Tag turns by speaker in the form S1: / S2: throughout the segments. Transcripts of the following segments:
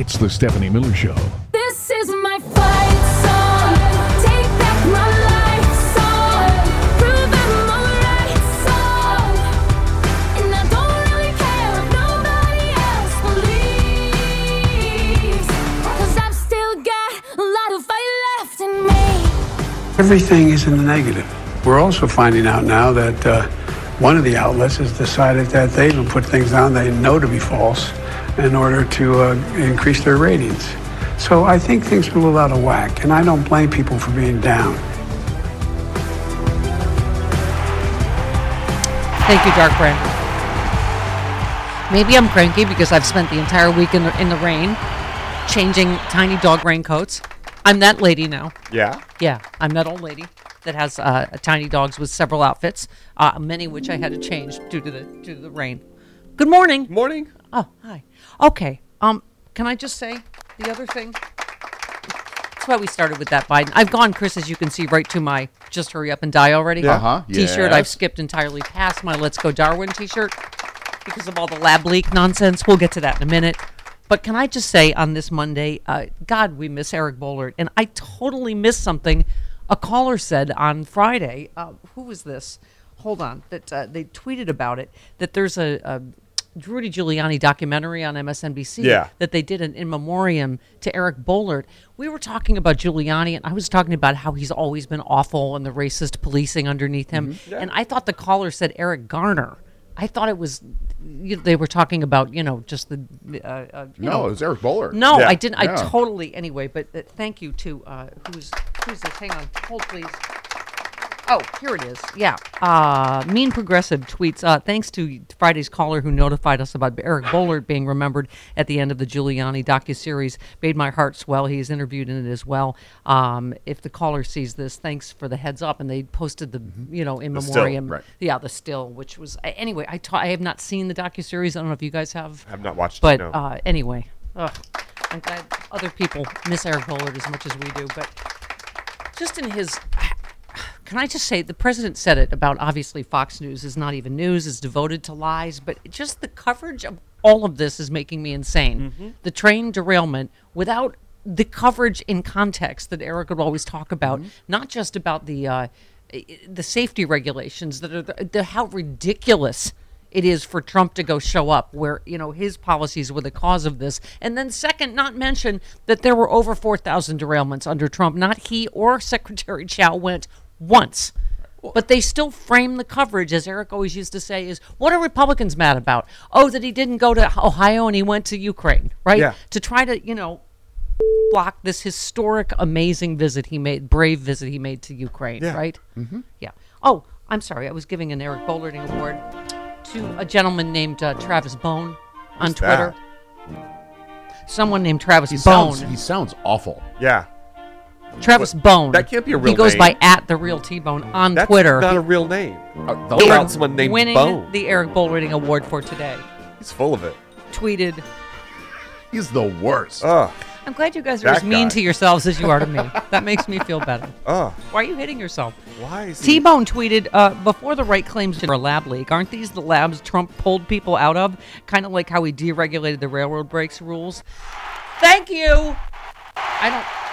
S1: It's the Stephanie Miller Show.
S2: This is my fight song. Take back my life song. Prove I'm alright song. And I don't really care if nobody else believes. Cause I've still got a lot of fight left in me.
S3: Everything is in the negative. We're also finding out now that uh, one of the outlets has decided that they will put things on they know to be false in order to uh, increase their ratings. So I think things are a little out of whack, and I don't blame people for being down.
S4: Thank you, Dark Brand. Maybe I'm cranky because I've spent the entire week in the, in the rain changing tiny dog raincoats. I'm that lady now.
S5: Yeah.
S4: Yeah, I'm that old lady that has uh, tiny dogs with several outfits, uh, many which I had to change due to the due to the rain. Good morning.
S5: Morning.
S4: Oh, hi. Okay. Um, can I just say the other thing? That's why we started with that Biden. I've gone, Chris, as you can see, right to my "Just Hurry Up and Die Already"
S5: Yeah.
S6: Uh-huh,
S4: t-shirt. I've skipped entirely past my "Let's Go Darwin" t-shirt because of all the lab leak nonsense. We'll get to that in a minute. But can I just say on this Monday, uh, God, we miss Eric Boehlert, and I totally missed something. A caller said on Friday, uh, who was this? Hold on, that uh, they tweeted about it. That there's a, a Rudy Giuliani documentary on MSNBC
S5: Yeah.
S4: that they did an in memoriam to Eric Boehlert. We were talking about Giuliani, and I was talking about how he's always been awful and the racist policing underneath him.
S5: Mm-hmm.
S4: And I thought the caller said Eric Garner. I thought it was you, they were talking about you know just the uh, uh, you
S6: No,
S4: know.
S6: it was Eric Boehlert.
S4: No,
S5: Yeah.
S4: I didn't. I totally anyway. But uh, thank you to uh, who's who's this? Hang on, hold please. Oh, here it is. Yeah. Uh, mean Progressive tweets, uh, thanks to Friday's caller who notified us about Eric Boehlert being remembered at the end of the Giuliani docuseries. Made my heart swell. He's interviewed in it as well. Um, if the caller sees this, thanks for the heads up. And they posted the, you know, in
S5: The still,
S4: memoriam.
S6: right.
S4: Yeah, the still, which was, anyway, I ta- I have not seen the docuseries. I don't know if you guys have.
S5: I have not watched
S4: But
S5: it. No.
S4: uh, anyway, ugh, I'm glad other people miss Eric Boehlert as much as we do. But just in his, can I just say the president said it about obviously Fox News is not even news, is devoted to lies, but just the coverage of all of this is making me insane. Mm-hmm. The train derailment without the coverage in context that Eric would always talk about, mm-hmm. not just about the uh, i- the safety regulations that are the, the how ridiculous it is for Trump to go show up where you know his policies were the cause of this. And then second not mention that there were over 4000 derailments under Trump not he or Secretary Chao went once but they still frame the coverage as Eric always used to say is what are Republicans mad about oh that he didn't go to Ohio and he went to Ukraine right
S5: Yeah.
S4: to try to you know block this historic amazing visit he made brave visit he made to Ukraine
S5: Yeah.
S4: right mm-hmm. yeah oh I'm sorry I was giving an Eric Bollarding award to a gentleman named uh, Travis Bone on
S5: Who's
S4: Twitter. Someone named Travis
S6: He
S4: Bone.
S6: sounds, he sounds awful.
S5: yeah.
S4: Travis
S5: what-
S4: Bone.
S5: that can't be a real. Name.
S4: He goes
S5: name.
S4: by at the real T Bone on
S5: That's
S4: Twitter.
S5: not a real name.
S6: Uh,
S5: What
S6: those
S5: about someone named
S4: winning
S5: Bone?
S4: the Eric Bollarding Award for today.
S5: He's full of it.
S4: Tweeted,
S6: he's the worst.
S5: Ugh.
S4: I'm glad you guys are
S5: That
S4: as mean
S5: guy.
S4: to yourselves as you are to me. that makes me feel better.
S5: Ugh.
S4: Why are you hitting yourself?
S5: Why is
S4: T
S5: he?
S4: Bone tweeted uh, before the right claims for a lab leak. Aren't these the labs Trump pulled people out of? Kind of like how he deregulated the railroad brakes rules. Thank you. I don't.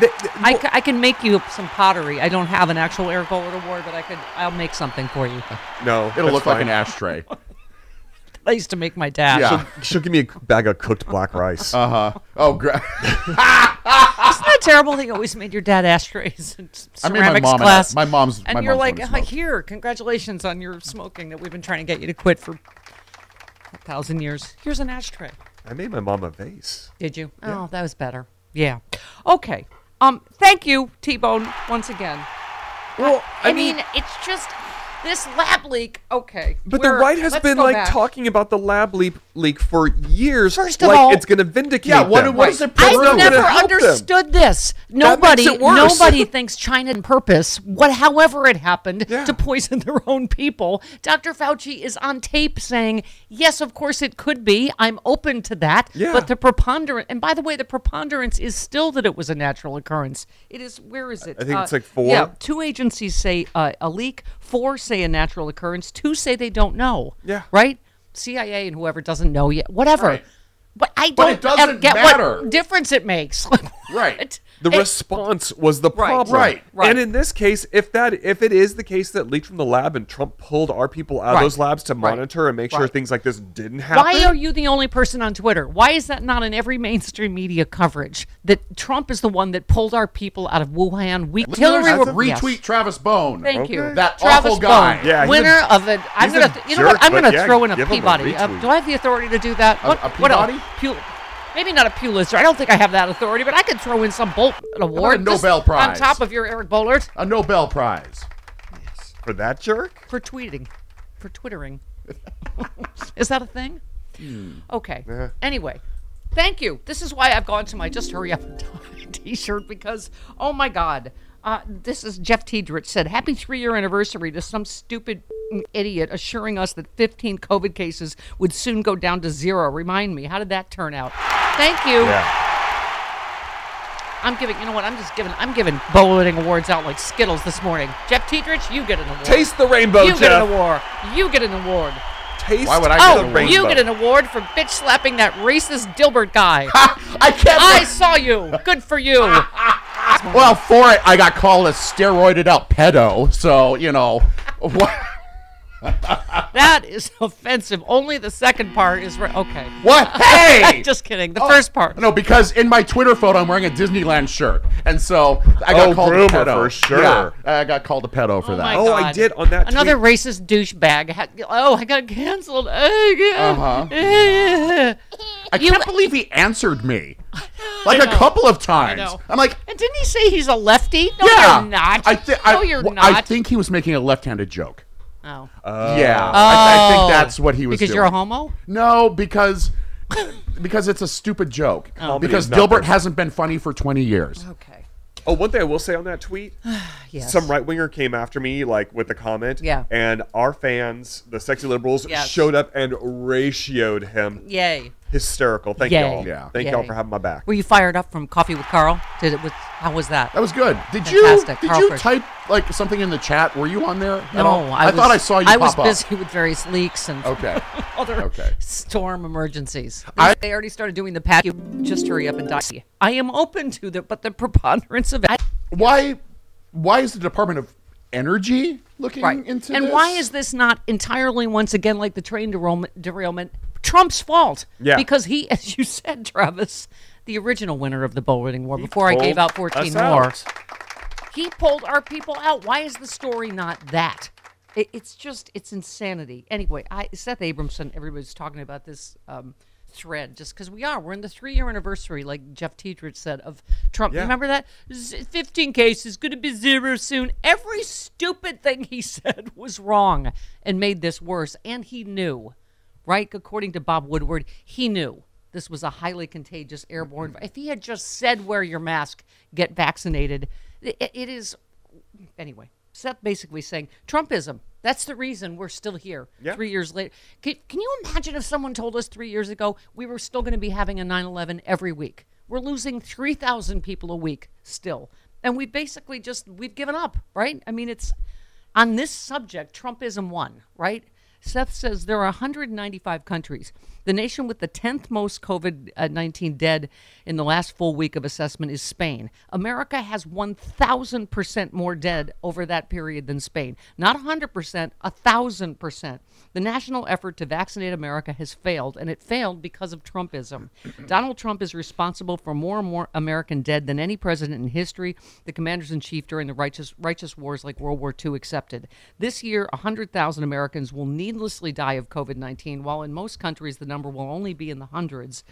S5: They- they-
S4: I, ca- I can make you some pottery. I don't have an actual Eric Boehlert award, but I could. I'll make something for you.
S5: no,
S6: It'll
S5: that's
S6: look like an ashtray.
S4: I used to make my dad.
S6: Yeah.
S5: She'll give me a bag of cooked black rice.
S6: Uh huh. Oh, gra-
S4: Isn't that terrible? He always made your dad ashtrays and s-
S6: I made my
S4: ceramics
S6: mom an-
S4: class.
S6: my mom's-
S4: And
S6: my
S4: you're
S6: mom's
S4: like,
S6: one
S4: "Uh, here, congratulations on your smoking that we've been trying to get you to quit for a thousand years. Here's an ashtray.
S5: I made my mom a vase.
S4: Did you? Oh, that was better. Yeah. Okay. Um. Thank you, T-Bone, once again.
S5: Well,
S4: I, mean, it's just this lab leak. Okay.
S5: But the right has been like
S4: back.
S5: talking about the lab leak leak for years.
S4: First of
S5: like
S4: all-
S5: it's going to vindicate
S6: Yeah, what-
S5: them.
S6: what is it
S4: I've
S6: prove?
S5: not gonna
S4: never
S5: help them.
S4: understood this. Nobody, nobody thinks China on purpose. What, however, it happened
S5: Yeah.
S4: to poison their own people. Dr. Fauci is on tape saying, "Yes, of course it could be. I'm open to that."
S5: Yeah.
S4: But the preponderance, and by the way, the preponderance is still that it was a natural occurrence. It is. Where is it?
S5: I think
S4: Uh,
S5: it's like four.
S4: Yeah, two agencies say uh, a leak. Four say a natural occurrence. Two say they don't know.
S5: Yeah.
S4: Right. CIA and whoever doesn't know yet. Whatever.
S6: Right.
S4: But I don't but
S6: it doesn't
S4: get
S6: matter.
S4: what difference it makes.
S6: Right.
S4: What?
S5: The
S4: It-
S5: response was the problem.
S6: Right.
S4: Right.
S5: And in this case, if that if it is the case that leaked from the lab and Trump pulled our people out
S4: Right.
S5: of those labs to
S4: Right.
S5: monitor and make sure
S4: Right.
S5: things like this didn't happen.
S4: Why are you the only person on Twitter? Why is that not in every mainstream media coverage? That Trump is the one that pulled our people out of Wuhan. We Hillary
S6: Listeners,
S4: were-
S6: retweet
S4: yes.
S6: Travis Bone.
S4: Thank you.
S6: That
S4: Travis
S6: awful guy.
S4: Bone,
S5: Yeah, he's a-
S4: winner of the. I'm gonna. th- you know what? I'm gonna
S5: yeah,
S4: throw in a
S5: give him a
S4: Peabody. Uh, do I have the authority to do that?
S6: A-
S4: What?
S6: a
S4: what else?
S6: Peabody?
S4: Pul- Maybe not a Pulitzer. I don't think I have that authority, but I could throw in some Bolt award. just
S6: Nobel Prize?
S4: on top of your Eric Boehlert
S6: A Nobel Prize. Yes.
S5: For that jerk?
S4: for tweeting, for twittering. is that a thing?
S6: Hmm.
S4: Okay. Anyway, thank you. This is why I've gone to my just hurry up and die t-shirt because oh my god. Uh, this is Jeff Tiedrich said, "Happy three-year anniversary to some stupid idiot assuring us that 15 COVID cases would soon go down to zero. Remind me, how did that turn out? Thank you.
S5: Yeah.
S4: I'm giving. You know what? I'm just giving. I'm giving bowling awards out like Skittles this morning. Jeff Tiedrich, you get an award.
S5: Taste the rainbow,
S4: you get an award. You get an award.
S5: Taste
S6: Why would I get
S5: the
S4: Oh,
S6: award?
S5: rainbow.
S4: you get an award for bitch slapping that racist Dilbert guy.
S6: I can't.
S4: I saw you. Good for you.
S6: well, for it, I got called a steroided out pedo. So you know what?
S4: That is offensive. Only the second part is right. Okay.
S6: What? Hey!
S4: Just kidding. The first part.
S6: No, because in my Twitter photo, I'm wearing a Disneyland shirt, and so I got
S5: Oh,
S6: called
S5: groomer
S6: a pedo
S5: for sure.
S6: Yeah, I got called a pedo for
S4: Oh
S6: that.
S4: my
S5: Oh, I did on that
S4: Another racist douchebag. had- Oh, I got canceled. Uh-huh.
S6: I can't believe he answered me like a couple of times. I'm like,
S4: And didn't he say he's a lefty? No,
S6: yeah,
S4: you're not.
S6: I think
S4: no, you're not.
S6: I think he was making a left-handed joke.
S4: Oh.
S6: Uh, yeah, oh. I, I think
S4: Oh.
S6: that's what he was.
S4: Because
S6: doing.
S4: you're a homo?
S6: No, because because it's a stupid joke. Oh.
S5: Comedy
S6: Because
S5: is not
S6: Dilbert
S5: perfect.
S6: hasn't been funny for 20 years.
S4: Okay.
S5: Oh, one thing I will say on that tweet.
S4: Yes.
S5: Some right winger came after me, like with a comment.
S4: Yeah.
S5: And our fans, the sexy liberals,
S4: Yes.
S5: showed up and ratioed him.
S4: Yay.
S5: Hysterical. Thank
S4: Yay.
S5: y'all.
S6: Yeah.
S5: Thank
S4: Yay.
S5: y'all for having my back.
S4: Were you fired up from Coffee with Karl? Did it? Was, how was that?
S6: That was good. Did
S4: Fantastic.
S6: you did
S4: Karl
S6: you
S4: Frisch.
S6: type like something in the chat? Were you on there? at
S4: No,
S6: all?
S4: I, was,
S6: thought I saw you
S4: I
S6: pop
S4: was
S6: up.
S4: busy with various leaks and
S6: Okay.
S4: other
S6: Okay.
S4: storm emergencies.
S6: I-
S4: they already started doing the pack. Just hurry up and die. I am open to the, but the preponderance of it.
S6: Why why is the Department of Energy looking
S4: Right.
S6: into
S4: and
S6: this?
S4: why is this not entirely, once again, like the train derailment, derailment Trump's fault?
S5: Yeah.
S4: Because he, as you said, Travis, the original winner of the bull riding war, before I gave out 14 more,
S5: out.
S4: he pulled our people out. Why is the story not that? It, it's just, it's insanity. Anyway, I, Seth Abramson, everybody's talking about this um, thread just because we are. We're in the three year anniversary, like Jeff Tiedrich said, of Trump.
S5: Yeah.
S4: Remember that? Z- 15 cases, going to be zero soon. Every stupid thing he said was wrong and made this worse. And he knew, right? According to Bob Woodward, he knew this was a highly contagious airborne. If he had just said, wear your mask, get vaccinated, it, it is anyway, Seth basically saying Trumpism. That's the reason we're still here
S5: Yeah.
S4: three years later. Can, can you imagine if someone told us three years ago we were still going to be having a 9 11 every week? We're losing 3,000 people a week still. And we basically just, we've given up, right? I mean, it's on this subject, Trumpism won, right? Seth says there are 195 countries. The nation with the 10th most COVID 19 dead in the last full week of assessment is Spain. America has 1,000% more dead over that period than Spain. Not 100%, 1,000%. The national effort to vaccinate America has failed, and it failed because of Trumpism. Donald Trump is responsible for more and more American dead than any president in history, the commanders in chief during the righteous, righteous wars like World War II accepted. This year, 100,000 Americans will needlessly die of COVID 19, while in most countries the number will only be in the hundreds.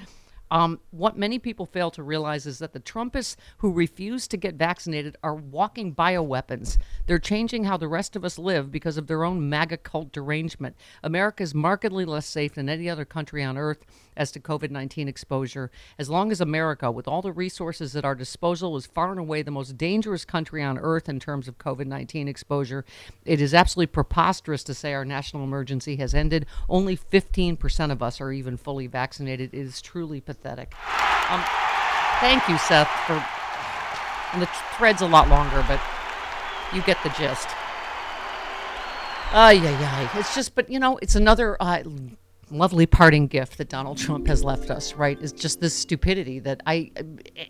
S4: Um, what many people fail to realize is that the Trumpists who refuse to get vaccinated are walking bioweapons. They're changing how the rest of us live because of their own MAGA cult derangement. America is markedly less safe than any other country on earth as to COVID 19 exposure. As long as America, with all the resources at our disposal, is far and away the most dangerous country on earth in terms of COVID 19 exposure, it is absolutely preposterous to say our national emergency has ended. Only 15% of us are even fully vaccinated. It is truly pathetic. Um, thank you, Seth, for. And the thread's a lot longer, but you get the gist. Ay, ay, ay. It's just, but you know, it's another uh, lovely parting gift that Donald Trump has left us, right, is just this stupidity that I.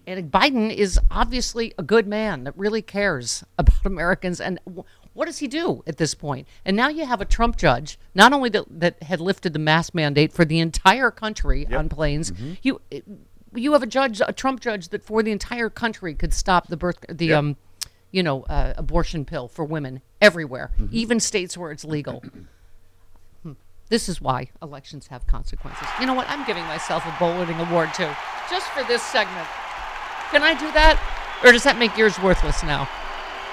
S4: And Biden is obviously a good man that really cares about Americans. And what does he do at this point? And now you have a Trump judge, not only that, that had lifted the mask mandate for the entire country on planes, you. You have a judge, a Trump judge, that for the entire country could stop the birth, the um, you know, uh, abortion pill for women everywhere, even states where it's legal. Hmm. This is why elections have consequences. You know what? I'm giving myself a bowling award too, just for this segment. Can I do that, or does that make yours worthless now?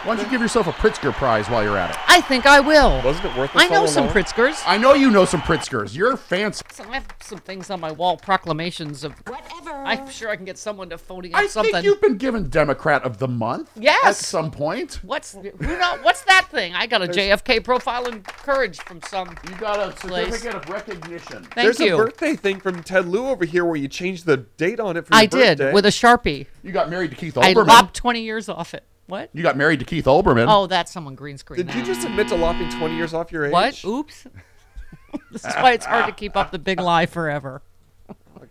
S6: Why don't you give yourself a Pritzker Prize while you're at it?
S4: I think I will.
S5: Wasn't it worthless
S4: I know some
S5: along?
S4: Pritzkers.
S6: I know you know some Pritzkers. You're fancy.
S4: So I have some things on my wall, proclamations of.
S2: Whatever.
S4: I'm sure I can get someone to phony up
S6: I
S4: something.
S6: think you've been given Democrat of the Month.
S4: Yes.
S6: At some point.
S4: What's who know, What's that thing? I got a JFK profile in courage from some.
S6: You got a
S4: Place.
S6: certificate of recognition.
S4: Thank
S5: There's
S4: you.
S5: a birthday thing from Ted Lieu over here where you changed the date on it for your
S4: I did
S5: birthday.
S4: with a sharpie.
S6: You got married to Keith Olbermann.
S4: I
S6: Olbermann.
S4: lopped 20 years off it. What?
S6: You got married to Keith Olbermann.
S4: Oh, that's someone green screen.
S5: Did you just admit to lopping 20 years off your age?
S4: What? Oops. this is why it's hard to keep up the big lie forever.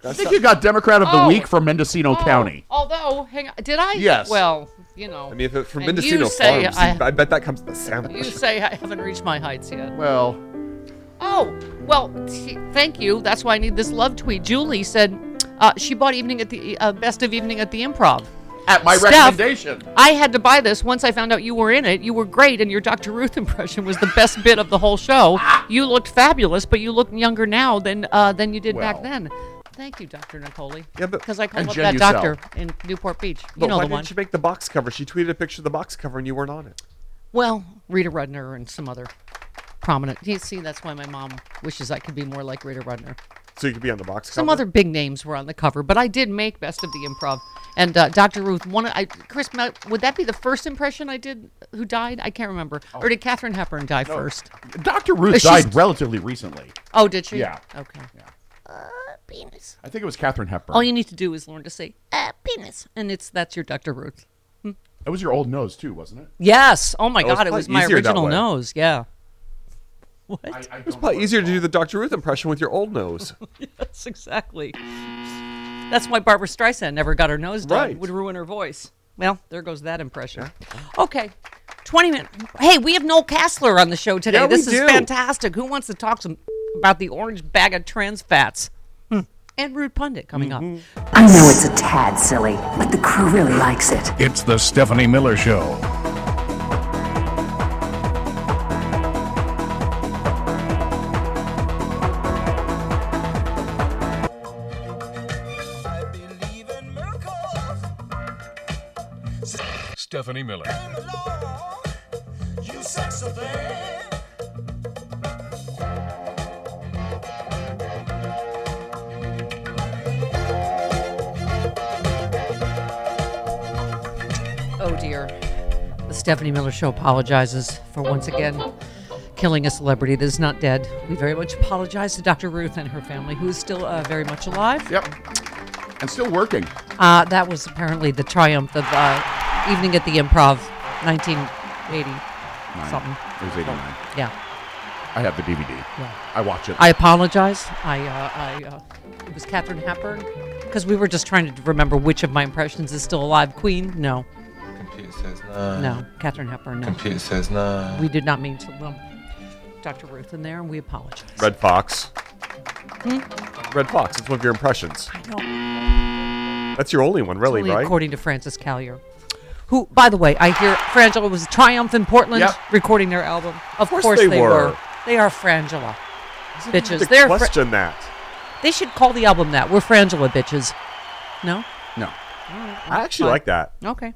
S6: I think you got Democrat of the
S4: Oh.
S6: Week from Mendocino
S4: Oh,
S6: County.
S4: Although, hang on, did I?
S6: Yes.
S4: Well, you know.
S5: I mean, if it's from
S4: And
S5: Mendocino
S4: you say
S5: Farms,
S4: I-
S5: I, bet that comes to the sandwich.
S4: you
S5: sandwich.
S4: say I haven't reached my heights yet.
S6: Well,
S4: Oh, well, t- thank you. That's why I need this love tweet. Julie said uh, she bought Evening at the uh, Best of Evening at the Improv.
S6: At my
S4: Steph,
S6: recommendation.
S4: I had to buy this once I found out you were in it. You were great, and your Dr. Ruth impression was the best bit of the whole show. You looked fabulous, but you look younger now than uh, than you did back then. Thank you, Dr. Nicole.
S5: Yeah, but-
S4: because I called up
S6: Jen
S4: that
S6: Ucell.
S4: doctor in Newport Beach. You
S5: But
S4: know
S5: why
S4: the one.
S5: didn't you make the box cover? She tweeted a picture of the box cover and you weren't on it.
S4: Well, Rita Rudner and some other prominent. You see, that's why my mom wishes I could be more like Rita Rudner.
S5: So you could be on the box cover.
S4: Some
S5: cover.
S4: other big names were on the cover, but I did make Best of the Improv. And uh, Dr. Ruth, one, I, Chris, would that be the first impression I did who died? I can't remember. Or did Katharine Hepburn die first?
S6: Dr. Ruth
S4: she's-
S6: died relatively recently.
S4: Oh, did she?
S6: Yeah.
S4: Okay.
S2: penis.
S6: I think it was Katharine Hepburn.
S4: All you need to do is learn to say uh, penis, and it's that's your Dr. Ruth.
S6: That was your old nose too, wasn't it?
S4: Yes. Oh my
S5: Oh, it's
S4: God, it was my original nose. Yeah. What?
S6: I, I
S5: It's probably easier to do the Dr. Ruth impression with your old nose.
S4: yes, exactly. That's why Barbra Streisand never got her nose done.
S5: Right.
S4: Would ruin her voice. Well, there goes that impression. Okay. 20 minutes. Hey, we have Noel Casler on the show today.
S5: Yeah, we
S4: this is
S5: do.
S4: fantastic. Who wants to talk some about the orange bag of trans fats? Hmm. And Rude Pundit coming
S5: Mm-hmm.
S4: up.
S1: I know it's a tad silly, but the crew really likes it.
S7: It's the Stephanie Miller Show. Stephanie Miller.
S4: Oh dear. The Stephanie Miller Show apologizes for once again killing a celebrity that is not dead. We very much apologize to Dr. Ruth and her family, who is still uh, very much alive.
S6: Yep. And still working.
S4: Uh, that was apparently the triumph of uh, Evening at the Improv, 1980 something.
S6: It was 89.
S4: Yeah.
S6: I have the DVD.
S4: Yeah.
S6: I watch it.
S4: I apologize. I, uh, I, uh, it was Katharine Hepburn because we were just trying to remember which of my impressions is still alive. Queen? No,
S8: Computer says nine.
S4: no. Katharine Hepburn? No.
S8: Computer says no.
S4: We did not mean to lump Dr. Ruth in there, and we apologize.
S5: Redd Foxx. Redd Foxx. It's one of your impressions.
S4: I know.
S5: That's your only one, really,
S4: Only
S5: right?
S4: according to Frances Callier. Who, by the way, I hear Frangela was Triumph in Portland
S6: Yep.
S4: recording their album. Of
S5: course
S4: course,
S5: they
S4: they,
S5: were.
S4: were. They are Frangela. Bitches.
S5: To
S4: They're fr-
S5: question that.
S4: they should call the album that. We're Frangela bitches. No?
S6: no.
S5: I actually
S4: Fine.
S5: like that.
S4: Okay.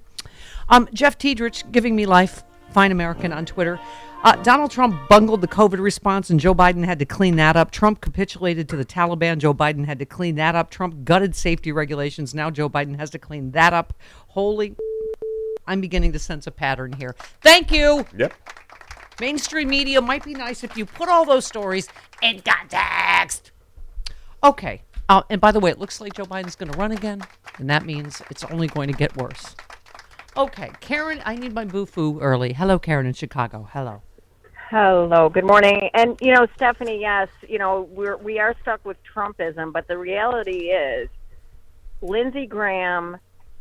S4: Um, Jeff Tiedrich giving me life, fine American on Twitter. Uh, Donald Trump bungled the COVID response, and Joe Biden had to clean that up. Trump capitulated to the Taliban. Joe Biden had to clean that up. Trump gutted safety regulations. Now Joe Biden has to clean that up. Holy, I'm beginning to sense a pattern here. Thank you.
S5: Yep.
S4: Mainstream media might be nice if you put all those stories in context. Okay. Uh, and by the way, it looks like Joe Biden's going to run again, and that means it's only going to get worse. Okay, Karen, I need my boo-foo early. Hello, Karen in Chicago. Hello.
S9: Hello, good morning. And you know, Stephanie, yes, you know, we're we are stuck with Trumpism, but the reality is Lindsey Graham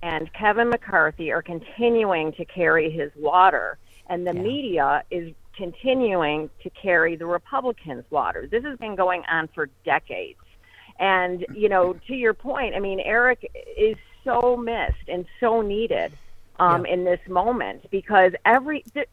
S9: and Kevin McCarthy are continuing to carry his water and the media is continuing to carry the Republicans' water. This has been going on for decades. And, you know, to your point, I mean, Eric is so missed and so needed um, in this moment because every. Th-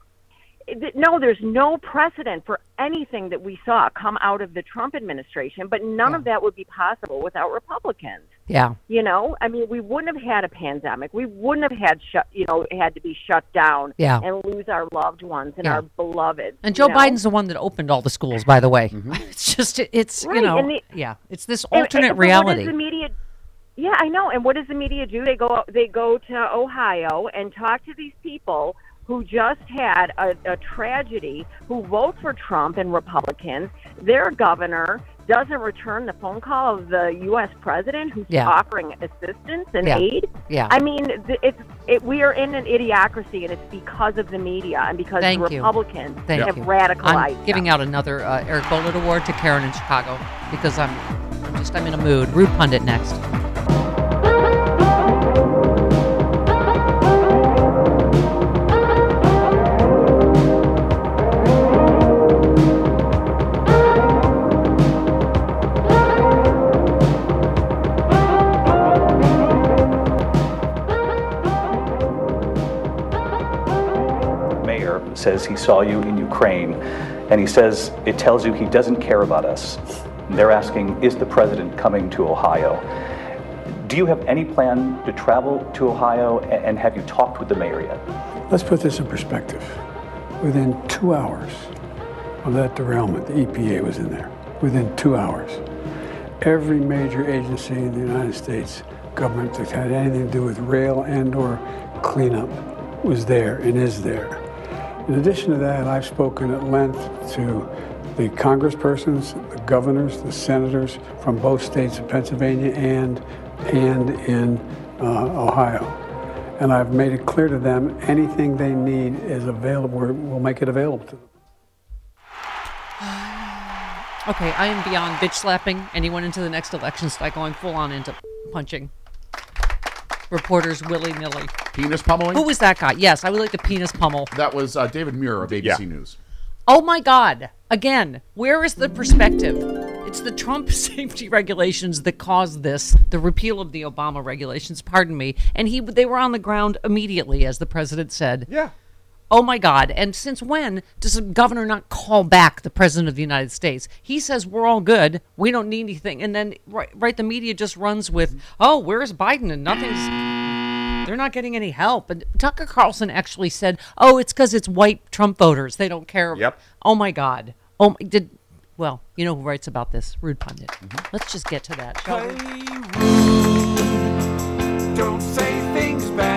S9: no, there's no precedent for anything that we saw come out of the Trump administration, but none of that would be possible without Republicans.
S4: Yeah.
S9: You know, I mean, we wouldn't have had a pandemic. We wouldn't have had shut, you know, had to be shut down
S4: Yeah.
S9: and lose our loved ones and
S4: Yeah.
S9: our beloved.
S4: And Joe
S9: you know?
S4: Biden's the one that opened all the schools, by the way. Mm-hmm. It's just, it's,
S9: Right,
S4: you know,
S9: the-
S4: yeah, it's this
S9: And-
S4: alternate
S9: and- but What
S4: reality.
S9: does the media? Yeah, I know. And what does the media do? They go they go to Ohio and talk to these people who just had a, a tragedy, who vote for Trump and Republicans. Their governor doesn't return the phone call of the U.S. president who's
S4: Yeah.
S9: offering assistance and
S4: Yeah.
S9: aid.
S4: Yeah.
S9: I mean, it's it, we are in an idiocracy, and it's because of the media and because
S4: Thank
S9: the
S4: you.
S9: Republicans
S4: Thank
S9: have
S4: you.
S9: radicalized.
S4: I'm giving out another uh, Eric Boehlert Award to Karen in Chicago because I'm, I'm just, I'm in a mood. Rude pundit next.
S10: Says he saw you in Ukraine, and he says it tells you he doesn't care about us. They're asking, is the president coming to Ohio? Do you have any plan to travel to Ohio, and have you talked with the mayor yet?
S3: Let's put this in perspective. Within two hours of that derailment, the EPA was in there. Within two hours. Every major agency in the United States government that had anything to do with rail and or cleanup was there and is there. In addition to that, I've spoken at length to the congresspersons, the governors, the senators from both states of Pennsylvania and, and in uh, Ohio. And I've made it clear to them anything they need is available, we'll make it available to them.
S4: Okay, I am beyond bitch slapping anyone into the next election cycle. I'm full on into punching reporters willy nilly.
S6: Penis pummeling?
S4: Who was that guy? Yes, I would like to penis pummel.
S6: That was uh, David Muir of ABC
S5: Yeah.
S6: News.
S4: Oh my God. Again, where is the perspective? It's the Trump safety regulations that caused this, the repeal of the Obama regulations, pardon me. And he they were on the ground immediately, as the president said.
S5: Yeah.
S4: Oh my God. And since when does the governor not call back the president of the United States? He says we're all good. We don't need anything. And then, right, right the media just runs with, oh, where's Biden? And nothing's. They're not getting any help. And Tucker Carlson actually said, oh, it's because it's white Trump voters. They don't care.
S5: Yep.
S4: Oh my God. Oh, my- did. Well, you know who writes about this? Rude Pundit. Mm-hmm. Let's just get to that, shall we?
S11: Don't say things bad.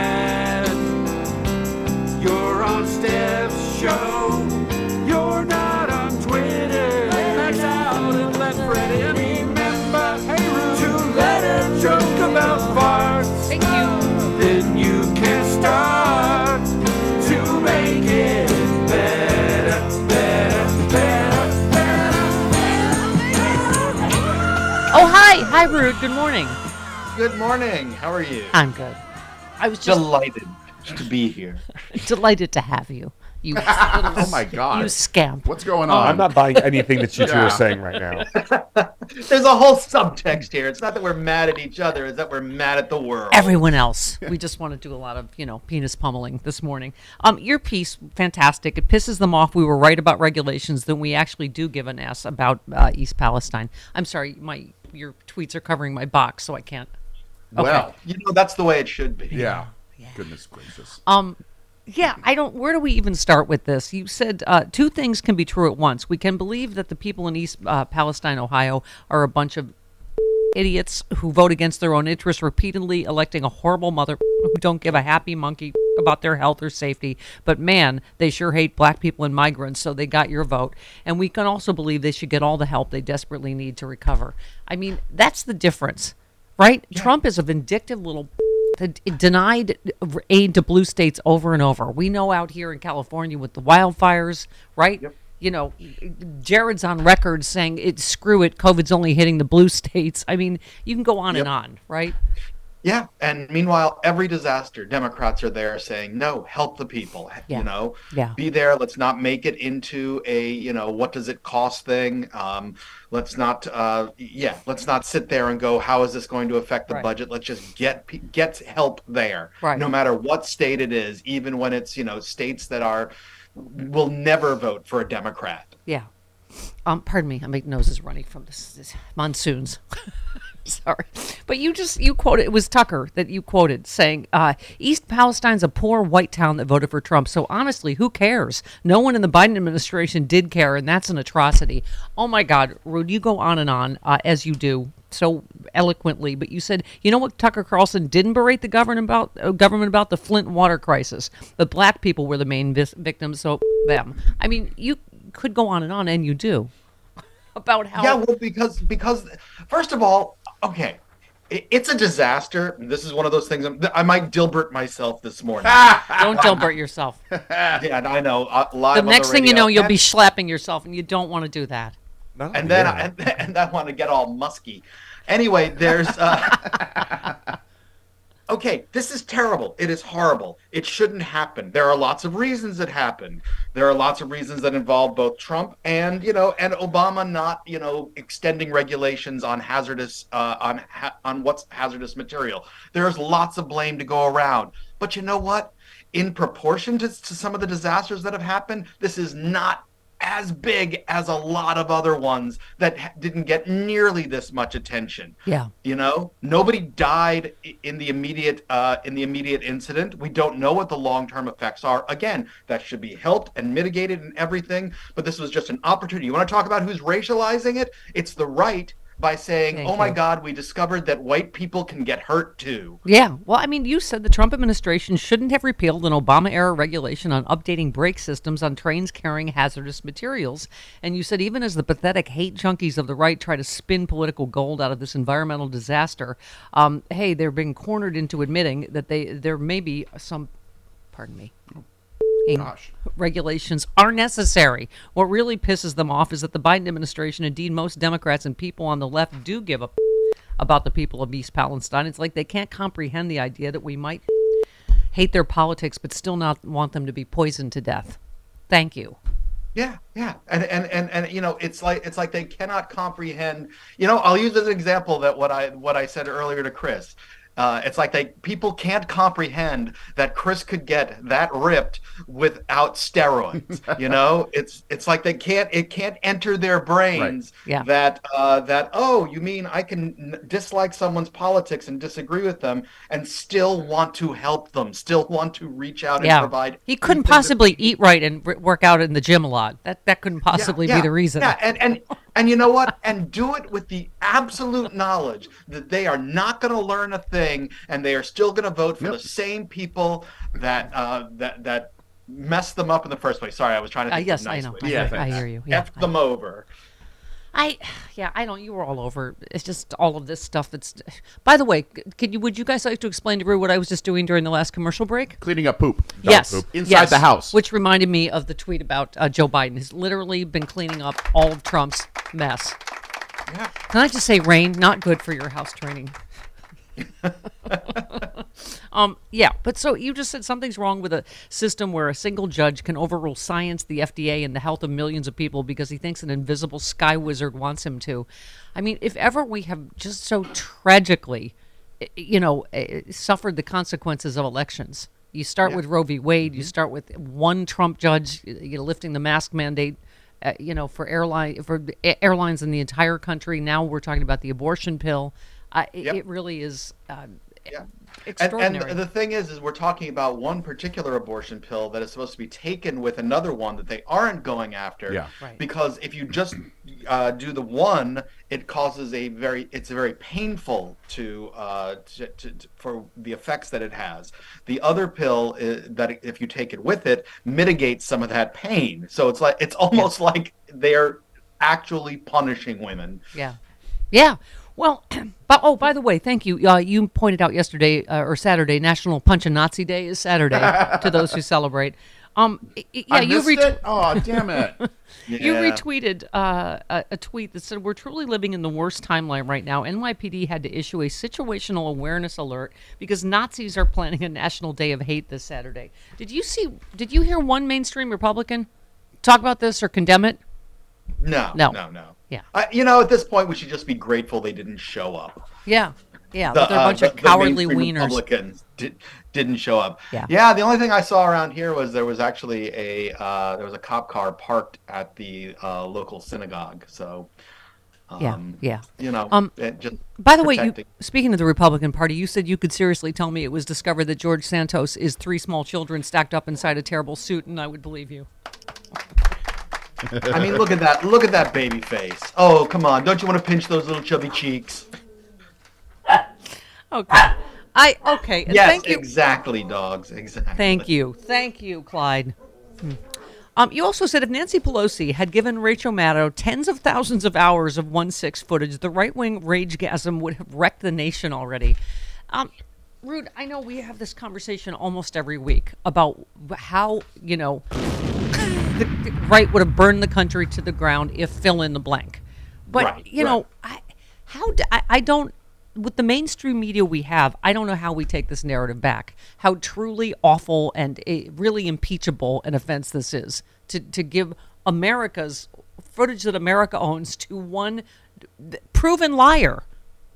S4: Hi. Hi, Rude. Good morning.
S12: Good morning. How are you?
S4: I'm good. I was just
S12: Delighted to be here.
S4: delighted to have you. You little,
S6: Oh my God.
S4: you scamp.
S6: What's going
S5: Oh,
S6: on?
S5: I'm not buying anything that you two
S6: Yeah.
S5: are saying right now.
S12: There's a whole subtext here. It's not that we're mad at each other, it's that we're mad at the world.
S4: Everyone else. We just want to do a lot of, you know, penis pummeling this morning. Um, your piece, fantastic. It pisses them off. We were right about regulations. Then we actually do give an S about uh, East Palestine. I'm sorry, my your tweets are covering my box, so I can't. Okay.
S6: Well,
S12: You know, that's the way it should be.
S6: yeah. Goodness gracious.
S4: Um, yeah, I don't. Where do we even start with this? You said uh, two things can be true at once. We can believe that the people in East uh, Palestine, Ohio, are a bunch of idiots who vote against their own interests, repeatedly electing a horrible mother who don't give a happy monkey about their health or safety. But man, they sure hate black people and migrants, so they got your vote. And we can also believe they should get all the help they desperately need to recover. I mean, that's the difference, right? Trump is a vindictive little that denied aid to blue states over and over. We know out here in California with the wildfires, right? You know, Jared's on record saying it. Screw it. COVID's only hitting the blue states. I mean, you can go on and on, right?
S12: Yeah, and meanwhile, every disaster, Democrats are there saying, "No, help the people."
S4: Yeah.
S12: You know,
S4: Yeah.
S12: be there. Let's not make it into a you know what does it cost thing. Um, let's not, uh, yeah, let's not sit there and go, "How is this going to affect the
S4: Right.
S12: budget?" Let's just get get help there,
S4: Right.
S12: no matter what state it is, even when it's you know states that are will never vote for a Democrat.
S4: Yeah. Um, pardon me, I make noses running from this, this monsoons. Sorry, but you just you quoted it was Tucker that you quoted saying uh, East Palestine's a poor white town that voted for Trump. So honestly, who cares? No one in the Biden administration did care, and that's an atrocity. Oh my God, Rude, you go on and on uh, as you do so eloquently, but you said you know what Tucker Carlson didn't berate the government about uh, government about the Flint water crisis. The black people were the main vis- victims, so them. I mean, you could go on and on, and you do about how
S12: Yeah, well, because because first of all, okay, it's a disaster. This is one of those things. I'm- I might Dilbert myself this morning.
S4: don't Dilbert yourself.
S12: yeah, and I know. Uh, live
S4: The
S12: on
S4: next thing you know, you'll
S12: And-
S4: be slapping yourself, and you don't want to do that.
S12: and then I, and, and I want to get all musky. Anyway, there's. Uh, okay, this is terrible. It is horrible. It shouldn't happen. There are lots of reasons it happened. There are lots of reasons that involve both Trump and you know and Obama not you know extending regulations on hazardous uh, on ha- on what's hazardous material. There's lots of blame to go around. But you know what? In proportion to, to some of the disasters that have happened, this is not as big as a lot of other ones that didn't get nearly this much attention.
S4: Yeah.
S12: You know, nobody died in the immediate uh, in the immediate incident. We don't know what the long term effects are. Again, that should be helped and mitigated and everything. But this was just an opportunity. You want to talk about who's racializing it? It's the right by saying,
S4: Thank
S12: "Oh my
S4: you.
S12: God, we discovered that white people can get hurt too."
S4: Yeah. Well, I mean, you said the Trump administration shouldn't have repealed an Obama era regulation on updating brake systems on trains carrying hazardous materials. And you said even as the pathetic hate junkies of the right try to spin political gold out of this environmental disaster, um, hey, they're being cornered into admitting that they there may be some, pardon me.
S6: Gosh.
S4: regulations are necessary. What really pisses them off is that the Biden administration, indeed most Democrats and people on the left, do give a about the people of East Palestine. It's like they can't comprehend the idea that we might hate their politics but still not want them to be poisoned to death. Thank you.
S12: Yeah, yeah, and and and and you know, it's like it's like they cannot comprehend. You know, I'll use as an example that what I what I said earlier to Chris. Uh, it's like they people can't comprehend that Chris could get that ripped without steroids. you know, it's it's like they can't it can't enter their brains
S4: Yeah.
S12: that uh, that oh you mean I can dislike someone's politics and disagree with them and still want to help them, still want to reach out and
S4: Yeah.
S12: provide.
S4: He couldn't possibly eat right and work out in the gym a lot. That that couldn't possibly
S12: yeah,
S4: be the reason.
S12: Yeah, and and and you know what? And do it with the absolute knowledge that they are not going to learn a thing, and they are still going to vote for the same people that uh, that that messed them up in the first place. Sorry, I was trying to.
S4: Uh,
S12: Think
S4: yes,
S12: of
S4: I know.
S12: ways.
S4: I hear- I hear you. Yeah,
S12: F them over.
S4: I, yeah, I don't. You were all over. It's just all of this stuff. That's. By the way, could you? Would you guys like to explain to Rue what I was just doing during the last commercial break?
S6: Cleaning up poop. Dog
S4: yes,
S6: poop. Inside
S4: yes.
S6: the house.
S4: Which reminded me of the tweet about uh, Joe Biden. Has literally been cleaning up all of Trump's mess.
S12: Yeah.
S4: Can I just say, Rain, not good for your house training. um, yeah, but so you just said something's wrong with a system where a single judge can overrule science, the FDA, and the health of millions of people because he thinks an invisible sky wizard wants him to. I mean, if ever we have just so tragically, eh, you know, eh, suffered the consequences of elections. You start with Roe v. Wade. You start with one Trump judge, you know, lifting the mask mandate. Uh, you know, for airline for airlines in the entire country. Now we're talking about the abortion pill. Uh, it,
S12: Yep.
S4: it really is uh,
S12: And,
S4: extraordinary.
S12: and the thing is, is we're talking about one particular abortion pill that is supposed to be taken with another one that they aren't going after.
S6: Yeah.
S4: Right.
S12: Because if you just uh, do the one, it causes a very, it's very painful to, uh, to, to, to- for the effects that it has. The other pill is, that if you take it with it mitigates some of that pain. So it's like it's almost like they're actually punishing women.
S4: Yeah. Yeah. Well, but oh, by the way, thank you. Uh, you pointed out yesterday uh, or Saturday, National Punch a Nazi Day is Saturday to those who celebrate. Um, y- y- yeah,
S6: I
S4: you
S6: missed
S4: ret-
S6: it? Oh, damn it.
S4: You retweeted uh, a, a tweet that said, We're truly living in the worst timeline right now. NYPD had to issue a situational awareness alert because Nazis are planning a national day of hate this Saturday. Did you see, did you hear one mainstream Republican talk about this or condemn it?
S12: No,
S4: No.
S12: no, no.
S4: Yeah.
S12: I, you know, at this point, we should just be grateful they didn't show up.
S4: Yeah. Yeah.
S12: The,
S4: they're a
S12: uh,
S4: bunch
S12: the-
S4: of
S12: the
S4: cowardly
S12: mainstream
S4: wieners.
S12: Republicans did, didn't show up.
S4: Yeah.
S12: Yeah. The only thing I saw around here was there was actually a uh, there was a cop car parked at the uh, local synagogue. So.
S4: Yeah,
S12: Um,
S4: yeah.
S12: You know.
S4: Um,
S12: just
S4: By the way, you, speaking of the Republican Party, you said you could seriously tell me it was discovered that George Santos is three small children stacked up inside a terrible suit, and I would believe you.
S12: I mean, look at that! Look at that baby face. Oh, come on! Don't you want to pinch those little chubby cheeks?
S4: Okay. I okay.
S12: yes,
S4: thank you.
S12: exactly, dogs. Exactly.
S4: Thank you. Thank you, Clyde. Hmm. Um, you also said if Nancy Pelosi had given Rachel Maddow tens of thousands of hours of 1 6 footage, the right wing ragegasm would have wrecked the nation already. Um, Rude, I know we have this conversation almost every week about how, you know, the, right would have burned the country to the ground if fill in the blank. But,
S12: Right,
S4: you know, I, how I don't with the mainstream media we have, I don't know how we take this narrative back. How truly awful and a really impeachable an offense this is to to give America's footage that America owns to one proven liar,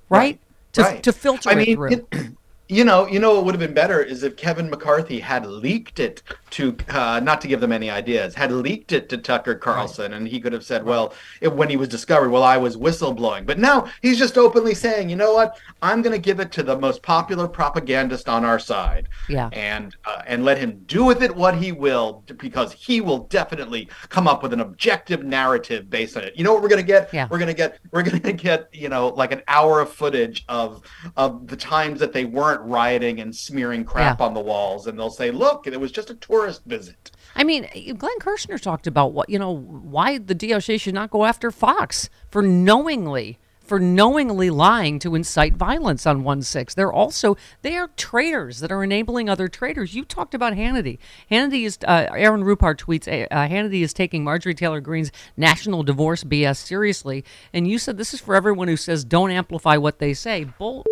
S4: right? To
S12: right.
S4: to filter
S12: I
S4: it
S12: mean,
S4: through.
S12: it- you know, you know, what would have been better is if Kevin McCarthy had leaked it to, uh, not to give them any ideas, had leaked it to Tucker Carlson, and he could have said, well, it, when he was discovered, well, I was whistleblowing. But now he's just openly saying, you know what, I'm going to give it to the most popular propagandist on our side,
S4: Yeah.
S12: and uh, and let him do with it what he will, because he will definitely come up with an objective narrative based on it. You know what we're going to get?
S4: Yeah.
S12: We're going to get we're going to get you know like an hour of footage of of the times that they weren't rioting and smearing crap
S4: Yeah.
S12: on the walls, and they'll say, "Look, it was just a tourist visit."
S4: I mean, Glenn Kirshner talked about what you know why the DOJ should not go after Fox for knowingly for knowingly lying to incite violence on one six. They're also they are traitors that are enabling other traitors. You talked about Hannity. Hannity is uh, Aaron Rupar tweets uh, Hannity is taking Marjorie Taylor Greene's national divorce BS seriously, and you said this is for everyone who says don't amplify what they say. Bull.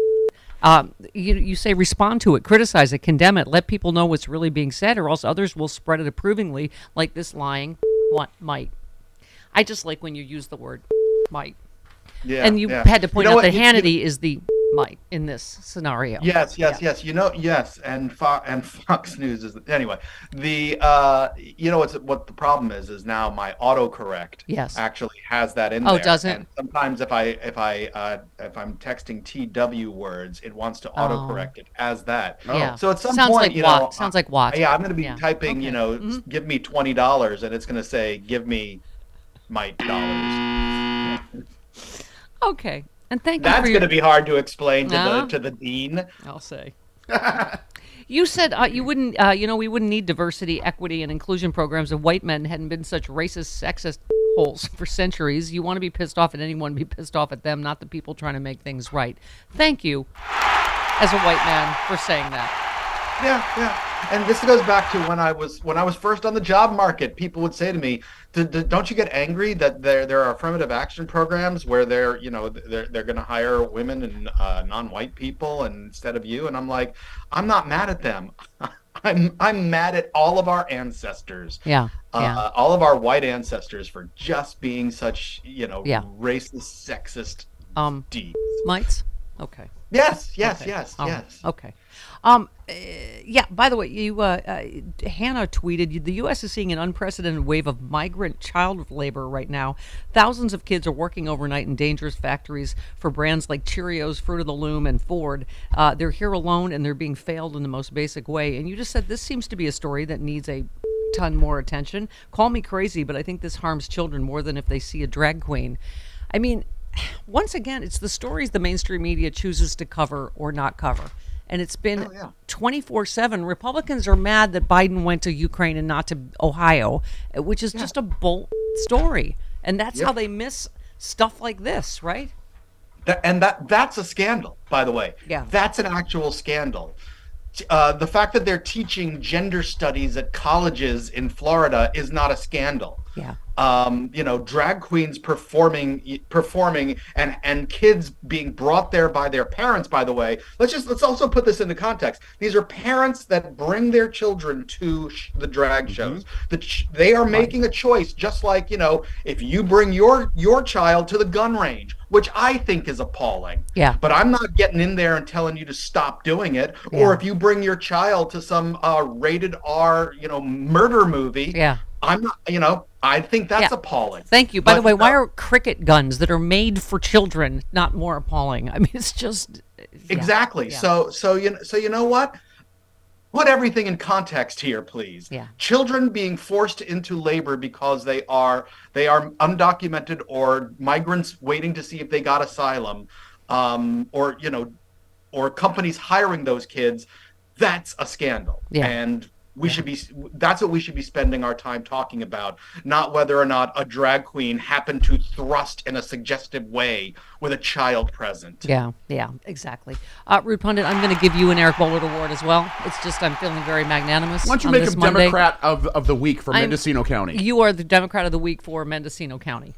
S4: Um, you, you say respond to it, criticize it, condemn it, let people know what's really being said, or else others will spread it approvingly, like this lying what might. I just like when you use the word might.
S12: Yeah,
S4: and you
S12: yeah.
S4: had to
S12: You
S4: point
S12: know
S4: out
S12: what?
S4: that
S12: You- you-
S4: Hannity is the might in this scenario.
S12: Yes, yes, yes. You know, yes, and Fo- and Fox News is anyway. The uh, you know what's what the problem is is now my autocorrect
S4: Yes.
S12: actually has that in there.
S4: Oh,
S12: there.
S4: does it?
S12: And sometimes if I if I uh, if I'm texting TW words, it wants to autocorrect it as that. Oh.
S4: Yeah.
S12: So at some
S4: Sounds
S12: point,
S4: like
S12: you know,
S4: sounds like what?
S12: Yeah, I'm going to be
S4: Yeah.
S12: typing. You
S4: Okay.
S12: know, give me twenty dollars, and it's going to say, give me my dollars.
S4: Okay. And thank you
S12: That's going to be hard to explain to
S4: No.
S12: the to the dean.
S4: I'll say. You said uh, you wouldn't, uh, you know, we wouldn't need diversity, equity, and inclusion programs if white men hadn't been such racist, sexist holes for centuries. You want to be pissed off at anyone, be pissed off at them, not the people trying to make things right. Thank you, as a white man, for saying that.
S12: Yeah, yeah. And this goes back to when I was when I was first on the job market. People would say to me, "D- d- "Don't you get angry that there there are affirmative action programs where they're you know they're they're going to hire women and uh, non-white people and instead of you?" And I'm like, "I'm not mad at them. I'm I'm mad at all of our ancestors.
S4: Yeah,
S12: Uh,
S4: yeah.
S12: all of our white ancestors for just being such you know
S4: Yeah.
S12: racist, sexist
S4: Um,
S12: deeds."
S4: Mites? Okay.
S12: Yes, yes,
S4: Okay.
S12: yes,
S4: right.
S12: yes.
S4: Okay. Um, uh, yeah. By the way, you uh, uh, Hannah tweeted the U.S. is seeing an unprecedented wave of migrant child labor right now. Thousands of kids are working overnight in dangerous factories for brands like Cheerios, Fruit of the Loom, and Ford. Uh, they're here alone and they're being failed in the most basic way. And you just said this seems to be a story that needs a ton more attention. Call me crazy, but I think this harms children more than if they see a drag queen. I mean, once again, it's the stories the mainstream media chooses to cover or not cover. And it's been 24 7. Republicans are mad that Biden went to Ukraine and not to Ohio, uh, which is just a bold story. And that's how they miss stuff like this, right?
S12: That, and that that's a scandal, by the way.
S4: Yeah.
S12: That's an actual scandal. uh, the fact that they're teaching gender studies at colleges in Florida is not a scandal.
S4: Yeah.
S12: Um, you know, drag queens performing, performing, and and kids being brought there by their parents. By the way, let's just let's also put this into context. These are parents that bring their children to sh- the drag shows. The ch- they are making a choice, just like you know, if you bring your your child to the gun range, which I think is appalling.
S4: Yeah.
S12: But I'm not getting in there and telling you to stop doing it. Or if you bring your child to some uh, rated R, you know, murder movie.
S4: Yeah.
S12: I'm not, you know, I think that's
S4: Yeah.
S12: appalling.
S4: Thank you. By the
S12: But,
S4: way, why
S12: uh,
S4: are cricket guns that are made for children not more appalling? I mean, it's just yeah.
S12: exactly?
S4: Yeah.
S12: So, so you, know, so you know what? Put everything in context here, please.
S4: Yeah.
S12: Children being forced into labor because they are they are undocumented or migrants waiting to see if they got asylum, um, or you know, or companies hiring those kids. That's a scandal.
S4: Yeah.
S12: And we should be that's what we should be spending our time talking about not whether or not a drag queen happened to thrust in a suggestive way with a child present
S4: Yeah, yeah, exactly. Uh, Rude Pundit, I'm going to give you an Eric Boehlert Award as well. It's just I'm feeling very magnanimous.
S6: Why don't you
S4: on
S6: make him
S4: Monday.
S6: Democrat of, of the week for
S4: I'm-
S6: Mendocino County?
S4: You are the Democrat of the week for Mendocino County.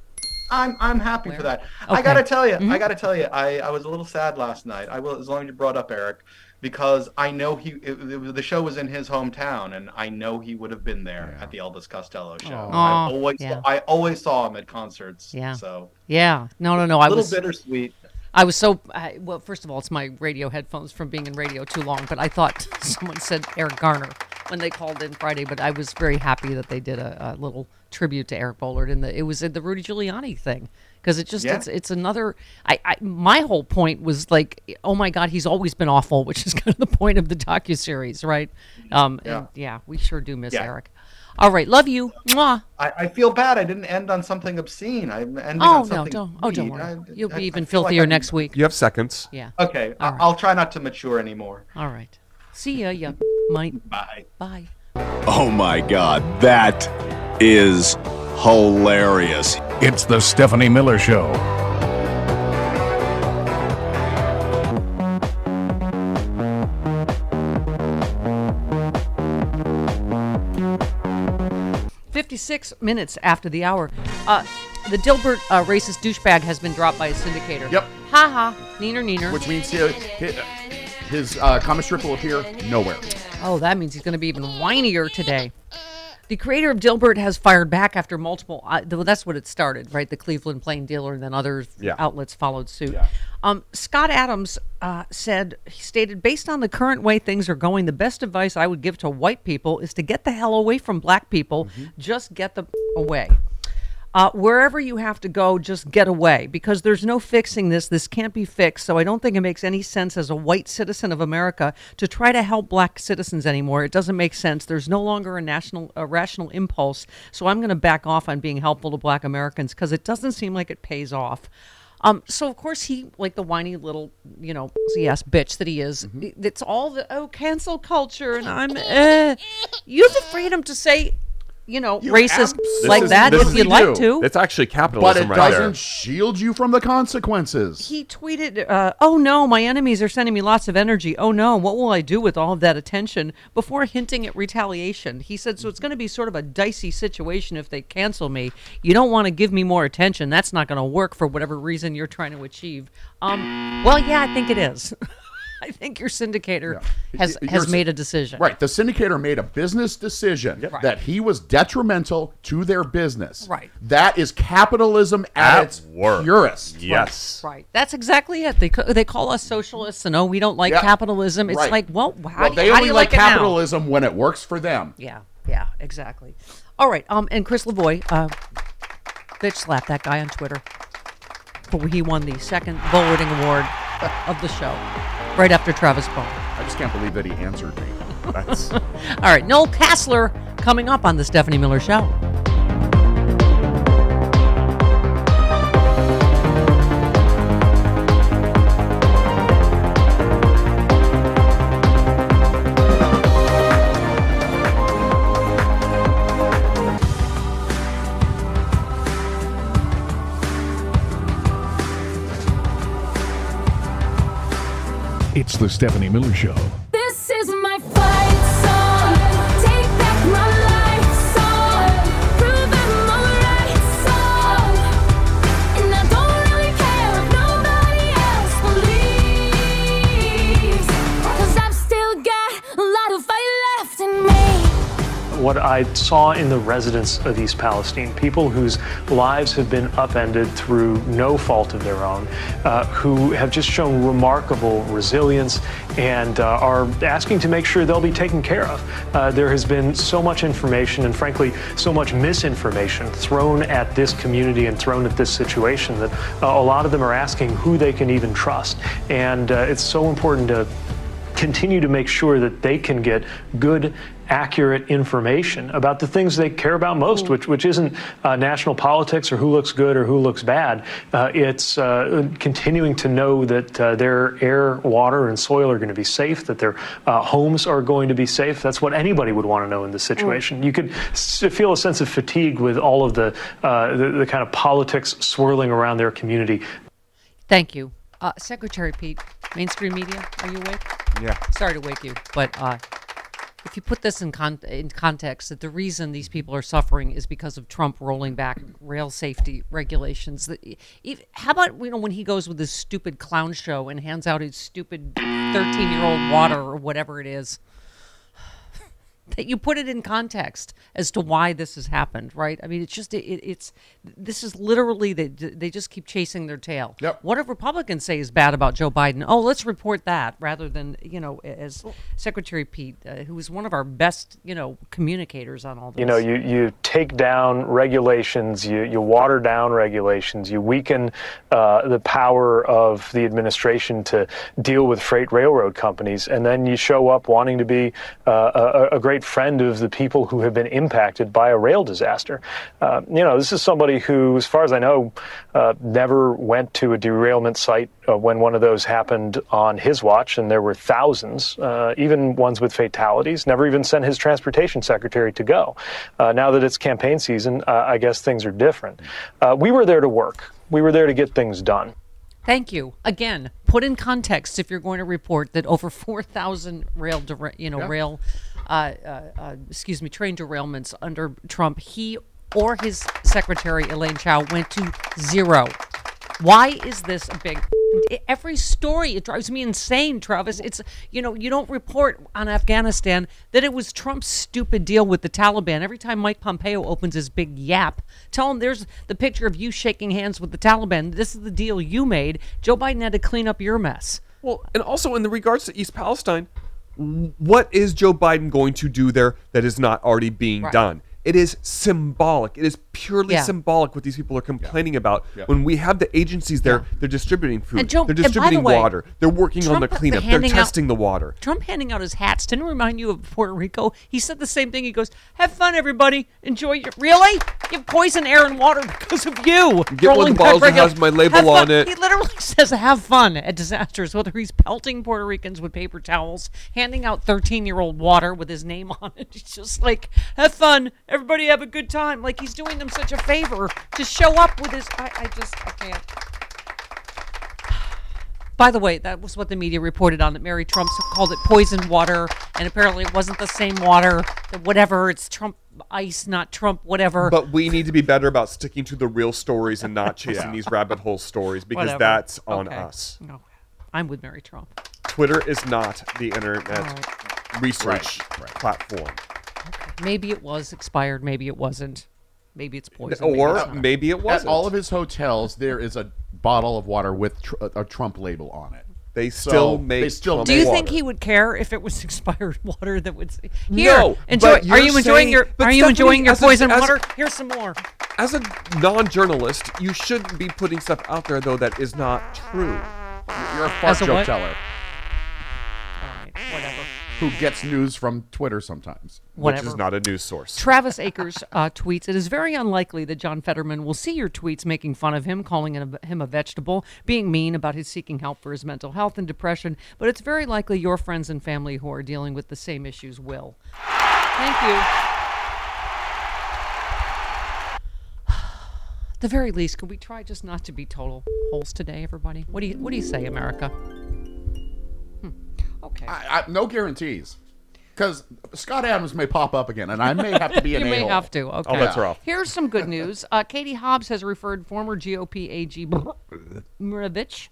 S12: i'm i'm happy for that i gotta tell you
S4: Mhm.
S12: i gotta tell you i i was a little sad last night i will as long as you brought up eric because i know he it, it, the show was in his hometown and i know he would have been there at the elvis costello show
S4: Aw.
S12: i always
S4: Yeah.
S12: i always saw him at concerts
S4: Yeah.
S12: so
S4: Yeah, no, no, no.
S12: a
S4: I
S12: little
S4: was
S12: bittersweet
S4: I was so I, well. First of all, it's my radio headphones from being in radio too long. But I thought someone said Eric Garner when they called in Friday. But I was very happy that they did a, a little tribute to Eric Boehlert, and it was in the Rudy Giuliani thing because it just
S12: Yeah.
S4: it's it's another. I, I my whole point was like, oh my God, he's always been awful, which is kind of the point of the docu series, right? Um,
S12: Yeah.
S4: yeah, we sure do miss
S12: Yeah.
S4: Eric. All right, love you. Mwah.
S12: I, I feel bad. I didn't end on something obscene. I'm ending
S4: Oh
S12: on
S4: no, don't oh don't worry.
S12: I-
S4: You'll
S12: I-
S4: be even
S12: feel like
S4: filthier next week.
S5: You have seconds.
S4: Yeah.
S12: Okay, I-
S4: All right.
S12: I'll try not to mature anymore.
S4: All right. See ya, you might.
S12: Bye.
S4: Bye.
S13: Oh my god, that is hilarious.
S7: It's the Stephanie Miller Show.
S4: Fifty-six minutes after the hour, uh, the Dilbert uh, racist douchebag has been dropped by a syndicator.
S6: Yep.
S4: Ha ha. Neener neener.
S6: Which means he, he- his uh, comic strip will appear nowhere.
S4: Oh, that means he's going to be even whinier today. The creator of Dilbert has fired back after multiple. Uh, that's what it started, right? The Cleveland Plain Dealer, and then other
S5: Yeah.
S4: outlets followed suit. Um, Scott Adams uh, said, he stated, based on the current way things are going, the best advice I would give to white people is to get the hell away from black people. Just get them away. Uh, wherever you have to go, just get away because there's no fixing this. This can't be fixed. So I don't think it makes any sense as a white citizen of America to try to help black citizens anymore. It doesn't make sense. There's no longer a national, a rational impulse. So I'm going to back off on being helpful to black Americans because it doesn't seem like it pays off. Um, so of course he, like the whiny little, you know, yes, bitch that he is. It's all the oh cancel culture, and I'm. Uh, you have to freedom to say, you know, racist
S6: abs-
S4: like
S6: is-
S4: that if you'd
S6: we
S4: like to.
S5: It's actually capitalism,
S6: But
S5: capitalism
S6: it
S5: right
S6: doesn't
S5: there.
S6: shield you from the consequences.
S4: He tweeted, uh, "Oh no, my enemies are sending me lots of energy. Oh no, what will I do with all of that attention?" Before hinting at retaliation, he said, "So it's going to be sort of a dicey situation if they cancel me. You don't want to give me more attention. That's not going to work for whatever reason you're trying to achieve." Um, well, yeah, I think it is. I think your syndicator has
S6: Y-
S4: has
S6: yours-
S4: made a decision.
S6: Right. The syndicator made a business decision
S4: Right.
S6: that he was detrimental to their business.
S4: Right.
S6: That is capitalism at,
S5: At
S6: its
S5: work.
S6: purest.
S5: Yes.
S4: Right. That's exactly it. They they call us socialists and oh, we don't like
S6: Yeah.
S4: capitalism. It's
S6: Right.
S4: like, well, how,
S6: Well,
S4: do,
S6: they
S4: you, how
S6: only
S4: do you
S6: like
S4: like, it
S6: capitalism when it works for them.
S4: Yeah, yeah, exactly. All right, um, and Chris Lavoie, uh, bitch slap that guy on Twitter. For he won the second Bullwarding Award of the show, right after Travis Bone.
S6: I just can't believe that he answered me. That's
S4: All right, Noel Casler coming up on the Stephanie Miller Show.
S7: It's the Stephanie Miller Show.
S14: I saw in the residents of East Palestine, people whose lives have been upended through no fault of their own, uh, who have just shown remarkable resilience and uh, are asking to make sure they'll be taken care of. Uh, there has been so much information and, frankly, so much misinformation thrown at this community and thrown at this situation that uh, a lot of them are asking who they can even trust. And uh, it's so important to continue to make sure that they can get good accurate information about the things they care about most which which isn't uh, national politics or who looks good or who looks bad. Uh, it's uh, continuing to know that uh, their air water and soil are going to be safe that their uh, homes are going to be safe. That's what anybody would want to know in this situation. You could s- feel a sense of fatigue with all of the, uh, the the kind of politics swirling around their community.
S4: Thank you. Uh, Secretary Pete, mainstream media, are you awake?
S5: Yeah.
S4: Sorry to wake you, but uh, if you put this in, con- in context, that the reason these people are suffering is because of Trump rolling back rail safety regulations. That if, how about you know when he goes with his stupid clown show and hands out his stupid thirteen-year-old water or whatever it is? That you put it in context as to why this has happened, right? I mean, it's just it, it's this is literally they they just keep chasing their tail. Yep. What if Republicans say is bad about Joe Biden? Oh, let's report that rather than you know as Secretary Pete, uh, who is one of our best you know communicators on all this.
S14: You know, you, you take down regulations, you, you water down regulations, you weaken uh, the power of the administration to deal with freight railroad companies, and then you show up wanting to be uh, a, a great friend of the people who have been impacted by a rail disaster. Uh, you know, this is somebody who, as far as I know, uh, never went to a derailment site uh, when one of those happened on his watch, and there were thousands, uh, even ones with fatalities. Never even sent his transportation secretary to go. Uh, now that it's campaign season, uh, I guess things are different. Uh, we were there to work. We were there to get things done.
S4: Thank you. Again, put in context if you're going to report that over 4,000 rail, dera- you know,
S6: Yeah.
S4: rail, Uh, uh, uh, excuse me, train derailments under Trump, he or his secretary Elaine Chao went to zero. Why is this a big? Every story it drives me insane, Travis. It's you know you don't report on Afghanistan that it was Trump's stupid deal with the Taliban. Every time Mike Pompeo opens his big yap, tell him there's the picture of you shaking hands with the Taliban. This is the deal you made. Joe Biden had to clean up your mess.
S5: Well, and also in the regards to East Palestine, what is Joe Biden going to do there that is not already being
S4: Right.
S5: done? It is symbolic. It is purely
S4: Yeah.
S5: symbolic what these people are complaining about.
S6: Yeah.
S5: When we have the agencies there, they're distributing food,
S4: Joe-
S5: they're
S4: and by the
S5: distributing
S4: way,
S5: water, they're working on the
S4: Trump
S5: cleanup, they're
S4: handing out-
S5: testing the water.
S4: Trump handing out his hats didn't remind you of Puerto Rico. He said the same thing. He goes, "Have fun, everybody. Enjoy your really. You have poison air and water because of you."
S5: Get one of the bottles that has my label on it.
S4: He literally says, "Have fun at disasters." Whether he's pelting Puerto Ricans with paper towels, handing out thirteen-year-old water with his name on it, it's just like, "Have fun, everybody. Have a good time." Like he's doing them such a favor to show up with his. I, I just I can't. By the way, that was what the media reported on that Mary Trump called it poison water, and apparently it wasn't the same water. That whatever, it's Trump ice, not Trump whatever.
S5: But we need to be better about sticking to the real stories and not chasing these rabbit hole stories because
S4: Whatever.
S5: that's on
S4: Okay.
S5: us.
S4: No, I'm with Mary Trump.
S5: Twitter is not the internet
S4: All
S5: research platform.
S4: Maybe it was expired. Maybe it wasn't. Maybe it's poison.
S5: Or
S4: it's
S5: maybe it wasn't.
S6: all of his hotels, there is a bottle of water with tr- uh, a Trump label on it.
S5: They
S6: So
S5: still make
S6: They still
S5: Trump
S4: Do you
S6: make
S4: think he would care if it was expired water that would say, here?
S5: No,
S4: enjoy. Are
S5: you're
S4: you enjoying your? Are you enjoying your
S5: as a-
S4: poison
S5: as-
S4: water? Here's some more.
S5: As a non-journalist, you shouldn't be putting stuff out there though that is not true.
S6: You're a fart
S4: As
S6: joke
S4: what?
S6: teller
S4: All right, whatever.
S6: Who gets news from Twitter sometimes.
S4: Whatever.
S5: Which is not a news source.
S4: Travis Akers uh, tweets, It is very unlikely that John Fetterman will see your tweets making fun of him, calling him a, vegetable, being mean about his seeking help for his mental health and depression, but it's very likely your friends and family who are dealing with the same issues will. Thank you. The very least, could we try just not to be total holes today, everybody? What do you What do you say, America? Okay.
S6: I, I, no guarantees. Because Scott Adams may pop up again, and I may have to be an
S4: you may
S6: a-hole.
S4: have to. Okay.
S5: All bets are off.
S4: Here's some good news. Uh, Katie Hobbs has referred former GOP AG Brnovich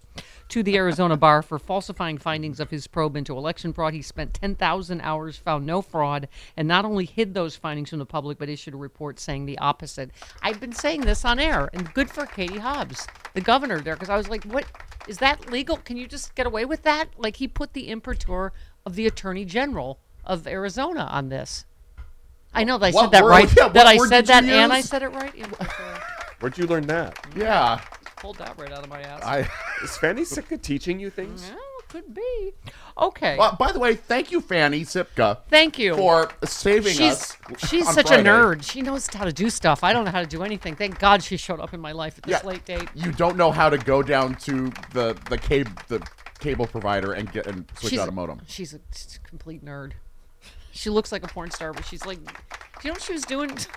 S4: to the Arizona bar for falsifying findings of his probe into election fraud. He spent 10,000 hours, found no fraud, and not only hid those findings from the public, but issued a report saying the opposite. I've been saying this on air, and good for Katie Hobbs, the governor there, because I was like, what? Is that legal? Can you just get away with that? Like, he put the imprimatur of the attorney general of Arizona on this. I know that I
S6: What
S4: said that
S6: word-
S4: right.
S6: yeah,
S4: that I said that and I said it right. It was,
S5: Where'd you learn that?
S6: Yeah.
S4: Pulled that right out of my ass.
S6: I.
S5: Is Fanny sick of teaching you things?
S4: Well, could be. Okay.
S6: Well, by the way, thank you, Fanny Sipka.
S4: Thank you.
S6: for saving
S4: she's
S6: us.
S4: she's such
S6: Friday.
S4: a nerd. She knows how to do stuff. I don't know how to do anything. Thank God she showed up in my life at this
S6: Yeah.
S4: late date.
S6: You don't know how to go down to the the cable the cable provider and get and switch
S4: she's
S6: out a modem.
S4: She's a, she's a complete nerd. She looks like a porn star, but she's like, do you know what she was doing?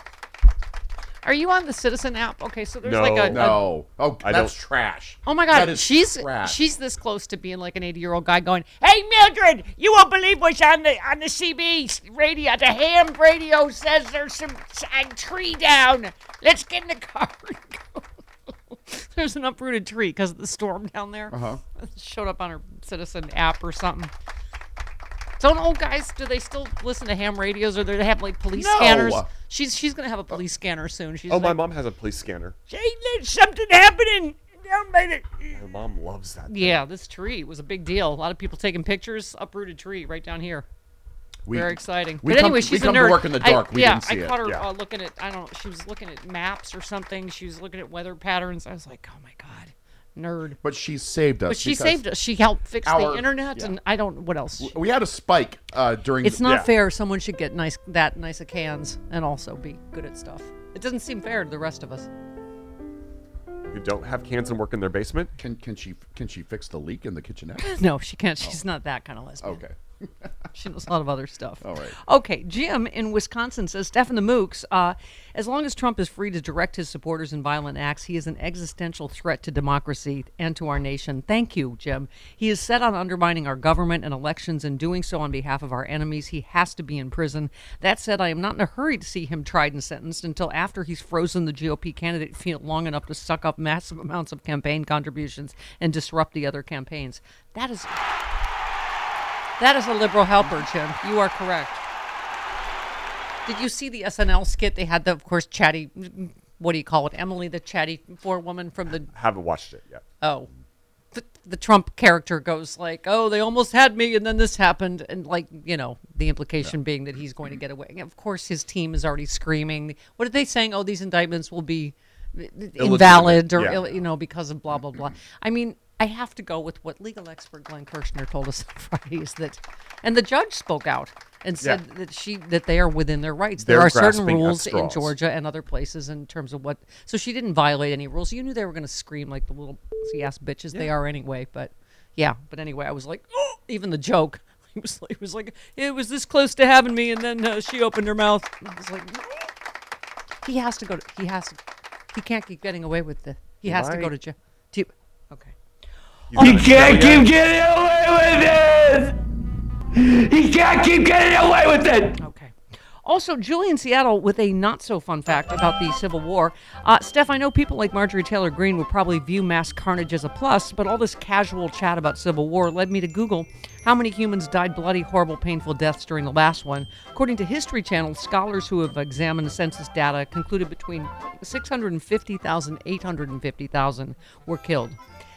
S4: Are you on the Citizen app? Okay, so there's like a, a-
S6: no. Oh,
S5: I
S6: that's
S5: don't-
S6: trash.
S4: Oh my
S6: That
S4: God,
S6: is
S4: she's
S6: trash.
S4: she's this close to being like an 80 year old guy going, "Hey Mildred, you won't believe what's on the on the CB radio. The ham radio says there's some a tree down. Let's get in the car and go." there's an uprooted tree because of the storm down there.
S6: Uh-huh.
S4: Showed up on her Citizen app or something. Don't old guys do they still listen to ham radios or do they have like police
S6: No.
S4: scanners? She's she's gonna have a police scanner soon. She's
S5: Oh, my
S4: like,
S5: mom has a police scanner.
S4: Hey, there's something happening down by the
S5: My mom loves that. thing.
S4: yeah, this tree was a big deal. A lot of people taking pictures. Uprooted tree right down here.
S6: We-
S4: Very exciting.
S6: we
S4: but
S6: come-
S4: anyway,
S6: we
S4: she's
S6: come
S4: a
S6: to
S4: nerd.
S6: work in the
S4: I-
S6: dark. We
S4: yeah,
S6: didn't see
S4: I
S6: it.
S4: caught her
S5: Yeah.
S4: uh, looking at. I don't. know. She was looking at maps or something. She was looking at weather patterns. I was like, oh my god, nerd.
S6: But she saved us.
S4: But she saved us. She helped fix
S6: our-
S4: the internet,
S6: yeah.
S4: and I don't. What else?
S6: We had a spike uh, during.
S4: It's not
S5: Yeah.
S4: fair. Someone should get nice that nice of cans and also be good at stuff. It doesn't seem fair to the rest of us.
S5: Who don't have cans and work in their basement?
S6: Can can she can she fix the leak in the kitchenette?
S4: No, she can't. She's not that kind of lesbian.
S6: Okay.
S4: She knows a lot of other stuff.
S6: All right.
S4: Okay, Jim in Wisconsin says Stefan the Mooks, uh, as long as Trump is free to direct his supporters in violent acts, he is an existential threat to democracy and to our nation. Thank you, Jim. He is set on undermining our government and elections and doing so on behalf of our enemies. He has to be in prison. That said, I am not in a hurry to see him tried and sentenced until after he's frozen the GOP candidate field long enough to suck up massive amounts of campaign contributions and disrupt the other campaigns. That is that is a liberal helper, Jim. You are correct. Did you see the SNL skit? They had the, of course, chatty. What do you call it? Emily, the chatty four woman from the.
S5: Haven't watched it yet.
S4: Oh, the, the Trump character goes like, "Oh, they almost had me, and then this happened," and like, you know, the implication being that he's going to get away. And of course, his team is already screaming. What are they saying? Oh, these indictments will be invalid, or
S5: yeah.
S4: ill- you know, because of blah blah blah. I mean, I have to go with what legal expert Glenn Kirshner told us on Friday is that, and the judge spoke out and said
S5: Yeah.
S4: that she that they are within their rights. there
S5: They're
S4: are certain rules in. Georgia and other places in terms of what. So she didn't violate any rules. You knew they were going to scream like the little ass bitches they are anyway. But yeah, but anyway, I was like, oh, even the joke. He was like, it was like it was this close to having me, and then uh, she opened her mouth. I was like, he has to go to. He has to. He can't keep getting away with the. He has to go to jail. Do you-
S11: can't keep getting away with this! You can't keep getting away with it!
S4: Okay. Also, Julian Seattle with a not so fun fact about the Civil War. Uh, Steph, I know people like Marjorie Taylor Greene would probably view mass carnage as a plus, but all this casual chat about Civil War led me to Google how many humans died bloody, horrible, painful deaths during the last one. According to History Channel, scholars who have examined the census data concluded between 650,000 850,000 were killed.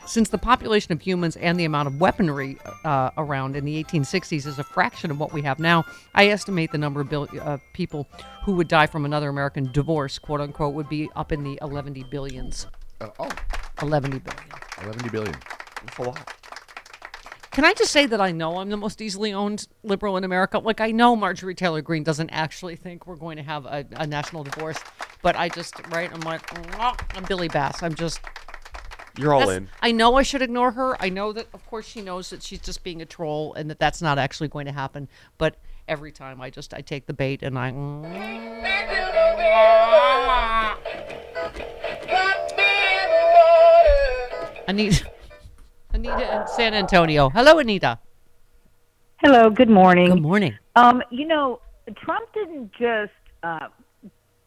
S4: Since the population of humans and the amount of weaponry uh, around in the 1860s is a fraction of what we have now, I estimate the number of bil- uh, people who would die from another American divorce, quote unquote, would be up in the 11 billions.
S6: Uh, oh,
S4: 11 billion.
S6: 11 billion.
S5: That's a lot.
S4: Can I just say that I know I'm the most easily owned liberal in America? Like, I know Marjorie Taylor Greene doesn't actually think we're going to have a, a national divorce, but I just, right? I'm like, "Oh, I'm Billy Bass. I'm just.
S5: You're all
S4: That's-
S5: in.
S4: I know I should ignore her. I know that, of course, she knows that she's just being a troll and that that's not actually going to happen. But every time I just I take the bait and I. Anita, Anita in San Antonio. Hello, Anita.
S15: Hello, good morning.
S4: Good morning.
S15: Um, you know, Trump didn't just uh,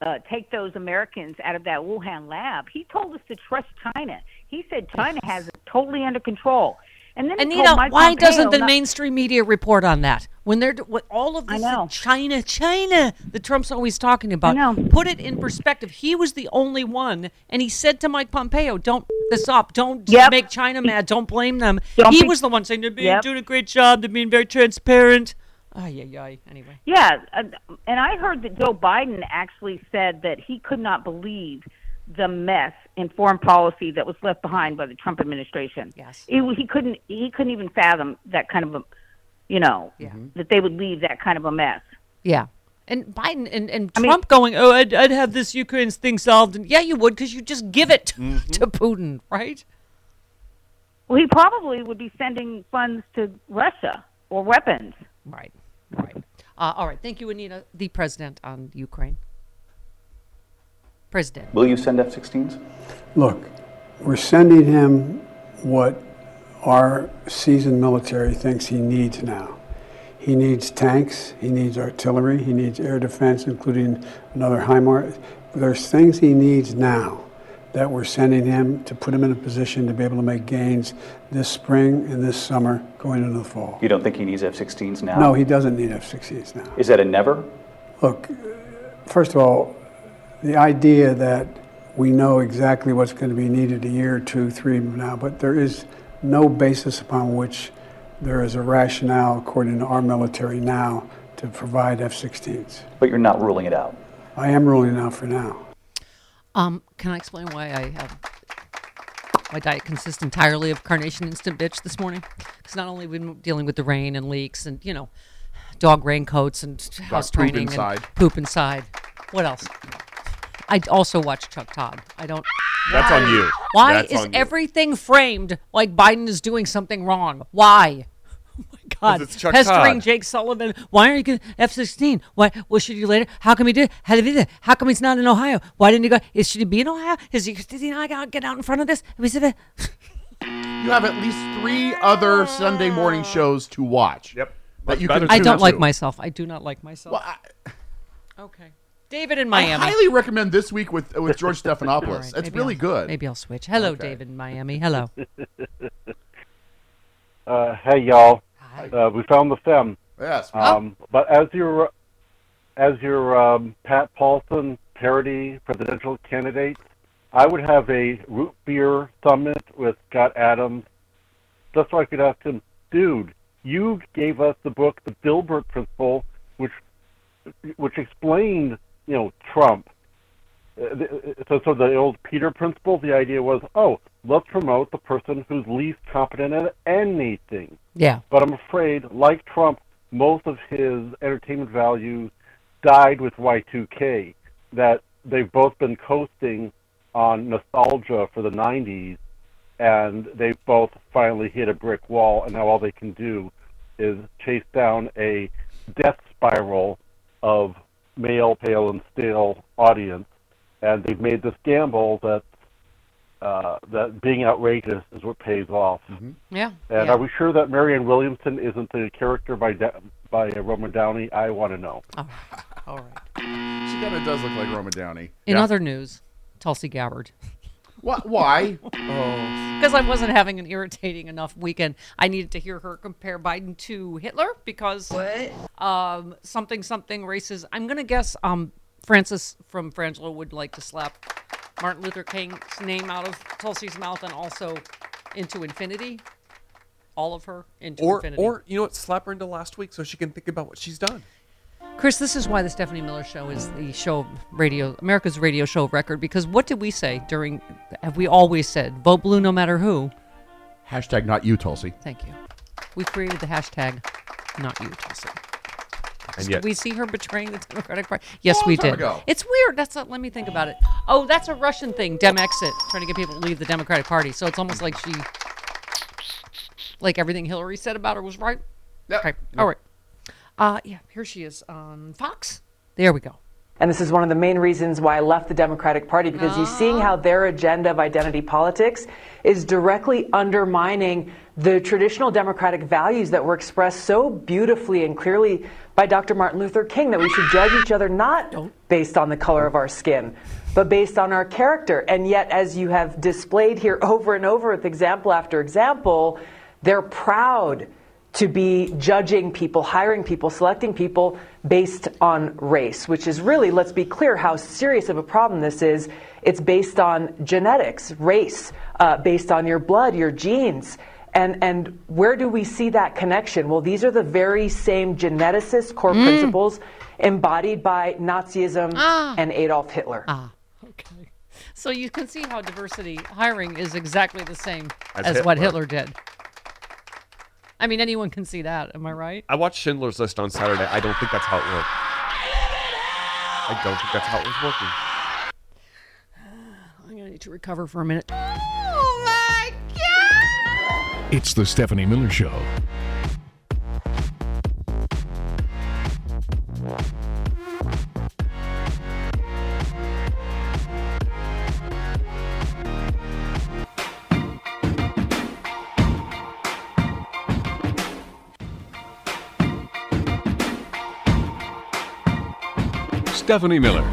S15: uh, take those Americans out of that Wuhan lab. He told us to trust China. He said China has it totally under control. And then he
S4: Anita, why
S15: Pompeo
S4: doesn't the
S15: not-
S4: mainstream media report on that? When they're with all of this. China, China that Trump's always talking about, put it in perspective. He was the only one, and he said to Mike Pompeo, "Don't f- this up. Don't
S15: Yep.
S4: make China mad. Don't blame them."
S15: Don't
S4: he
S15: be-
S4: was the one saying they're being
S15: Yep.
S4: doing a great job. They're being very transparent. Ay, ay, ay. Anyway,
S15: Yeah, uh, and I heard that Joe Biden actually said that he could not believe the mess in foreign policy that was left behind by the Trump administration.
S4: Yes,
S15: he, he couldn't. He couldn't even fathom that kind of a, you know, that they would leave that kind of a mess.
S4: yeah. And Biden and, and
S15: I mean-
S4: Trump going, "Oh, I'd, I'd have this Ukraine thing solved." And yeah, you would because you just give it to Putin, right?
S15: Well, he probably would be sending funds to Russia or weapons.
S4: Right. Right. Uh, all right. Thank you, Anita, the president on Ukraine. President.
S10: Will you send F 16s?
S3: Look, we're sending him what our seasoned military thinks he needs now. He needs tanks, he needs artillery, he needs air defense, including another HIMARS. There's things he needs now that we're sending him to put him in a position to be able to make gains this spring and this summer going into the fall.
S10: You don't think he needs F 16s now?
S3: No, he doesn't need F 16s now.
S10: Is that a never?
S3: Look, first of all, the idea that we know exactly what's going to be needed a year, two, three from now, but there is no basis upon which there is a rationale, according to our military now, to provide F 16s.
S10: But you're not ruling it out.
S3: I am ruling it out for now.
S4: Um, can I explain why I have my diet consists entirely of carnation instant bitch this morning? Because not only have we been dealing with the rain and leaks and you know, dog raincoats and house
S6: poop
S4: training
S6: inside.
S4: and poop inside. What else? I also watch Chuck Todd. I don't.
S5: That's on you.
S4: Why
S5: That's
S4: is
S5: you.
S4: everything framed like Biden is doing something wrong? Why? Oh my God!
S5: it's Chuck
S4: Pestering
S5: Todd.
S4: Jake Sullivan. Why aren't you going F sixteen? Why? What should you later? How come he did? It? How did he do? it? How come he's not in Ohio? Why didn't he go? Is should he be in Ohio? Is he? Did he not get- get out in front of this? We said,
S6: You have at least three other Sunday morning shows to watch.
S5: Yep.
S6: That you
S5: better
S6: can
S4: I don't like myself. I do not like myself. okay, David in Miami.
S6: I highly recommend this week with with George Stephanopoulos.
S4: All right,
S6: it's really
S4: I'll-
S6: good.
S4: Maybe I'll switch. Hello,
S6: Okay.
S4: David in Miami. Hello.
S16: Uh, hey y'all, uh, we found the fem.
S6: Yes.
S16: Um, But as your as your um, Pat Paulsen parody presidential candidate, I would have a root beer summit with Scott Adams, just so I could ask him, dude, you gave us the book, The Dilbert Principle, which which explained, you know, Trump. Uh, So, so the old Peter principle, the idea was, oh, let's promote the person who's least competent at anything.
S4: Yeah.
S16: But I'm afraid, like Trump, most of his entertainment value died with Y2K. That they've both been coasting on nostalgia for the 90s, and they've both finally hit a brick wall, and now all they can do is chase down a death spiral of male, pale, and stale audience. And they've made this gamble that uh, that being outrageous is what pays off.
S4: Yeah.
S16: And
S4: yeah.
S16: are we sure that Marianne Williamson isn't the character by Da- by uh, Roma Downey? I want to know.
S4: All right.
S6: She kind of does look like Roma Downey.
S4: In other news, Tulsi Gabbard.
S6: What? Why?
S4: oh. Because I wasn't having an irritating enough weekend. I needed to hear her compare Biden to Hitler because what? Um, something something races. I'm gonna guess. Um, Frances from Frangela would like to slap Martin Luther King's name out of Tulsi's mouth and also into infinity. All of her into
S5: Or,
S4: infinity.
S5: or you know what? Slap her into last week so she can think about what she's done.
S4: Chris, this is why the Stephanie Miller Show is the show of radio, America's radio show of record. Because what did we say during? Have we always said vote blue no matter who?
S6: Hashtag not you, Tulsi.
S4: Thank you. We created the hashtag not you, Tulsi.
S6: And
S4: did
S6: yet-
S4: we see her betraying the Democratic Party? Yes, we did.
S6: ago.
S4: It's weird. That's not, let me think about it. Oh, that's a Russian thing. Dem exit, trying to get people to leave the Democratic Party. So it's almost like she, like everything Hillary said about her was right. Okay. All right. Uh, yeah. Here she is on Fox. There we go.
S17: And this is one of the main reasons why I left the Democratic Party because you're seeing how their agenda of identity politics is directly undermining the traditional democratic values that were expressed so beautifully and clearly by Dr. Martin Luther King that we should judge each other not based on the color of our skin, but based on our character. And yet, as you have displayed here over and over with example after example, they're proud to be judging people, hiring people, selecting people based on race, which is really, let's be clear, how serious of a problem this is. It's based on genetics, race, uh, based on your blood, your genes. And, and where do we see that connection? Well, these are the very same geneticist core
S4: Mm.
S17: principles embodied by Nazism
S4: Ah.
S17: and Adolf Hitler.
S4: Ah, okay. So you can see how diversity hiring is exactly the same
S5: As
S4: as, what
S5: Hitler.
S4: Hitler did. I mean, anyone can see that. Am I right?
S5: I watched Schindler's List on Saturday. I don't think that's how it worked. I don't think that's how it was working.
S4: I'm gonna need to recover for a minute. Oh my god!
S7: It's the Stephanie Miller Show. Stephanie Miller.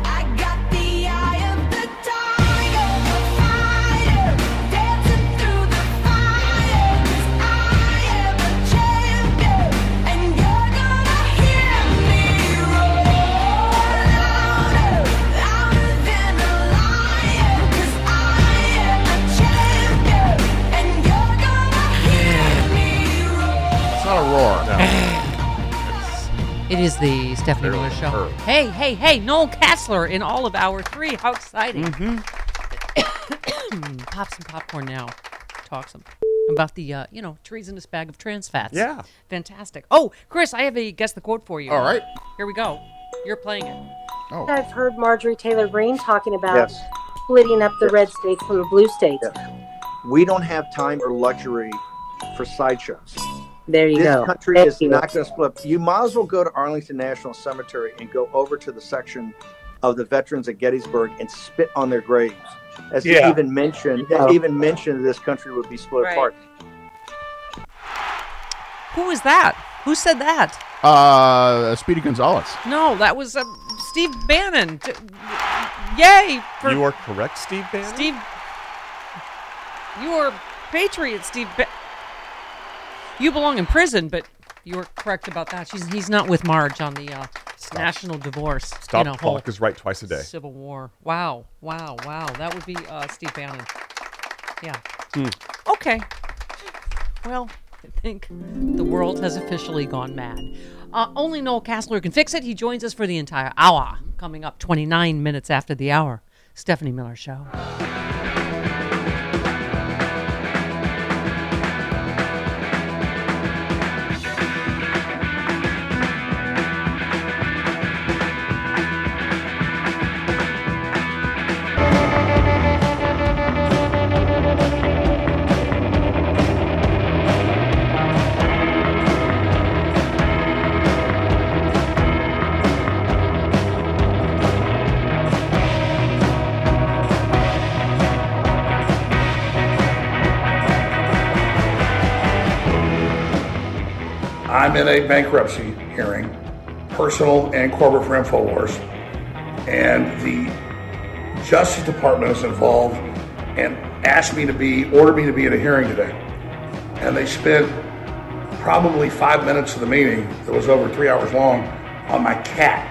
S6: It's not a roar.
S4: It is the Stephanie Miller Show.
S6: her.
S4: Hey, hey, hey, Noel Casler in all of hour three. How exciting.
S5: Mm-hmm.
S4: Pop some popcorn now. Talk some about the, uh, you know, treasonous bag of trans fats.
S5: Yeah.
S4: Fantastic. Oh, Chris, I have a guess the quote for you.
S6: All right.
S4: Here we go. You're playing it.
S6: Oh.
S18: I've heard Marjorie Taylor Greene talking about
S19: Yes.
S18: splitting up the red states from the blue states.
S19: We don't have time or luxury for sideshows.
S18: There you
S19: this
S18: go.
S19: This country
S18: Thank
S19: is
S18: you.
S19: not going to split. You might as well go to Arlington National Cemetery and go over to the section of the veterans at Gettysburg and spit on their graves, as
S11: Yeah.
S19: even mentioned,
S11: Yeah.
S19: even mentioned this country would be split
S4: Right.
S19: apart.
S4: was that? Who said that?
S6: Uh, Speedy Gonzalez.
S4: No, that was uh, Steve Bannon. T- Yay for
S5: You are correct, Steve Bannon.
S4: Steve. You are patriot, Steve. Ba- you belong in prison, but you were correct about that. She's he's not with Marge on the uh, national divorce.
S5: Stop
S4: you know,
S5: clock is right twice a day.
S4: Civil War. Wow, wow, wow. That would be uh, Steve Bannon. Yeah.
S5: Hmm.
S4: Okay. Well, I think the world has officially gone mad. Uh, only Noel Casler can fix it. He joins us for the entire hour. Coming up 29 minutes after the hour. Stephanie Miller Show.
S20: I'm in a bankruptcy hearing, personal and corporate for InfoWars, and the Justice Department is involved and asked me to be, ordered me to be at a hearing today. And they spent probably five minutes of the meeting, that was over three hours long, on my cat.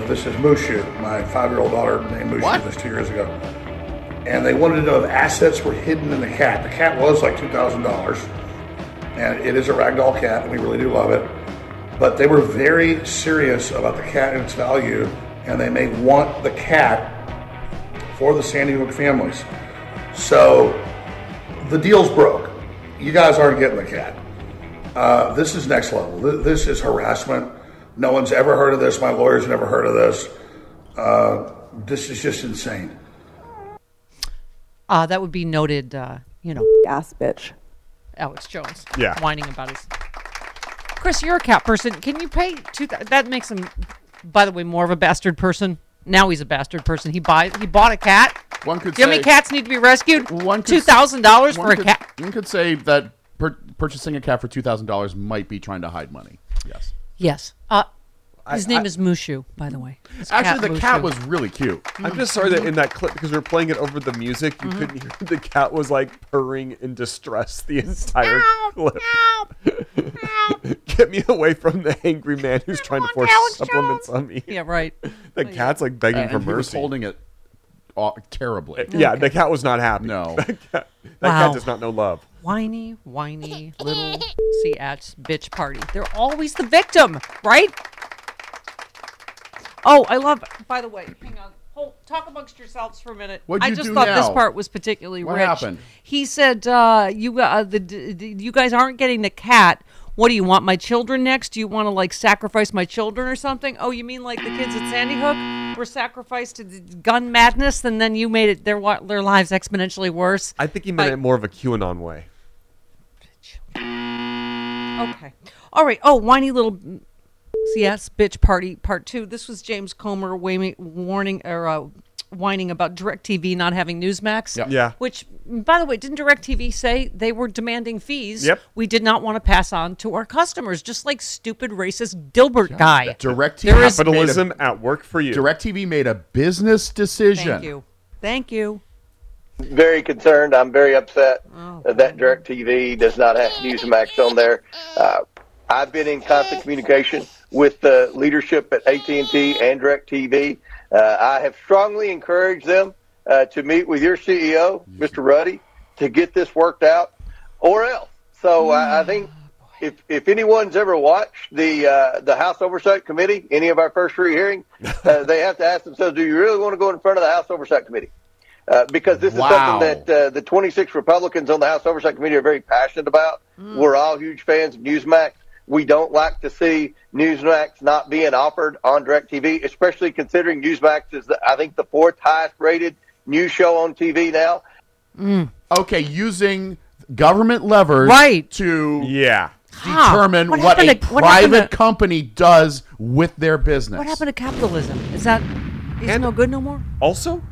S20: Now, this is Mushu, my five-year-old daughter named Mushu what? this two years ago. And they wanted to know if assets were hidden in the cat. The cat was like $2,000 and it is a ragdoll cat, and we really do love it. But they were very serious about the cat and its value, and they may want the cat for the Sandy Hook families. So the deal's broke. You guys aren't getting the cat. Uh, this is next level. This is harassment. No one's ever heard of this. My lawyer's never heard of this. Uh, this is just insane.
S4: Uh, that would be noted, uh, you know.
S21: Gas bitch.
S4: Alex Jones.
S20: Yeah.
S4: Whining about his. Chris, you're a cat person. Can you pay two? Th- that makes him by the way, more of a bastard person. Now he's a bastard person. He buys. He bought a cat.
S6: One could
S4: Do you know how many
S6: say-
S4: cats need to be rescued?
S6: One
S4: Two thousand dollars
S6: one
S4: for a
S6: could-
S4: cat.
S6: One could say that pur- purchasing a cat for two thousand dollars might be trying to hide money. Yes.
S4: Yes. Uh, his
S5: I-
S4: name
S5: I-
S4: is Mushu, by the way. His
S6: Actually, the cat was really cute.
S5: I'm just sorry that in that clip because we are playing it over the music, you
S4: Mhm.
S5: couldn't hear the cat was like purring in distress the entire clip. Get me away from the angry man who's trying to force supplements on me.
S4: Yeah, right.
S5: The cat's like begging
S6: And
S5: for
S6: he was
S5: mercy.
S6: holding it aw- terribly.
S5: Yeah, the cat was not happy.
S6: No.
S5: that cat, that
S4: Wow.
S5: cat does not know love.
S4: whiny, whiny little Seats bitch party. They're always the victim, right? Oh, I love. By the way, hang on. Hold, talk amongst yourselves for a minute.
S6: What'd
S4: I
S6: you
S4: just
S6: do
S4: thought this part was particularly
S6: What
S4: rich.
S6: happened?
S4: He said, uh, "You, uh, the, the, you guys aren't getting the cat. What do you want? My children next? Do you want to like sacrifice my children or something? Oh, you mean like the kids at Sandy Hook were sacrificed to the gun madness, and then you made it their wa- their lives exponentially worse?
S5: I think he meant
S4: By-
S5: it more of a QAnon way.
S4: Okay. All right. Oh, whiny little CS bitch party part two. This was James Comer warning or uh, whining about DirecTV not having Newsmax.
S5: Yep. Yeah.
S4: Which, by the way, didn't DirecTV say they were demanding fees?
S5: Yep.
S4: We did not want to pass on to our customers, just like stupid racist Dilbert guy.
S6: DirecTV
S4: There is-
S5: Capitalism at work for you.
S6: DirecTV made a business decision.
S4: Thank you. Thank you.
S21: very concerned. I'm very upset
S4: Oh,
S21: that DirecTV does not have Newsmax on there. Uh, I've been in constant communication with the leadership at AT&T and DirecTV. Uh, I have strongly encouraged them uh, to meet with your CEO, Mr. Ruddy, to get this worked out, or else. So I, I think if if anyone's ever watched the uh, the House Oversight Committee, any of our first three hearings, uh, they have to ask themselves, do you really want to go in front of the House Oversight Committee? Uh, because this is
S6: Wow.
S21: something that uh, the 26 Republicans on the House Oversight Committee are very passionate about. We're all huge fans of Newsmax. We don't like to see Newsmax not being offered on DirecTV, especially considering Newsmax is, the, I think, the fourth highest rated news show on TV now. Mm.
S6: Okay, using government levers
S4: Right.
S6: to
S5: yeah
S4: Huh.
S6: determine
S4: What
S6: what, a
S4: to- what
S6: private
S4: to-
S6: company does with their business.
S4: What happened to capitalism? Is that is no good no more?
S5: Also,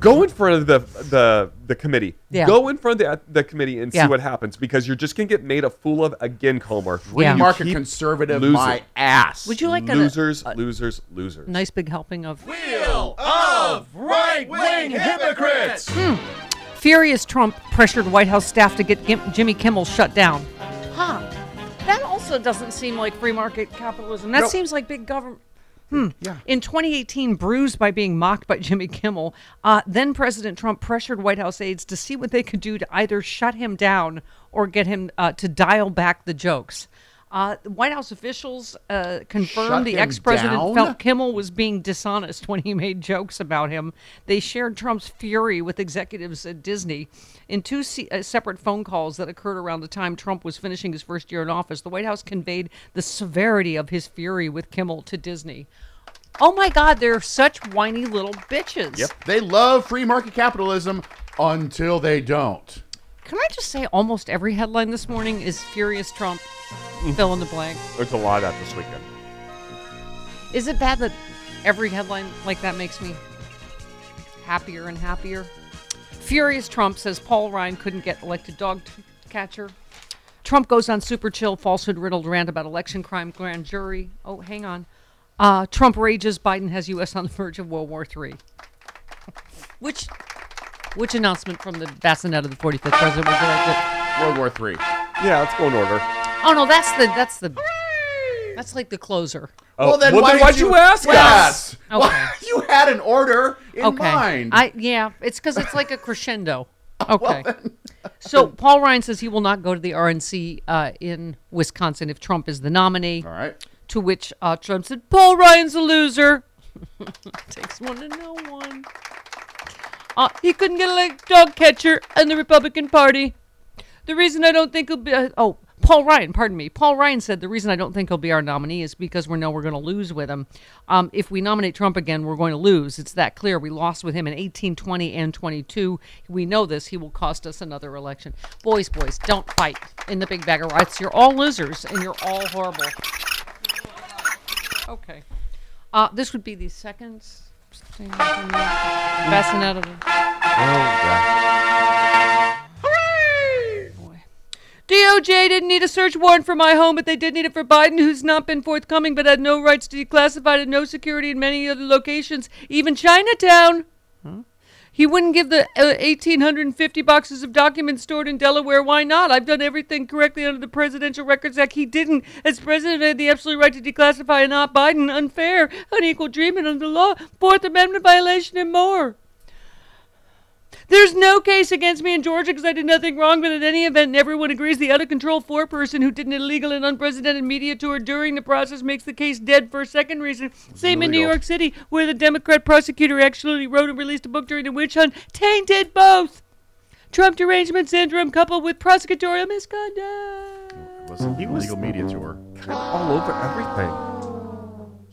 S5: go in front of the the the committee.
S4: Yeah.
S5: Go in front of the, the committee and
S4: Yeah.
S5: see what happens because you're just gonna get made a fool of again, Comer.
S6: Free
S5: You
S6: market
S5: keep
S6: conservative
S5: losing.
S6: my ass.
S4: Would you like a-
S5: losers, losers, losers?
S4: Nice big helping of
S11: Wheel of right-wing hypocrites.
S4: Hmm. Furious Trump pressured White House staff to get Gim- Jimmy Kimmel shut down. Huh. That also doesn't seem like free market capitalism. That
S6: No.
S4: seems like big government. Hmm.
S6: Yeah.
S4: In 2018, bruised by being mocked by Jimmy Kimmel, uh, then President Trump pressured White House aides to see what they could do to either shut him down or get him uh, to dial back the jokes. Uh, White House officials uh, confirmed
S6: Shut
S4: the ex president felt Kimmel was being dishonest when he made jokes about him. They shared Trump's fury with executives at Disney. In two se- uh, separate phone calls that occurred around the time Trump was finishing his first year in office, the White House conveyed the severity of his fury with Kimmel to Disney. Oh my God, they're such whiny little bitches.
S6: Yep. They love free market capitalism until they don't.
S4: Can I just say almost every headline this morning is Furious Trump, fill in the blank.
S5: There's a lot of that this weekend.
S4: Is it bad that every headline like that makes me happier and happier? Furious Trump says Paul Ryan couldn't get elected dog t- catcher. Trump goes on super chill, falsehood riddled rant about election crime grand jury. Oh, hang on. Uh, Trump rages Biden has U.S. on the verge of World War III. Which, which announcement from the bassinet of the 45th president was it?
S6: World War Three.
S5: Yeah, let's go in order.
S4: Oh no, that's the that's the that's like the closer.
S5: Oh,
S6: well, then
S5: well,
S6: why
S5: then why'd you ask
S6: Yes.
S5: us?
S4: Okay.
S6: Well, you had an order in
S4: okay.
S6: mind.
S4: I yeah, it's because it's like a crescendo. Okay. so Paul Ryan says he will not go to the RNC uh, in Wisconsin if Trump is the nominee.
S6: All right.
S4: To which uh, Trump said, "Paul Ryan's a loser." Takes one to know one. Uh, he couldn't get elected dog catcher in the Republican Party. The reason I don't think he'll be uh, oh Paul Ryan, pardon me. Paul Ryan said the reason I don't think he'll be our nominee is because we know we're going to lose with him. Um, if we nominate Trump again, we're going to lose. It's that clear. We lost with him in 18, 20, and 22. We know this. He will cost us another election. Boys, boys, don't fight in the big bag of rights. You're all losers and you're all horrible. Okay. Uh, this would be the second. Passing out of the. DOJ didn't need a search warrant for my home, but they did need it for Biden, who's not been forthcoming but had no rights to declassify and no security in many other locations, even Chinatown. He wouldn't give the uh, 1,850 boxes of documents stored in Delaware. Why not? I've done everything correctly under the Presidential Records Act. He didn't. As president, I had the absolute right to declassify and not Biden. Unfair, unequal treatment under the law, Fourth Amendment violation, and more. There's no case against me in Georgia because I did nothing wrong, but in any event, everyone agrees the out of control foreperson who did an illegal and unprecedented media tour during the process makes the case dead for a second reason. Same in New York City, where the Democrat prosecutor actually wrote and released a book during the witch hunt, tainted both. Trump derangement syndrome coupled with prosecutorial misconduct.
S6: Was an illegal media tour.
S5: all over everything.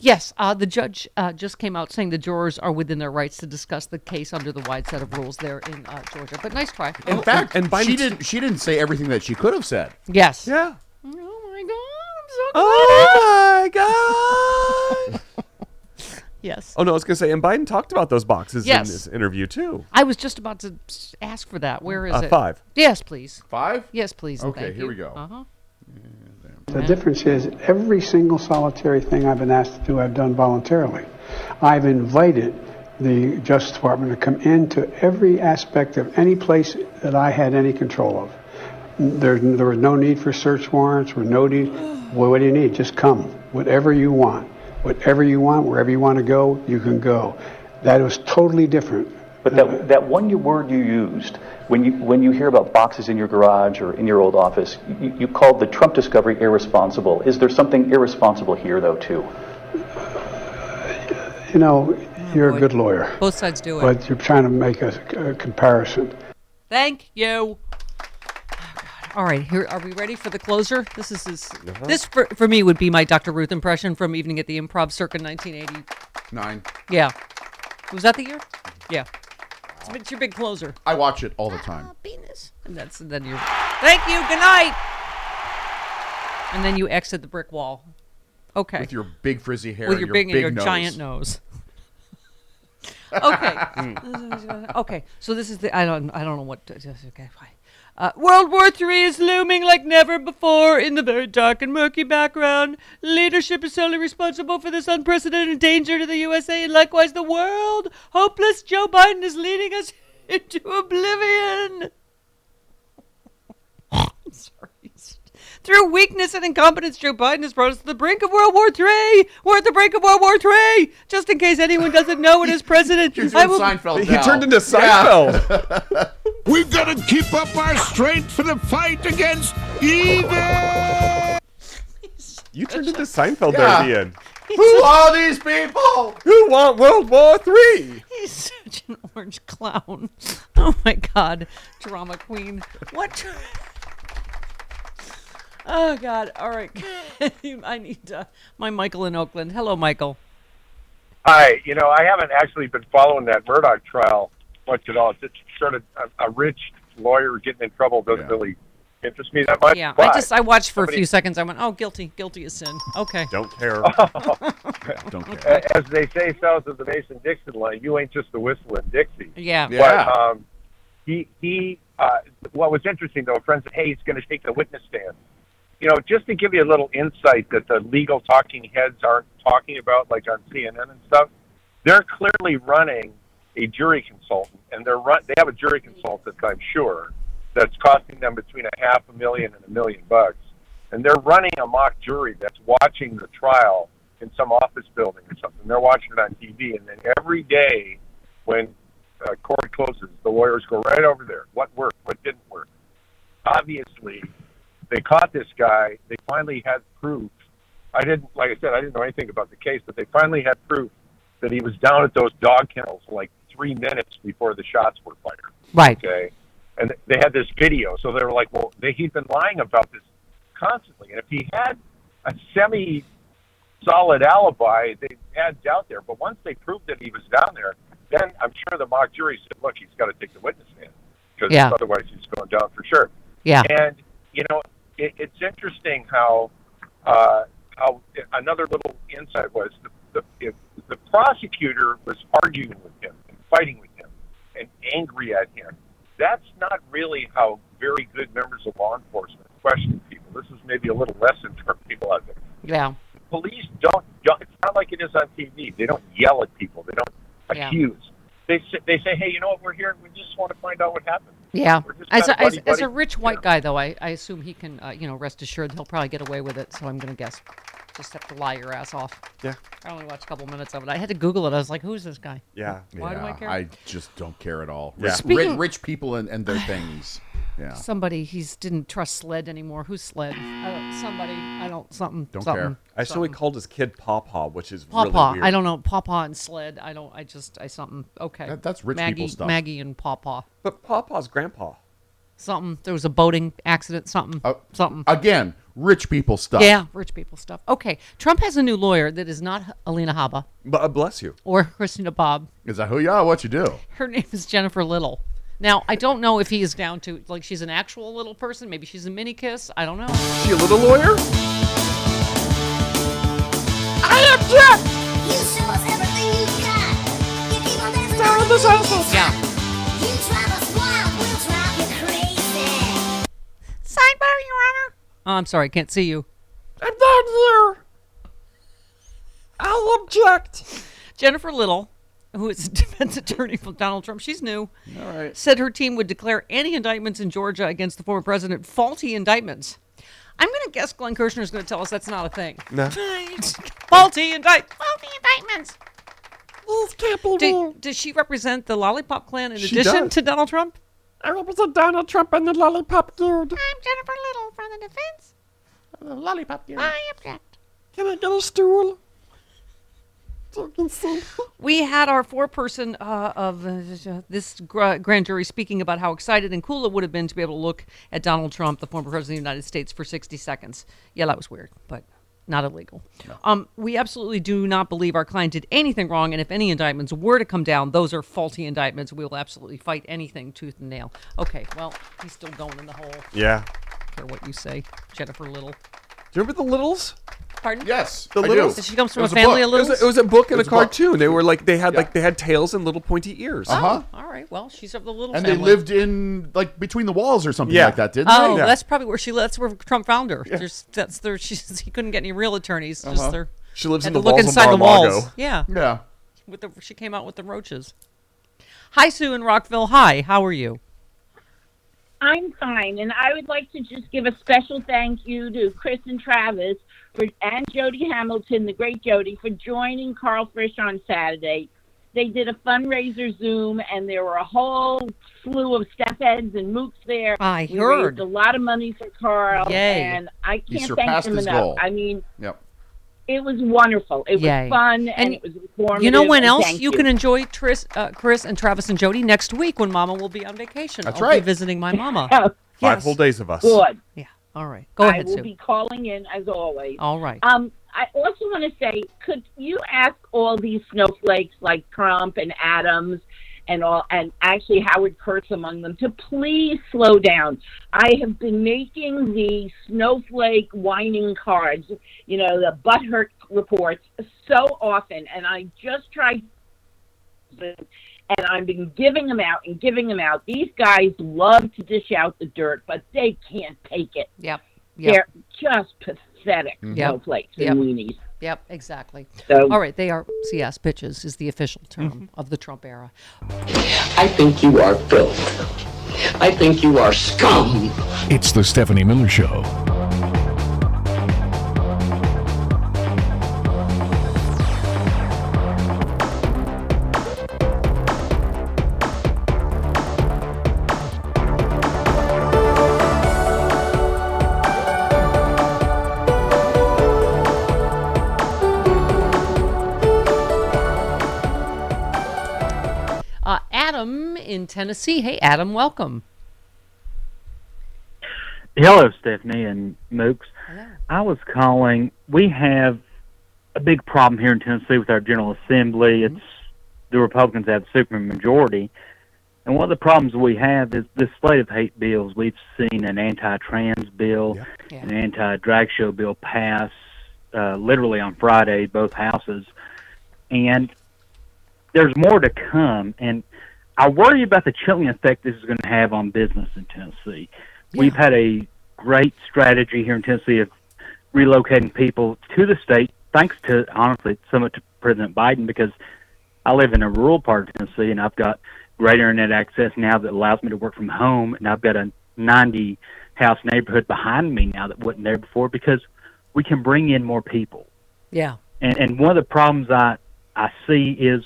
S4: Yes, uh, the judge uh, just came out saying the jurors are within their rights to discuss the case under the wide set of rules there in uh, Georgia. But nice try.
S6: In fact, and she didn't. She didn't say everything that she could have said.
S4: Yes.
S5: Yeah.
S4: Oh
S5: my god. Oh my god.
S4: Yes.
S5: Oh no, I was gonna say, and Biden talked about those boxes
S4: Yes.
S5: in this interview too.
S4: I was just about to ask for that. Where is
S5: Uh,
S4: it?
S5: five.
S4: Yes, please.
S6: Five?
S4: Yes, please.
S6: Okay,
S4: thank
S6: here
S4: you.
S6: we go.
S4: Uh-huh.
S3: The difference is every single solitary thing I've been asked to do, I've done voluntarily. I've invited the Justice Department to come into every aspect of any place that I had any control of. There, there was no need for search warrants, or no need. Well, what do you need? Just come. Whatever you want. Whatever you want, wherever you want to go, you can go. That was totally different.
S10: But that, that one you- word you used, when you, when you hear about boxes in your garage or in your old office, you, you called the Trump discovery irresponsible. Is there something irresponsible here, though, too?
S3: You know, you're a good lawyer.
S4: Both sides do it.
S3: But you're trying to make a, a comparison.
S4: Thank you. Oh, All right, here are we ready for the closer? This is his,
S6: Uh-huh.
S4: this for, for me would be my Dr. Ruth impression from Evening at the Improv circa 1980.
S6: Nine.
S4: Yeah. Was that the year? Yeah. It's, it's your big closer.
S6: I watch it all the time.
S4: Ah, penis. And that's and then you. Thank you. Good night. And then you exit the brick wall. Okay.
S6: With your big frizzy hair
S4: With
S6: and
S4: your
S6: your
S4: big,
S6: big
S4: and your
S6: nose.
S4: giant nose. okay. Hmm. okay. So this is the I don't I don't know what to, just- okay fine. Uh, World War III is looming like never before in the very dark and murky background. Leadership is solely responsible for this unprecedented danger to the USA and likewise the world. Hopeless Joe Biden is leading us into oblivion. I'm sorry. Through weakness and incompetence, Joe Biden has brought us to the brink of World War III. We're at the brink of World War III. Just in case anyone doesn't know it as president,
S6: You're
S4: I
S6: doing
S4: will.
S6: Seinfeld
S5: He turned into Seinfeld.
S7: We've got to keep up our strength for the fight against evil.
S5: You turned into Seinfeld
S6: Yeah.
S5: there at the end.
S6: Who are these people?
S5: Who want World War Three?
S4: He's such an orange clown. Oh my God, drama queen. What? Oh God! All right, I need uh, my Michael in Oakland. Hello, Michael.
S22: Hi, you know, I haven't actually been following that Murdaugh trial much at all. It's sort of a, a rich lawyer getting in trouble doesn't really interest me that much.
S4: Yeah, I just I watched for a few seconds. I went, oh, guilty, guilty as sin. Okay.
S5: Don't care.
S6: Don't
S22: A- As they say south of the Mason Dixon line, you ain't just the whistle in Dixie.
S4: Yeah.
S6: Yeah.
S22: But um, he he. Uh, what was interesting though, a friend said, "Hey, he's going to take the witness stand." You know, just to give you a little insight that the legal talking heads aren't talking about, like on CNN and stuff, they're clearly running a jury consultant, and they're run. They have a jury consultant, I'm sure, that's costing them between a half a million and a million bucks, and they're running a mock jury that's watching the trial in some office building or something. They're watching it on TV, and then every day when uh, court closes, the lawyers go right over there. What worked? What didn't work? Obviously, they caught this guy. They finally had proof. I didn't, like I said, I didn't know anything about the case, but they finally had proof that he was down at those dog kennels like three minutes before the shots were fired.
S4: Right.
S22: Okay. And they had this video, so they were like, "Well, they, he's been lying about this constantly." And if he had a semi-solid alibi, they had doubt there. But once they proved that he was down there, then I'm sure the mock jury said, "Look, he's got to take the witness stand because
S4: Yeah.
S22: otherwise he's going down for sure."
S4: Yeah.
S22: And you know, it, it's interesting how uh, how another little insight was the, the, if the prosecutor was arguing with him and fighting with him and angry at him. That's not really how very good members of law enforcement question people. This is maybe a little lesson for people out there.
S4: Yeah.
S22: Police don't, don't. It's not like it is on TV. They don't yell at people. They don't
S4: Yeah.
S22: accuse. They say, they say, hey, you know what? We're here. We just want to find out what happened.
S4: Yeah. As
S22: kinda
S4: a, as,
S22: buddy,
S4: as a rich white guy, though, I, I assume he can, uh, you know, rest assured he'll probably get away with it. So I'm going to guess. Just have to lie your ass off.
S5: Yeah.
S4: I only watched a couple minutes of it. I had to Google it. I was like, who's this guy?
S5: Yeah.
S4: Why do I
S6: Yeah,
S4: care?
S6: I just don't care at all.
S5: Yeah.
S6: Rich,
S4: Speaking-
S6: rich, rich people and, and their things. Yeah.
S4: Somebody, he's didn't trust Sled anymore. Who's Sled? I don't, somebody, I don't, something.
S6: Don't
S4: something,
S6: care.
S5: I saw he called his kid Pawpaw, which is
S4: Pawpaw.
S5: really weird.
S4: I don't know. Pawpaw and Sled. I don't, I just, I something. Okay.
S6: That- that's rich
S4: Maggie,
S6: people stuff.
S4: Maggie and Pawpaw.
S5: But Pawpaw's grandpa.
S4: Something. There was a boating accident. Something.
S6: Uh,
S4: something.
S6: Again, rich people stuff.
S4: Yeah, rich people stuff. Okay. Trump has a new lawyer that is not Alina Habba
S5: But uh, bless you.
S4: or Christina Bobb.
S6: Is that who you are? What you do?
S4: Her name is Jennifer Little. Now, I don't know if he is down to, like, she's an actual little person. Maybe she's a mini kiss. I don't know.
S5: She a little lawyer?
S2: I object! You show us everything you got. You keep on dancing
S5: Down the salsa.
S4: Yeah.
S2: You drive us wild, we'll drive you crazy.
S4: Sidebar, Your Honor. Oh, I'm sorry. I can't see you.
S5: I'm not here. I'll object.
S4: Jennifer Little, who is a defense attorney for Donald Trump, she's new,
S6: All right.
S4: said her team would declare any indictments in Georgia against the former president faulty indictments. I'm going to guess Glenn Kirshner is going to tell us that's not a thing.
S5: No.
S4: faulty indict, faulty indictments.
S5: These can't be
S4: Do, does she represent the Lollipop Clan in
S5: She
S4: addition
S5: does.
S4: to Donald Trump?
S5: I represent Donald Trump and the Lollipop Guild.
S4: I'm Jennifer Little from the defense.
S6: The lollipop.
S4: I object.
S5: Can I get a stool? So you can see.
S4: We had our four-person uh, of uh, this gr- grand jury speaking about how excited and cool it would have been to be able to look at Donald Trump, the former president of the United States, for 60 seconds. Yeah, that was weird, but not illegal. Um, we absolutely do not believe our client did anything wrong, and if any indictments were to come down, those are faulty indictments. We will absolutely fight anything tooth and nail. Okay, well, he's still going in the hole.
S5: Yeah.
S4: Care what you say, Jennifer Little.
S5: Do you remember the Littles?
S4: Pardon?
S6: Yes,
S5: The
S6: I
S5: Littles.
S6: do.
S4: She comes from a
S6: was
S4: family
S6: book.
S4: of
S5: It was,
S4: Littles.
S5: a, it was a book and
S6: It
S5: a
S6: was a book.
S5: cartoon. They were like they had
S6: Yeah.
S5: like they had tails and little pointy ears.
S6: Uh huh.
S4: All right, well, she's of the Little
S6: And
S4: family.
S6: they lived in like between the walls or something
S5: Yeah.
S6: like that, didn't they?
S4: Oh,
S6: they?
S4: that's probably where she. That's where Trump found her. There's, that's there. She's, he couldn't get any real attorneys. Just
S6: Uh-huh.
S4: there.
S5: She lives
S4: had
S5: in
S4: to
S5: the
S4: look
S5: walls of
S4: inside the
S5: Mar-a-Lago.
S4: walls. Yeah.
S6: Yeah.
S4: With the, she came out with the roaches. Hi, Sue in Rockville. Hi, how are you?
S23: I'm fine, and I would like to just give a special thank you to Chris and Travis for, and Jody Hamilton, the great Jody, for joining Karl Frisch on Saturday. They did a fundraiser Zoom, and there were a whole slew of step heads and mooks there.
S4: I
S23: we
S4: heard.
S23: raised a lot of money for Karl,
S4: Yay.
S23: and I can't thank
S6: surpassed
S23: them
S6: his
S23: enough.
S6: goal.
S23: I mean,
S6: Yep.
S23: It was wonderful. It
S4: Yay.
S23: was fun, and,
S4: And
S23: it was informative.
S4: You know when else
S23: thank
S4: you, can enjoy Tris, uh, Chris and Travis and Jody next week when Mama will be on vacation.
S6: That's
S4: I'll
S6: right.
S4: Be visiting my Mama.
S5: Five
S4: Yes.
S5: whole days of us.
S23: Good.
S4: Yeah. All right. Go
S23: I
S4: ahead,
S23: will
S4: Sue.
S23: be calling in as always.
S4: All right.
S23: Um, I also want to say, could you ask all these snowflakes like Trump and Adams and all, and actually Howard Kurtz among them, to please slow down? I have been making the snowflake whining cards, you know, the butthurt reports so often, and I just tried and I've been giving them out and giving them out. These guys love to dish out the dirt, but they can't take it.
S4: Yep. Yep.
S23: They're just pathetic mm-hmm.
S4: Yep.
S23: snowflakes
S4: Yep.
S23: and weenies.
S4: Yep, exactly.
S23: So-
S4: All right, they are CS bitches is the official term
S23: Mm-hmm.
S4: of the Trump era.
S11: I think you are filth. I think you are scum.
S7: It's the Stephanie Miller Show.
S4: In Tennessee. Hey, Adam, welcome.
S24: Hello, Stephanie and Mooks. I was calling. We have a big problem here in Tennessee with our General Assembly. It's the Republicans have the super majority. And one of the problems we have is this slate of hate bills. We've seen an anti-trans bill, an anti-drag show bill pass uh, literally on Friday, both houses. and there's more to come. And I worry about the chilling effect this is going to have on business in Tennessee. We've had a great strategy here in Tennessee of relocating people to the state, thanks to honestly somewhat to President Biden, because I live in a rural part of Tennessee and I've got great internet access now that allows me to work from home, and I've got a 90 house neighborhood behind me now that wasn't there before because we can bring in more people.
S4: Yeah.
S24: And and one of the problems I I see is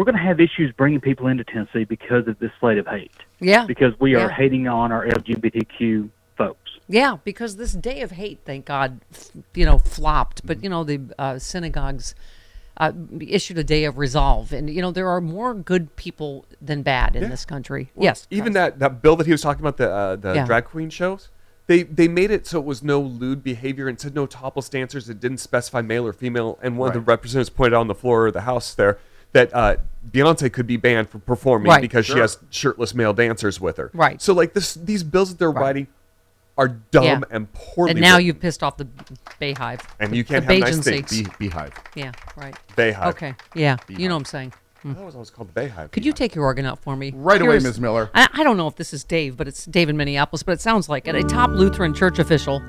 S24: we're going to have issues bringing people into Tennessee because of this slate of hate.
S4: Yeah.
S24: Because we are
S4: Yeah.
S24: hating on our LGBTQ folks.
S4: Yeah, because this day of hate, thank God, you know, flopped. But you know, the uh, synagogues uh, issued a day of resolve, and you know, there are more good people than bad in
S5: Yeah.
S4: this country.
S5: Well,
S4: yes,
S5: Even that, that bill that he was talking about, the uh, the
S4: Yeah.
S5: drag queen shows, they they made it so it was no lewd behavior and said no topless dancers. It didn't specify male or female. And one of the representatives pointed out on the floor of the house there that uh, Beyonce could be banned from performing
S4: Right.
S5: because she
S4: Sure.
S5: has shirtless male dancers with her.
S4: Right.
S5: So like this, these bills that they're writing are dumb
S4: Yeah.
S5: and poorly.
S4: And now
S5: written.
S4: you've pissed off the BeyHive.
S5: And you can't have nice
S4: Bajancy.
S5: things. Bee- beehive.
S4: Yeah, right.
S5: BeyHive.
S4: Okay. Yeah, you know what I'm saying.
S5: That was always called the BeyHive.
S4: Could you take your organ out for me?
S6: Right away,
S4: Here's-
S6: Ms. Miller.
S4: I, I don't know if this is Dave, but it's Dave in Minneapolis, but it sounds like it. A top Lutheran church official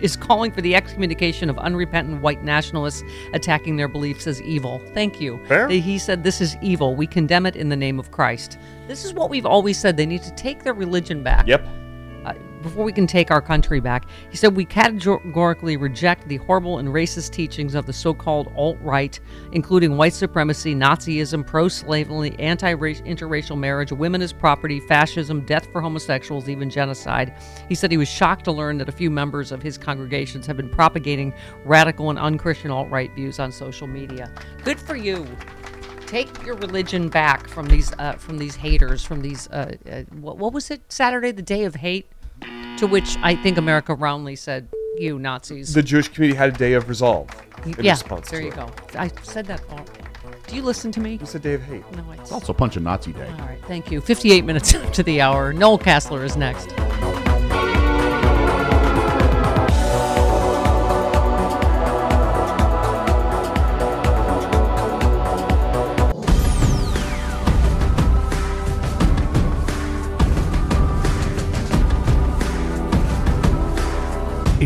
S4: is calling for the excommunication of unrepentant white nationalists attacking their beliefs as evil. Thank you.
S5: Fair.
S4: He said, This is evil. We condemn it in the name of Christ. This is what we've always said. They need to take their religion back.
S5: Yep.
S4: Before we can take our country back. He said, We categorically reject the horrible and racist teachings of the so called alt right, including white supremacy, Nazism, pro slavery, anti interracial marriage, women as property, fascism, death for homosexuals, even genocide. He said he was shocked to learn that a few members of his congregations have been propagating radical and unchristian alt right views on social media. Good for you take your religion back from these uh, from these haters from these uh, uh, what, what was it Saturday the day of hate to which I think America roundly said you Nazis
S5: The Jewish community had a day of resolve. In
S4: yeah
S5: response
S4: there
S5: to
S4: you
S5: it.
S4: go I said that all do you listen to me
S5: It's a day of hate.
S4: no it's
S6: It's also Punch a Nazi Day.
S4: all right thank you 58 minutes to the hour Noel Casler is next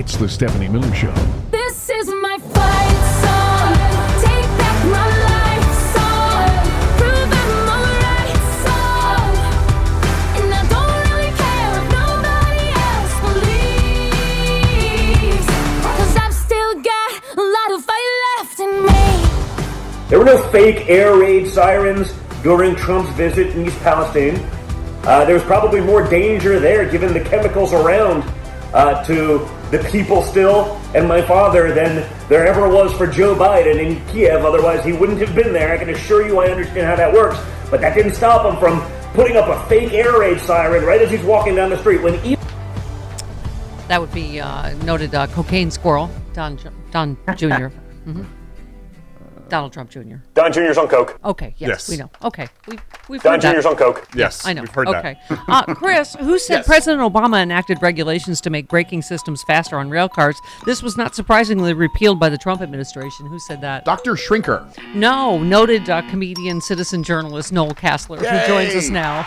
S7: It's the Stephanie Miller Show.
S2: This is my fight song. Take back my life song. Prove I'm alright song. And I don't really care if nobody else believes. Cause I've still got a lot of fight left in me.
S25: There were no fake air raid sirens during Trump's visit in East Palestine. Uh, there was probably more danger there given the chemicals around uh, to the people still and my father than there ever was for Joe Biden in Kiev. Otherwise, he wouldn't have been there. I can assure you I understand how that works. But that didn't stop him from putting up a fake air raid siren right as he's walking down the street when even
S4: that would be uh, noted uh, cocaine squirrel Don Don Jr. hmm Donald Trump Jr.
S25: Don Jr.'s on coke.
S4: Okay, yes,
S25: Yes.
S4: we know. Okay, we've we've
S25: Don
S4: heard that.
S25: Jr.'s on coke.
S5: Yes,
S4: I know.
S5: we've heard that.
S4: okay. uh, Chris, who said
S5: Yes.
S4: President Obama enacted regulations to make braking systems faster on rail cars? This was not surprisingly repealed by the Trump administration. Who said that?
S6: Dr. Shrinker.
S4: No, noted uh, comedian, citizen journalist Noel Casler, who joins us now.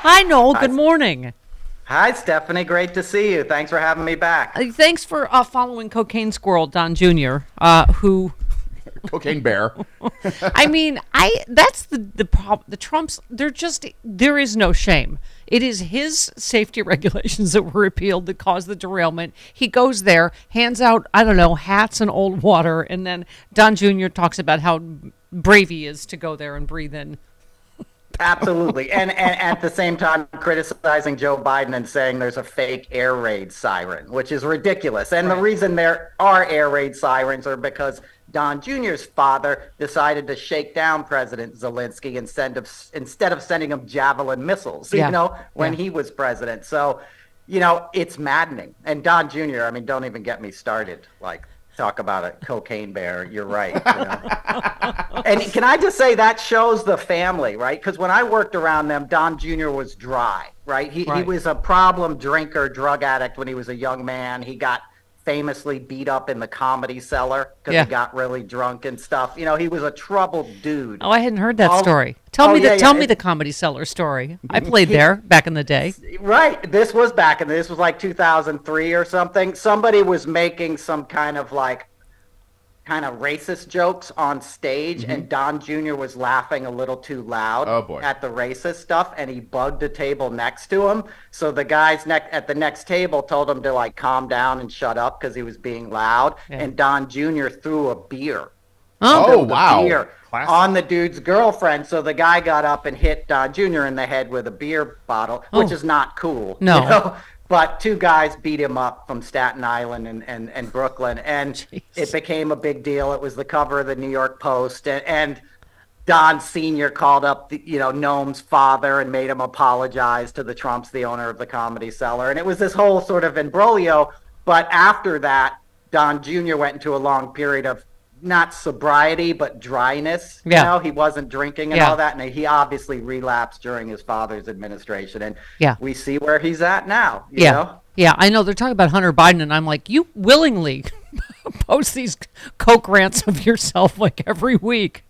S4: Hi, Noel. Good morning.
S26: Hi, Stephanie. Great to see you. Thanks for having me back.
S4: Uh, thanks for uh, following Cocaine Squirrel Don Jr., uh, who
S6: Cocaine Bear.
S4: I mean, I that's the the problem. The Trumps, they're just there is no shame. It is his safety regulations that were repealed that caused the derailment. He goes there, hands out I don't know hats and old water, and then Don Jr. talks about how brave he is to go there and breathe in.
S26: Absolutely. And, and at the same time, criticizing Joe Biden and saying there's a fake air raid siren, which is ridiculous. And the reason there are air raid sirens are because Don Jr.'s father decided to shake down President Zelensky and send him, instead of sending him javelin missiles,
S4: Yeah.
S26: you know, when
S4: Yeah.
S26: he was president. So, you know, it's maddening. And Don Jr., I mean, don't even get me started. Like, talk about a cocaine bear. You're right. You know? and can I just say that shows the family, right? Because when I worked around them, Don Jr. was dry, right? He, he was a problem drinker, drug addict when he was a young man. He got famously beat up in the comedy cellar because
S4: Yeah.
S26: he got really drunk and stuff. You know, he was a troubled dude.
S4: Oh, I hadn't heard that
S26: All-
S4: story. Tell
S26: Oh,
S4: me the
S26: yeah,
S4: tell
S26: yeah,
S4: me the comedy cellar story. I played
S26: He-
S4: there back in the day.
S26: Right. This was back in this was like 2003 or something. Somebody was making some kind of like kind of racist jokes on stage and mm-hmm. Don Jr. was laughing a little too loud
S6: Oh,
S26: at the racist stuff and he bugged a table next to him. So the guys next at the next table told him to like calm down and shut up because he was being loud
S4: Yeah.
S26: and Don Jr. threw a beer.
S6: Oh, wow.
S26: beer on the dude's girlfriend. So the guy got up and hit Don Jr. in the head with a beer bottle, oh. which
S4: Oh.
S26: is not cool. you
S4: No.
S26: know? But two guys beat him up from Staten Island and, and, and Brooklyn, and it became a big deal. It was the cover of the New York Post, and, and Don Senior called up, the, you know, Noam's father and made him apologize to the Trumps, the owner of the Comedy Cellar, and it was this whole sort of imbroglio. But after that, Don Jr. went into a long period of not sobriety but dryness.
S4: Yeah.
S26: You know, he wasn't drinking and
S4: Yeah.
S26: all that, and he obviously relapsed during his father's administration. And
S4: Yeah.
S26: we see where he's at now. You
S4: yeah.
S26: know?
S4: Yeah, I know they're talking about Hunter Biden, and I'm like, you willingly post these coke rants of yourself like every week.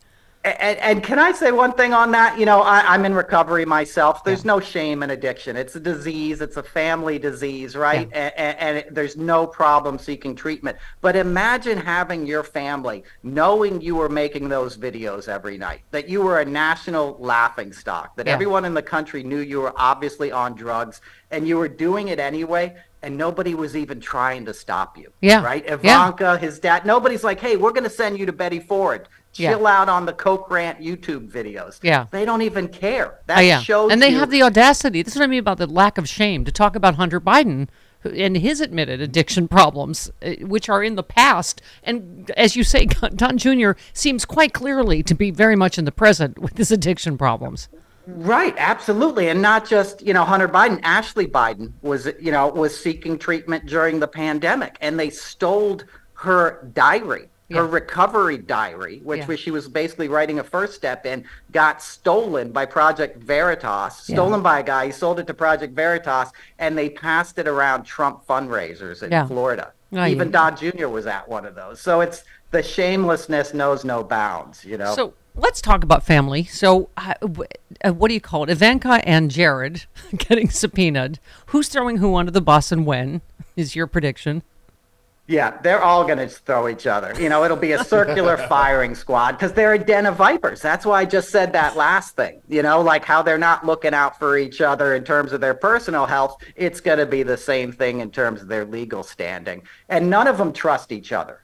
S26: And, and can I say one thing on that? You know, I, I'm in recovery myself. There's no shame in addiction. It's a disease. It's a family disease, right? And, and, and there's no problem seeking treatment. But imagine having your family knowing you were making those videos every night, that you were a national laughing stock, that
S4: Yeah.
S26: everyone in the country knew you were obviously on drugs, and you were doing it anyway. And nobody was even trying to stop you.
S4: Yeah.
S26: Right?
S4: Yeah.
S26: Ivanka, his dad, nobody's like, hey, we're going to send you to Betty Ford.
S4: Yeah.
S26: Chill out on the Coke Rant YouTube videos.
S4: Yeah.
S26: They don't even care. That
S4: Oh, yeah.
S26: shows
S4: and they
S26: you-
S4: have the audacity. This is what I mean about the lack of shame to talk about Hunter Biden and his admitted addiction problems, uh, which are in the past. And as you say, Don Jr. seems quite clearly to be very much in the present with his addiction problems.
S26: Right, absolutely, and not just you know Hunter Biden. Ashley Biden was you know was seeking treatment during the pandemic, and they stole her diary, her recovery diary, which
S4: Yeah.
S26: was she was basically writing a first step in, got stolen by Project Veritas,
S4: Yeah.
S26: stolen by a guy. He sold it to Project Veritas, and they passed it around Trump fundraisers in
S4: Yeah.
S26: Florida.
S4: Oh,
S26: Even
S4: yeah.
S26: Don Jr. was at one of those. So it's the shamelessness knows no bounds. You know.
S4: So let's talk about family. So, uh, uh, what do you call it? Ivanka and Jared getting subpoenaed. Who's throwing who under the bus and when? Is your prediction?
S26: Yeah, they're all going to throw each other. You know, it'll be a circular firing squad because they're a den of vipers. That's why I just said that last thing. You know, like how they're not looking out for each other in terms of their personal health. It's going to be the same thing in terms of their legal standing. And none of them trust each other.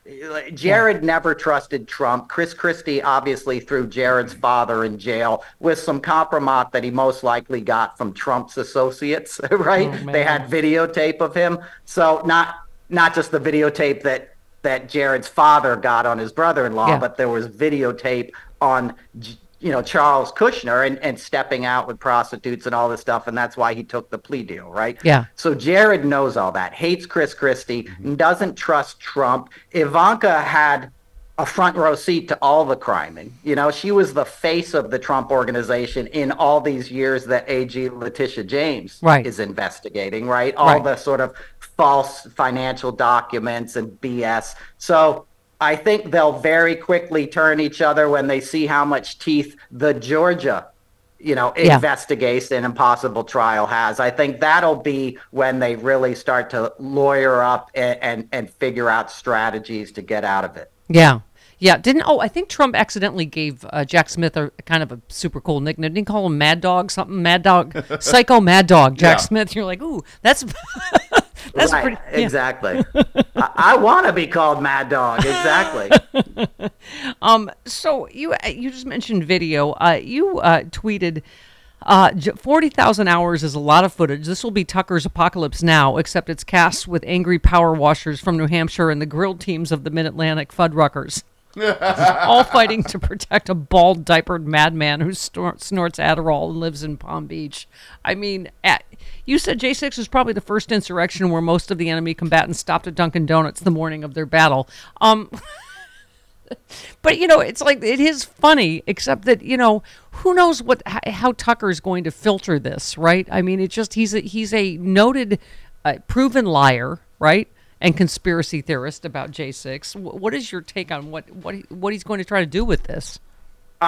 S26: Jared never trusted Trump. Chris Christie obviously threw Jared's mm-hmm. father in jail with some compromise that he most likely got from Trump's associates, right?
S4: Oh,
S26: they had videotape of him. So not not just the videotape that that Jared's father got on his brother-in-law,
S4: Yeah.
S26: but there was videotape on you know Charles Kushner and, and stepping out with prostitutes and all this stuff, and that's why he took the plea deal, right?
S4: Yeah.
S26: So Jared knows all that, hates Chris Christie, mm-hmm. doesn't trust Trump. Ivanka had a front row seat to all the criming. You know, she was the face of the Trump organization in all these years that AG Letitia James
S4: Right.
S26: is investigating, right? All
S4: Right.
S26: the sort of false financial documents and BS. So I think they'll very quickly turn each other when they see how much teeth the Georgia you know,
S4: Yeah.
S26: investigation and possible trial has. I think that'll be when they really start to lawyer up and, and, and figure out strategies to get out of it.
S4: Yeah. Yeah, didn't oh I think Trump accidentally gave uh, Jack Smith a kind of a super cool nickname. Didn't he call him Mad Dog something? Mad Dog, Psycho Mad Dog, Jack
S26: Yeah.
S4: Smith. You're like, ooh, that's that's
S26: right,
S4: pretty yeah.
S26: exactly. I, I want to be called Mad Dog. Exactly.
S4: Um, so you you just mentioned video. Uh, you uh, tweeted. Uh, 40,000 hours is a lot of footage. This will be Tucker's Apocalypse Now, except it's cast with angry power washers from New Hampshire and the grilled teams of the Mid Atlantic Fuddruckers. all fighting to protect a bald, diapered madman who snor- snorts Adderall and lives in Palm Beach. I mean, at, you said J6 was probably the first insurrection where most of the enemy combatants stopped at Dunkin' Donuts the morning of their battle. Um, but you know, it's like it is funny, except that you know, who knows what how Tucker is going to filter this, right? I mean, it's just he's a, he's a noted, uh, proven liar, right? and conspiracy theorist about J6. Wh- What is your take on what what he- what he's going to try to do with this?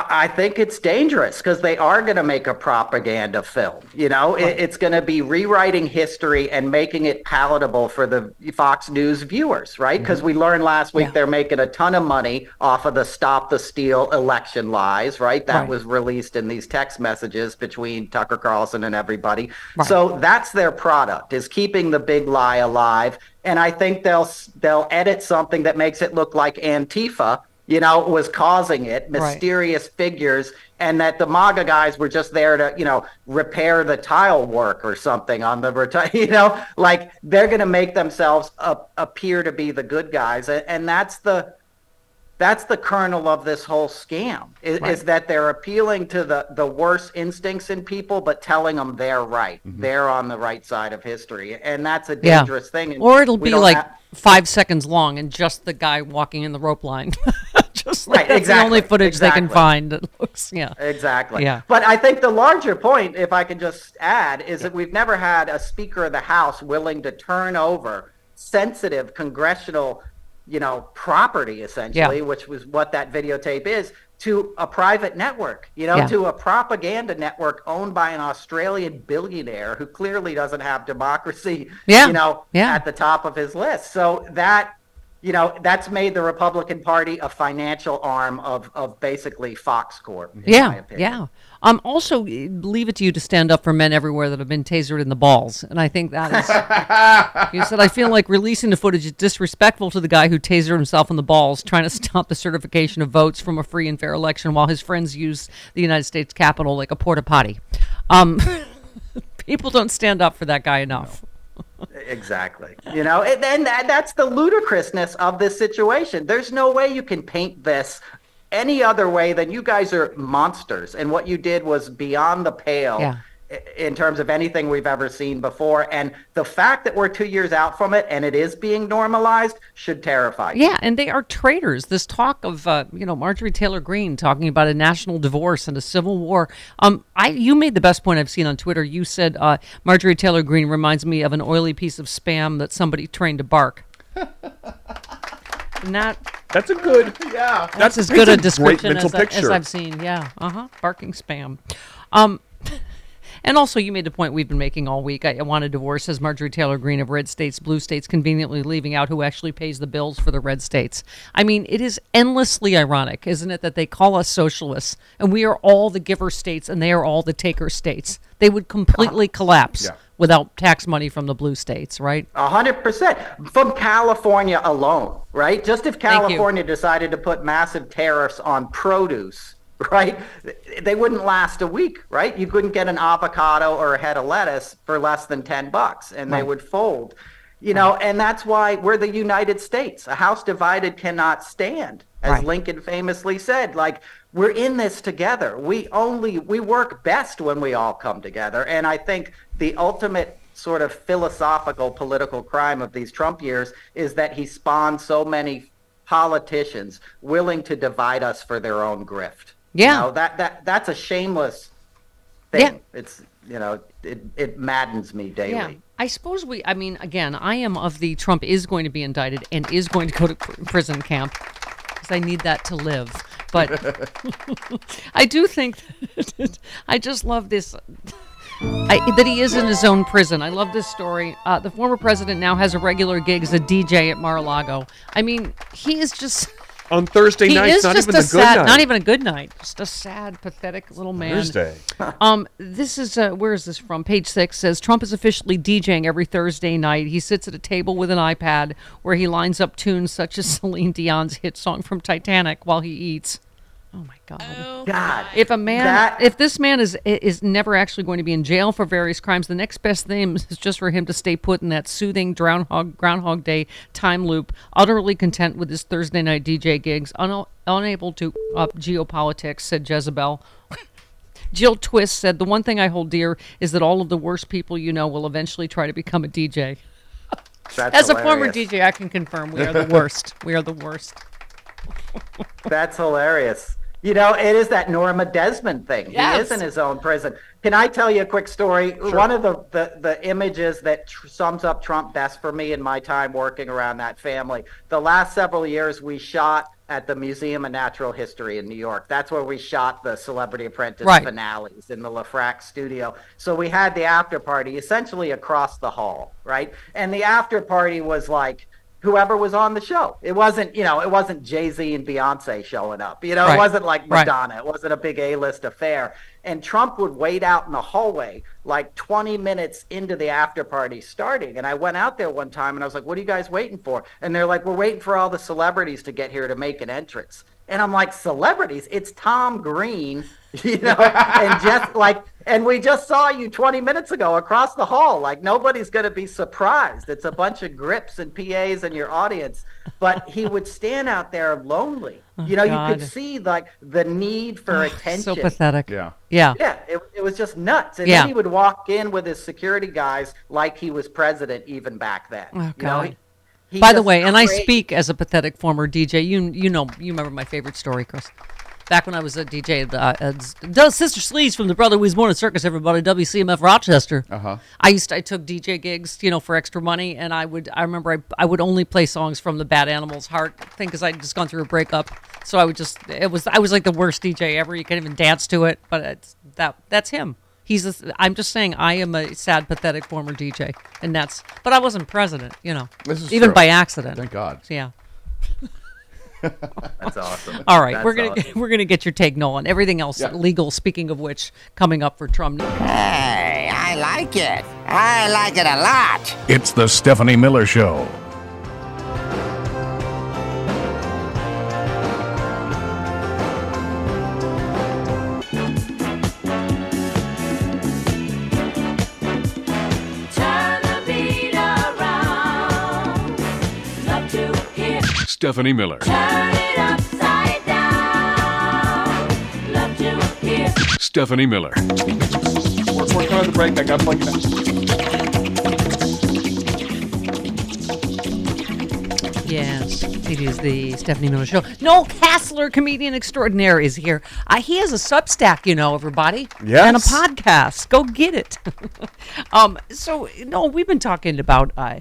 S26: I think it's dangerous because they are going to make a propaganda film. You know, it, it's going to be rewriting history and making it palatable for the Fox News viewers, right? Mm-hmm. Because we learned last week they're making a ton of money off of the Stop the Steal election lies, right? That
S27: Right.
S26: was released in these text messages between Tucker Carlson and everybody. So that's their product is keeping the big lie alive. And I think they'll they'll edit something that makes it look like Antifa, you know, was causing it,
S27: Right.
S26: mysterious figures, and that the MAGA guys were just there to, you know, repair the tile work or something on the, reti- you know, like they're going to make themselves up, appear to be the good guys, and, and that's the that's the kernel of this whole scam is,
S4: Right.
S26: is that they're appealing to the the worst instincts in people but telling them they're right mm-hmm. they're on the right side of history and that's a
S4: Yeah.
S26: dangerous thing and
S4: Or it'll be like
S26: have-
S4: five seconds long and just the guy walking in the rope line. just like
S26: Right,
S4: that's the only
S26: exactly,
S4: footage they can
S26: exactly.
S4: find. That looks yeah.
S26: Exactly.
S4: Yeah.
S26: But I think the larger point, if I can just add, is that we've never had a Speaker of the House willing to turn over sensitive congressional, you know, property essentially,
S27: Yeah.
S26: which was what that videotape is, to a private network, you know,
S27: Yeah.
S26: to a propaganda network owned by an Australian billionaire who clearly doesn't have democracy,
S4: Yeah.
S26: you know,
S4: Yeah.
S26: at the top of his list. So that you know, that's made the Republican Party a financial arm of, of basically Fox Corp. in my
S4: Yeah,
S26: opinion.
S4: yeah. Um, also, eh, leave it to you to stand up for men everywhere that have been tasered in the balls, and I think that is. you said I feel like releasing the footage is disrespectful to the guy who tasered himself in the balls, trying to stop the certification of votes from a free and fair election, while his friends use the United States Capitol like a porta potty. Um, people don't stand up for that guy enough.
S26: Exactly. You know, and, and that, that's the ludicrousness of this situation. There's no way you can paint this any other way than you guys are monsters, and what you did was beyond the pale.
S4: Yeah.
S26: I- In terms of anything we've ever seen before, and the fact that we're two years out from it and it is being normalized should terrify you.
S4: Yeah, and they are traitors. This talk of uh, you know Marjorie Taylor Greene talking about a national divorce and a civil war. Um, I you made the best point I've seen on Twitter. You said uh, Marjorie Taylor Greene reminds me of an oily piece of spam that somebody trained to bark. Not
S5: That's a good.
S6: Yeah.
S4: that's, as good a
S5: great
S4: description as, I, as. I've seen. Yeah, uh huh. Barking spam. Um, and also, you made the point we've been making all week. I, I want a divorce, says Marjorie Taylor Greene of red states, blue states, conveniently leaving out who actually pays the bills for the red states. I mean, it is endlessly ironic, isn't it, that they call us socialists and we are all the giver states and they are all the taker states. They would completely uh-huh. collapse
S26: Yeah.
S4: without tax money from the blue states, right?
S26: A hundred percent from California alone, right? Just if California decided to put massive tariffs on produce, right? They wouldn't last a week, right? You couldn't get an avocado or a head of lettuce for less than ten bucks, and they would fold. You know, and that's why we're the United States. A house divided cannot stand, as
S27: Right.
S26: Lincoln famously said. Like we're in this together. We only we work best when we all come together. And I think the ultimate sort of philosophical political crime of these Trump years is that he spawned so many politicians willing to divide us for their own grift. You
S4: Yeah.
S26: know, that that that's a shameless thing. Yeah. It's you know, it it maddens me daily.
S4: Yeah. I suppose we, I mean, again, I am of the Trump is going to be indicted and is going to go to prison camp because I need that to live. But I do think that I just love this. I, that he is in his own prison. I love this story. Uh, the former president now has a regular gig as a DJ at Mar-a-Lago. I mean, he is just
S5: On Thursday
S4: he
S5: nights,
S4: is
S5: not
S4: just
S5: even
S4: a
S5: the good
S4: sad,
S5: night.
S4: not even a good night, just a sad, pathetic little man.
S5: Thursday.
S4: Um, this is uh, where is this from? Page six says Trump is officially DJing every Thursday night. He sits at a table with an iPad where he lines up tunes such as Celine Dion's hit song from Titanic while he eats. Oh my God!
S26: Oh God,
S4: If a man,
S26: that-
S4: if this man is is never actually going to be in jail for various crimes, the next best thing is just for him to stay put in that soothing Groundhog Groundhog Day time loop, utterly content with his Thursday night DJ gigs, un- unable to up geopolitics," said Jezebel. Jill Twiss said, "The one thing I hold dear is that all of the worst people you know will eventually try to become a DJ."
S26: That's
S4: As a former. DJ, I can confirm we are the worst. we are the worst.
S26: That's hilarious. You know, it is that Norma Desmond thing. He is in his own prison. Can I tell you a quick story? One of the, the, the images that tr- sums up Trump best for me in my time working around that family. The last several years, we shot at the Museum of Natural History in New York. That's where we shot the Celebrity Apprentice
S4: Right.
S26: finales in the LeFrak studio. So we had the after party essentially across the hall, right? And the after party was like whoever was on the show. It wasn't, you know, it wasn't Jay Z and Beyonce showing up. You know,
S4: Right.
S26: it wasn't like
S4: Right.
S26: Madonna. It wasn't a big A list affair. And Trump would wait out in the hallway like 20 minutes into the after party starting. And I went out there one time and I was like, what are you guys waiting for? And they're like, we're waiting for all the celebrities to get here to make an entrance. And I'm like, celebrities? It's Tom Green, you know, and just like, and we just saw you 20 minutes ago across the hall. Like, nobody's going to be surprised. It's a bunch of grips and PAs in your audience. But he would stand out there lonely. Oh, you know, you could see like the need for oh, attention.
S4: So pathetic.
S6: Yeah.
S4: Yeah.
S26: Yeah, it, it was just nuts. And
S4: Yeah.
S26: then he would walk in with his security guys like he was president even back then.
S4: Oh,
S26: You know, he- he
S4: By the way, and I
S26: cra-
S4: speak as a pathetic former DJ. You you know you remember my favorite story, Chris. Back when I was a DJ, the, uh, at Does Sister Sleeves from the Brother Wease Morning Circus, everybody, WCMF Rochester.
S6: Uh-huh.
S4: I used to, I took DJ gigs, you know, for extra money, and I would I remember I, I would only play songs from the Bad Animals Heart thing because I'd just gone through a breakup. So I would just it was I was like the worst DJ ever. You can't even dance to it, but it's that that's him. He's a, I'm just saying I am a sad, pathetic former DJ, and that's. But I wasn't president, you know,
S6: This is
S4: even
S6: true.
S4: by accident.
S6: Thank God.
S4: Yeah.
S26: That's awesome.
S4: All right, we're gonna
S26: awesome.
S4: we're gonna get your take, Nolan. Everything else
S6: Yeah.
S4: legal. Speaking of which, coming up for Trump.
S11: Hey, I like it. I like it a lot.
S7: It's the Stephanie Miller Show. Stephanie Miller.
S2: Turn it upside down. Love to hear.
S7: Stephanie Miller.
S5: We're, we're coming to the break. I got plugged in.
S4: Yes, it is the Stephanie Miller Show. Noel Casler, comedian extraordinaire, is here. Uh, he has a Substack, you know, everybody.
S5: Yes.
S4: And a podcast. Go get it. um, so, no, we've been talking about. Uh,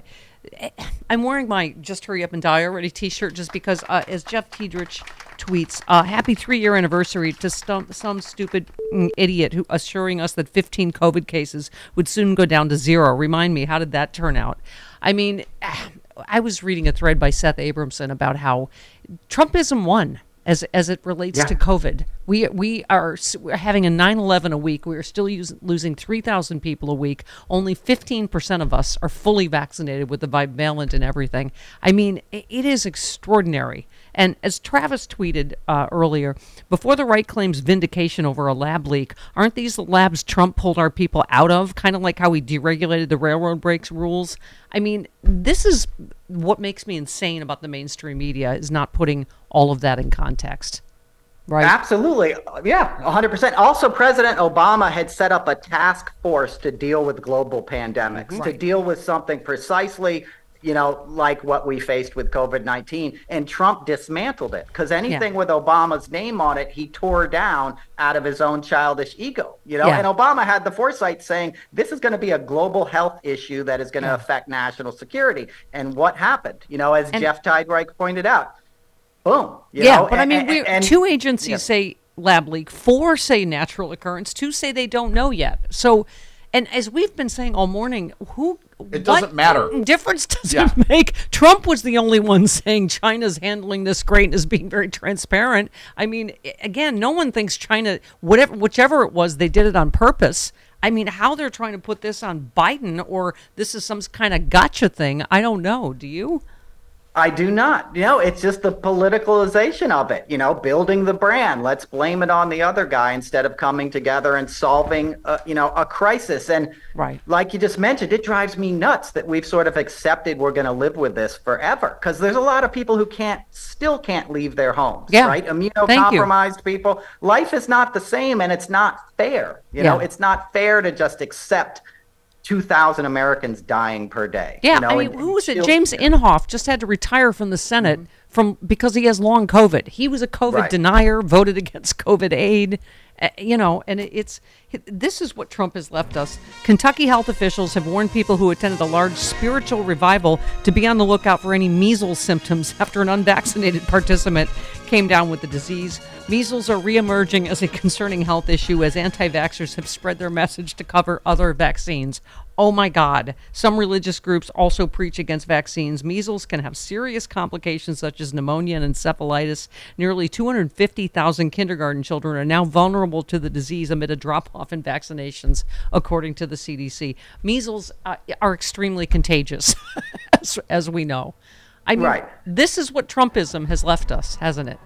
S4: I'm wearing my "Just Hurry Up and Die Already" T-shirt just because, uh, as Jeff Tiedrich tweets, uh, "Happy three-year anniversary to some some stupid idiot who assuring us that 15 COVID cases would soon go down to zero. Remind me, how did that turn out? I mean, I was reading a thread by Seth Abramson about how Trumpism won as as it relates to COVID. We we are we're having a 9/11 a week. We are still losing 3,000 people a week. Only 15% of us are fully vaccinated with the bivalent and everything. I mean, it is extraordinary. And as Travis tweeted uh, earlier, before the right claims vindication over a lab leak, aren't these the labs Trump pulled our people out of? Kind of like how he deregulated the railroad brakes rules. I mean, this is what makes me insane about the mainstream media is not putting all of that in context. Right.
S26: Absolutely. Yeah, 100%. Also, President Obama had set up a task force to deal with global pandemics, to deal with something precisely, you know, like what we faced with COVID 19. And Trump dismantled it because anything with Obama's name on it, he tore down out of his own childish ego, you know.
S4: Yeah.
S26: And Obama had the foresight saying this is going to be a global health issue that is going to affect national security. And what happened? You know, as
S4: And-
S26: Jeff Tiedrich pointed out, boom. you
S4: yeah,
S26: know,
S4: but I mean,
S26: and- and-
S4: two agencies
S26: yeah.
S4: say lab leak, four say natural occurrence, two say they don't know yet. So, and as we've been saying all morning, who
S6: It doesn't matter.
S4: Difference doesn't
S6: Yeah.
S4: make. Trump was the only one saying China's handling this great and is being very transparent. I mean, again, no one thinks China, whatever, whichever it was, they did it on purpose. I mean, how they're trying to put this on Biden or this is some kind of gotcha thing, I don't know. Do you?
S26: I do not. You know, it's just the politicalization of it, you know, building the brand. Let's blame it on the other guy instead of coming together and solving, a, you know, a crisis. And
S4: Right.
S26: like you just mentioned, it drives me nuts that we've sort of accepted we're going to live with this forever because there's a lot of people who can't, still can't leave their homes,
S4: Yeah.
S26: right? Immunocompromised people. Life is not the same and it's not fair. You know, it's not fair to just accept 2,000 Americans dying per day.
S4: Yeah,
S26: you know,
S4: I mean,
S26: and-
S4: who was it? James Inhofe just had to retire from the Senate mm-hmm. from because he has long COVID. He was a COVID
S26: Right.
S4: denier, voted against COVID aid, Uh, you know, and it- it's this is what Trump has left us. Kentucky health officials have warned people who attended a large spiritual revival to be on the lookout for any measles symptoms after an unvaccinated participant came down with the disease. Measles are reemerging as a concerning health issue as anti vaxxers have spread their message to cover other vaccines. Oh my God. Some religious groups also preach against vaccines. Measles can have serious complications such as pneumonia and encephalitis. Nearly 250,000 kindergarten children are now vulnerable to the disease amid a drop off in vaccinations, according to the CDC. Measles uh, are extremely contagious, as, as we know. I mean,
S26: Right.
S4: this is what Trumpism has left us, hasn't it?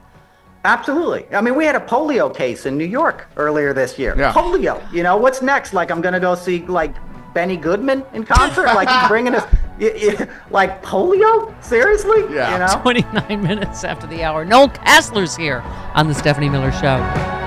S26: Absolutely. I mean, we had a polio case in New York earlier this year.
S4: Yeah.
S26: Polio. You know, what's next? Like, I'm going to go see, like, Benny Goodman in concert? like, he's bringing us, y- y- like, polio? Seriously? You know?
S4: 29 minutes after the hour. Noel Casler's here on The Stephanie Miller Show.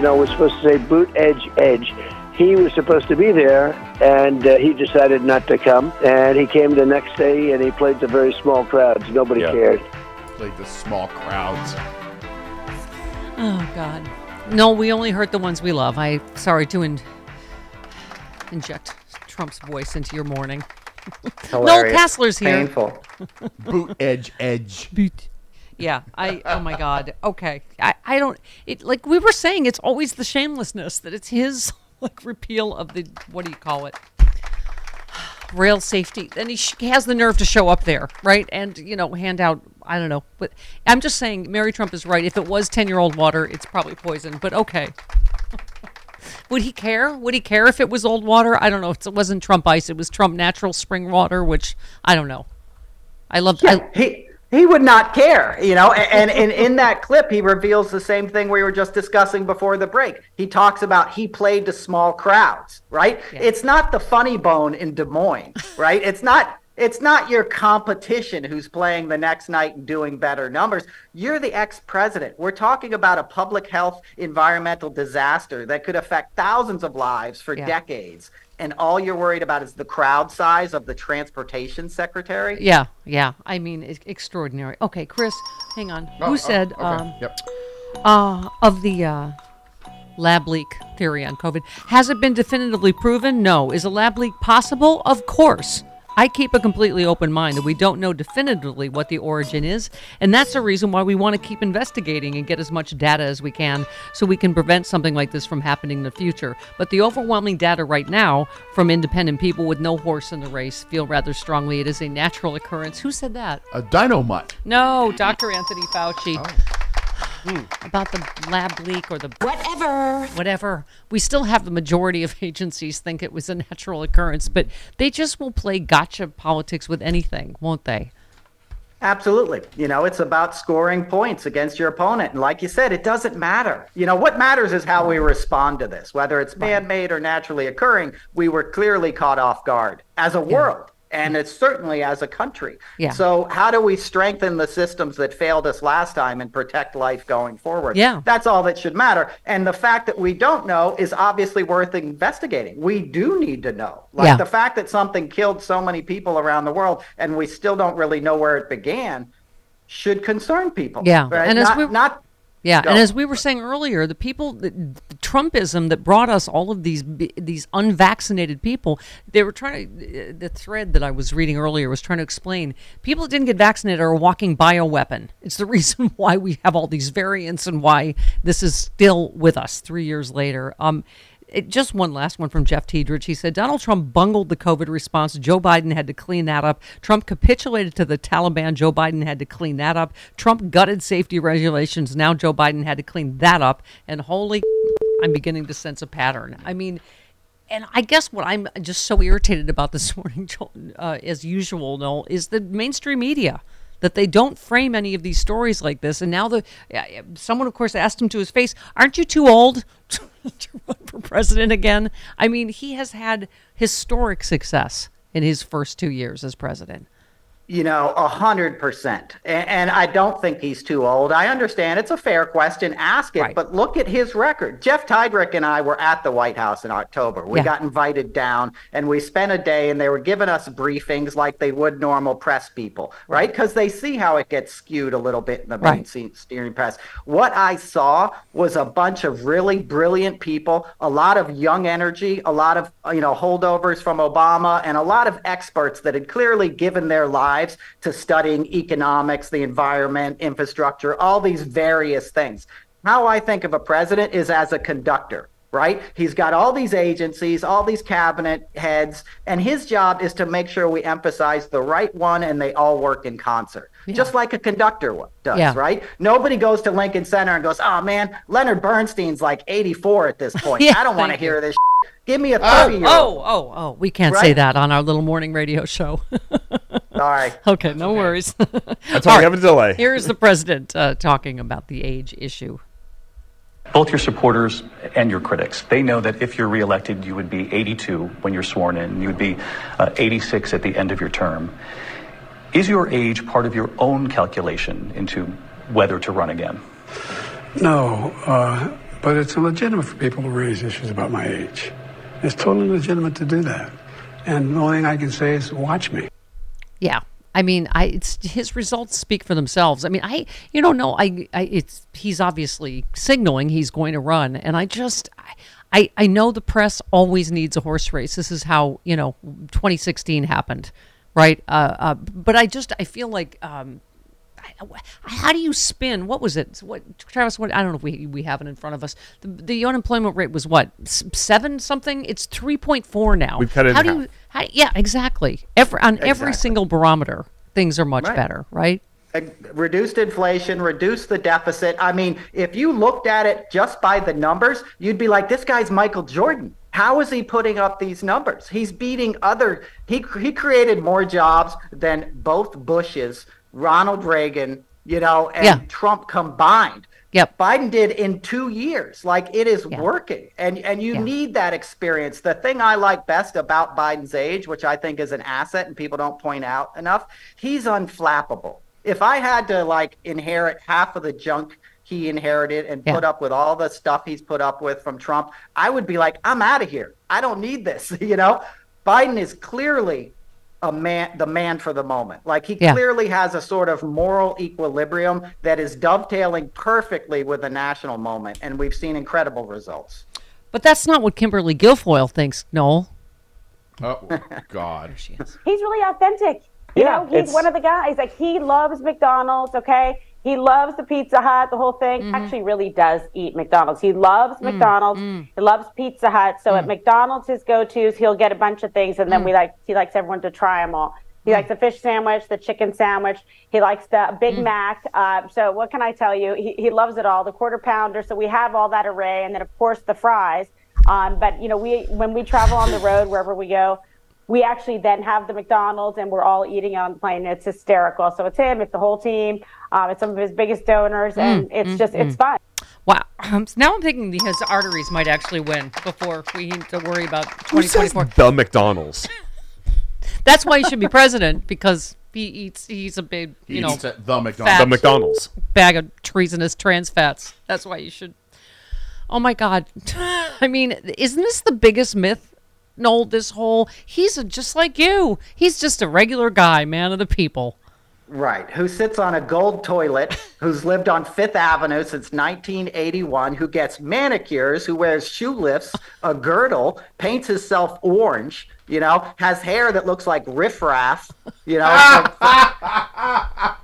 S27: You know, was supposed to say boot edge edge. He was supposed to be there, and uh, he decided not to come. And he came the next day, and he played to very small crowds. Nobody
S6: Yeah.
S27: cared.
S6: Played to small crowds.
S4: Oh God. No, we only hurt the ones we love. I sorry to in, inject Trump's voice into your morning. Noel
S26: Hilarious.
S4: Casler's here.
S26: Painful.
S6: Boot edge edge.
S4: Boot. Yeah, I oh my god. Okay. I I don't it like we were saying it's always the shamelessness that it's his like repeal of the what do you call it? Rail safety. Then he, sh- he has the nerve to show up there, right? And you know, hand out I don't know. But I'm just saying Mary Trump is right. If it was 10-year-old water, it's probably poison, but okay. Would he care? Would he care if it was old water? I don't know. It wasn't Trump ice. It was Trump natural spring water, which I don't know. I love.
S26: Yeah, he he would not care, you know. And, and and in that clip, he reveals the same thing we were just discussing before the break. He talks about he played to small crowds, right? It's not the funny bone in Des Moines, right? It's not. It's not your competition who's playing the next night and doing better numbers. You're the ex-president. We're talking about a public health environmental disaster that could affect thousands of lives for
S4: Yeah.
S26: decades. And all you're worried about is the crowd size of the transportation secretary.
S4: Yeah, yeah. I mean, it's extraordinary. Okay, Chris, hang on.
S26: Oh,
S4: Who
S26: oh,
S4: said
S26: okay.
S4: um,
S6: Yep.
S4: uh, of the uh, lab leak theory on COVID? Has it been definitively proven? No. Is a lab leak possible? Of course. I keep a completely open mind that we don't know definitively what the origin is, and that's the reason why we want to keep investigating and get as much data as we can so we can prevent something like this from happening in the future. But the overwhelming data right now from independent people with no horse in the race feel rather strongly it is a natural occurrence. Who said that?
S6: A dynamite.
S4: No, Dr. Anthony Fauci. Oh.
S6: Hmm.
S4: About the lab leak or the whatever. Whatever. We still have the majority of agencies think it was a natural occurrence, but they just will play gotcha politics with anything, won't they?
S26: Absolutely. You know, it's about scoring points against your opponent. And like you said, it doesn't matter. You know, what matters is how we respond to this. Whether it's man made or naturally occurring, we were clearly caught off guard as a world. And it's certainly as a country.
S4: Yeah.
S26: So, how do we strengthen the systems that failed us last time and protect life going forward?
S4: Yeah.
S26: That's all that should matter. And the fact that we don't know is obviously worth investigating. We do need to know. Like
S4: Yeah.
S26: the fact that something killed so many people around the world and we still don't really know where it began should concern people.
S4: Yeah,
S26: Right?
S4: and as
S26: not,
S4: we-
S26: not
S4: Yeah,
S26: Go.
S4: and as we were saying earlier, the people, the, the Trumpism that brought us all of these these unvaccinated people, they were trying to. The thread that I was reading earlier was trying to explain people that didn't get vaccinated are a walking bioweapon. It's the reason why we have all these variants and why this is still with us three years later. Um, it, just one last one from Jeff Tiedrich. He said Donald Trump bungled the COVID response. Joe Biden had to clean that up. Trump capitulated to the Taliban. Joe Biden had to clean that up. Trump gutted safety regulations. Now Joe Biden had to clean that up. And holy, I'm beginning to sense a pattern. I mean, and I guess what I'm just so irritated about this morning, uh, as usual, Noel, is the mainstream media. That they don't frame any of these stories like this. And now the someone, of course, asked him to his face, "Aren't you too old to run for president again?" I mean, he has had historic success in his first two years as president.
S26: You know, a hundred percent. And and I don't think he's too old. I understand it's a fair question. Ask it, but look at his record. Jeff Tiedrich and I were at the White House in October. We
S28: Yeah.
S26: got invited down and we spent a day and they were giving us briefings like they would normal press people, right? Because they see how it gets skewed a little bit in the
S28: Right.
S26: mainstream press. What I saw was a bunch of really brilliant people, a lot of young energy, a lot of you know holdovers from Obama, and a lot of experts that had clearly given their lives to studying economics, the environment, infrastructure, all these various things. How I think of a president is as a conductor. Right? He's got all these agencies, all these cabinet heads, and his job is to make sure we emphasize the right one and they all work in concert, just like a conductor does,
S4: Yeah.
S26: right? Nobody goes to Lincoln Center and goes, "Oh man, Leonard Bernstein's like 84 at this point.
S4: Yeah,
S26: I don't want to hear this. Give me a
S4: Oh,
S26: 30 year
S4: oh, oh, oh! We can't say that on our little morning radio show.
S26: Sorry.
S4: Okay, no worries.
S5: That's why we have a delay.
S4: Here's the president uh, talking about the age issue.
S10: Both your supporters and your critics, they know that if you're reelected, you would be 82 when you're sworn in, you would be uh, 86 at the end of your term. Is your age part of your own calculation into whether to run again?
S3: No, uh, but it's legitimate for people to raise issues about my age. It's totally legitimate to do that. And the only thing I can say is watch me.
S4: Yeah. I mean, I it's his results speak for themselves. I mean, I you know. I, I it's he's obviously signaling he's going to run, and I just I, I know the press always needs a horse race. This is how you know 2016 happened, right? Uh, uh, but I just I feel like um, how do you spin? What was it? What Travis? What I don't know if we we have it in front of us. The, the unemployment rate was what seven something. It's three point four now.
S5: We've cut it in
S4: How do
S5: half.
S4: you? How, yeah, exactly. Every on every single barometer, things are much
S26: Right.
S4: better, right?
S26: Reduced inflation, reduce the deficit. I mean, if you looked at it just by the numbers, you'd be like, this guy's Michael Jordan. How is he putting up these numbers? He's beating other. He he created more jobs than both Bushes, Ronald Reagan, you know, and
S4: Yeah.
S26: Trump combined.
S4: Yep.
S26: Biden did in two years. Like it is working, and and you need that experience. The thing I like best about Biden's age, which I think is an asset, and people don't point out enough, he's unflappable. If I had to like inherit half of the junk he inherited and
S4: Yeah.
S26: put up with all the stuff he's put up with from Trump, I would be like, I'm out of here. I don't need this. You know, Biden is clearly a man, the man for the moment. Like he
S4: Yeah.
S26: clearly has a sort of moral equilibrium that is dovetailing perfectly with the national moment, and we've seen incredible results.
S4: But that's not what Kimberly Guilfoyle thinks, Noel.
S6: Oh God.
S29: He's really authentic. You
S4: Yeah,
S29: know, he's
S4: it's-
S29: one of the guys. Like he loves McDonald's. Okay, he loves the Pizza Hut. The whole thing.
S4: Mm-hmm.
S29: Actually, really does eat McDonald's. He loves
S4: Mm,
S29: McDonald's. He loves Pizza Hut. So at McDonald's, his go-to's, he'll get a bunch of things, and then
S4: Mm.
S29: we like he likes everyone to try them all. He likes the fish sandwich, the chicken sandwich. He likes the Big
S4: Mm.
S29: Mac. Uh, so what can I tell you? He, he loves it all. The quarter pounder. So we have all that array, and then of course the fries. Um, but you know, we when we travel on the road wherever we go, we actually then have the McDonald's and we're all eating on the plane. It's hysterical. So it's him, it's the whole team, um, it's some of his biggest donors, and
S4: Mm,
S29: it's
S4: mm,
S29: just it's
S4: mm.
S29: fun.
S4: Wow. Um, so now I'm thinking his arteries might actually win before we need to worry about
S5: Who says
S4: 2024.
S5: the McDonald's?
S4: That's why he should be president because he eats. He's a big,
S6: He
S4: you know,
S6: eats at the McDonald's.
S5: The McDonald's.
S4: bag of treasonous trans fats. That's why you should. Oh my God! I mean, isn't this the biggest myth? Noel, this whole he's a, just like you. He's just a regular guy, man of the people.
S26: Right, who sits on a gold toilet, who's lived on Fifth Avenue since 1981, who gets manicures, who wears shoe lifts, a girdle, paints himself orange, you know, has hair that looks like riffraff, you know.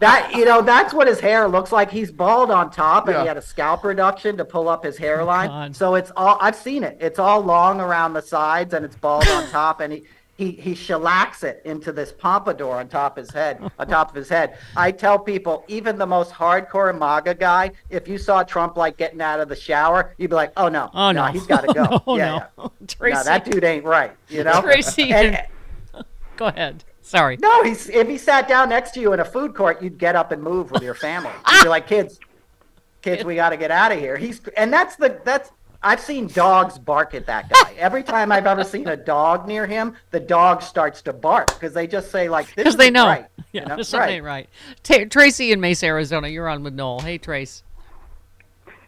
S26: that you know, that's what his hair looks like. He's bald on top, and
S6: Yeah.
S26: he had a scalp reduction to pull up his hairline. so it's all I've seen it. It's all long around the sides, and it's bald on top, and he. He, he shellacks it into this pompadour on top of his head. On top of his head, I tell people, even the most hardcore MAGA guy, if you saw Trump like getting out of the shower, you'd be like, "Oh no,
S4: Oh, no.
S26: he's got to go."
S4: No,
S26: yeah,
S4: no.
S26: yeah.
S4: Tracy.
S26: no, that dude ain't right. You know,
S4: Tracy,
S26: And-
S4: go ahead. Sorry.
S26: No, he's if he sat down next to you in a food court, you'd get up and move with your family. You'd be like, kids, kids, we got to get out of here. He's and that's the that's I've seen dogs bark at that guy. Every time I've ever seen a dog near him, the dog starts to bark because they just say like, "This
S4: Because they know.
S26: right,"
S4: Yeah,
S26: you know?
S4: there's something right. Ta Tracy in Mesa, Arizona. You're on with Noel. Hey, Trace.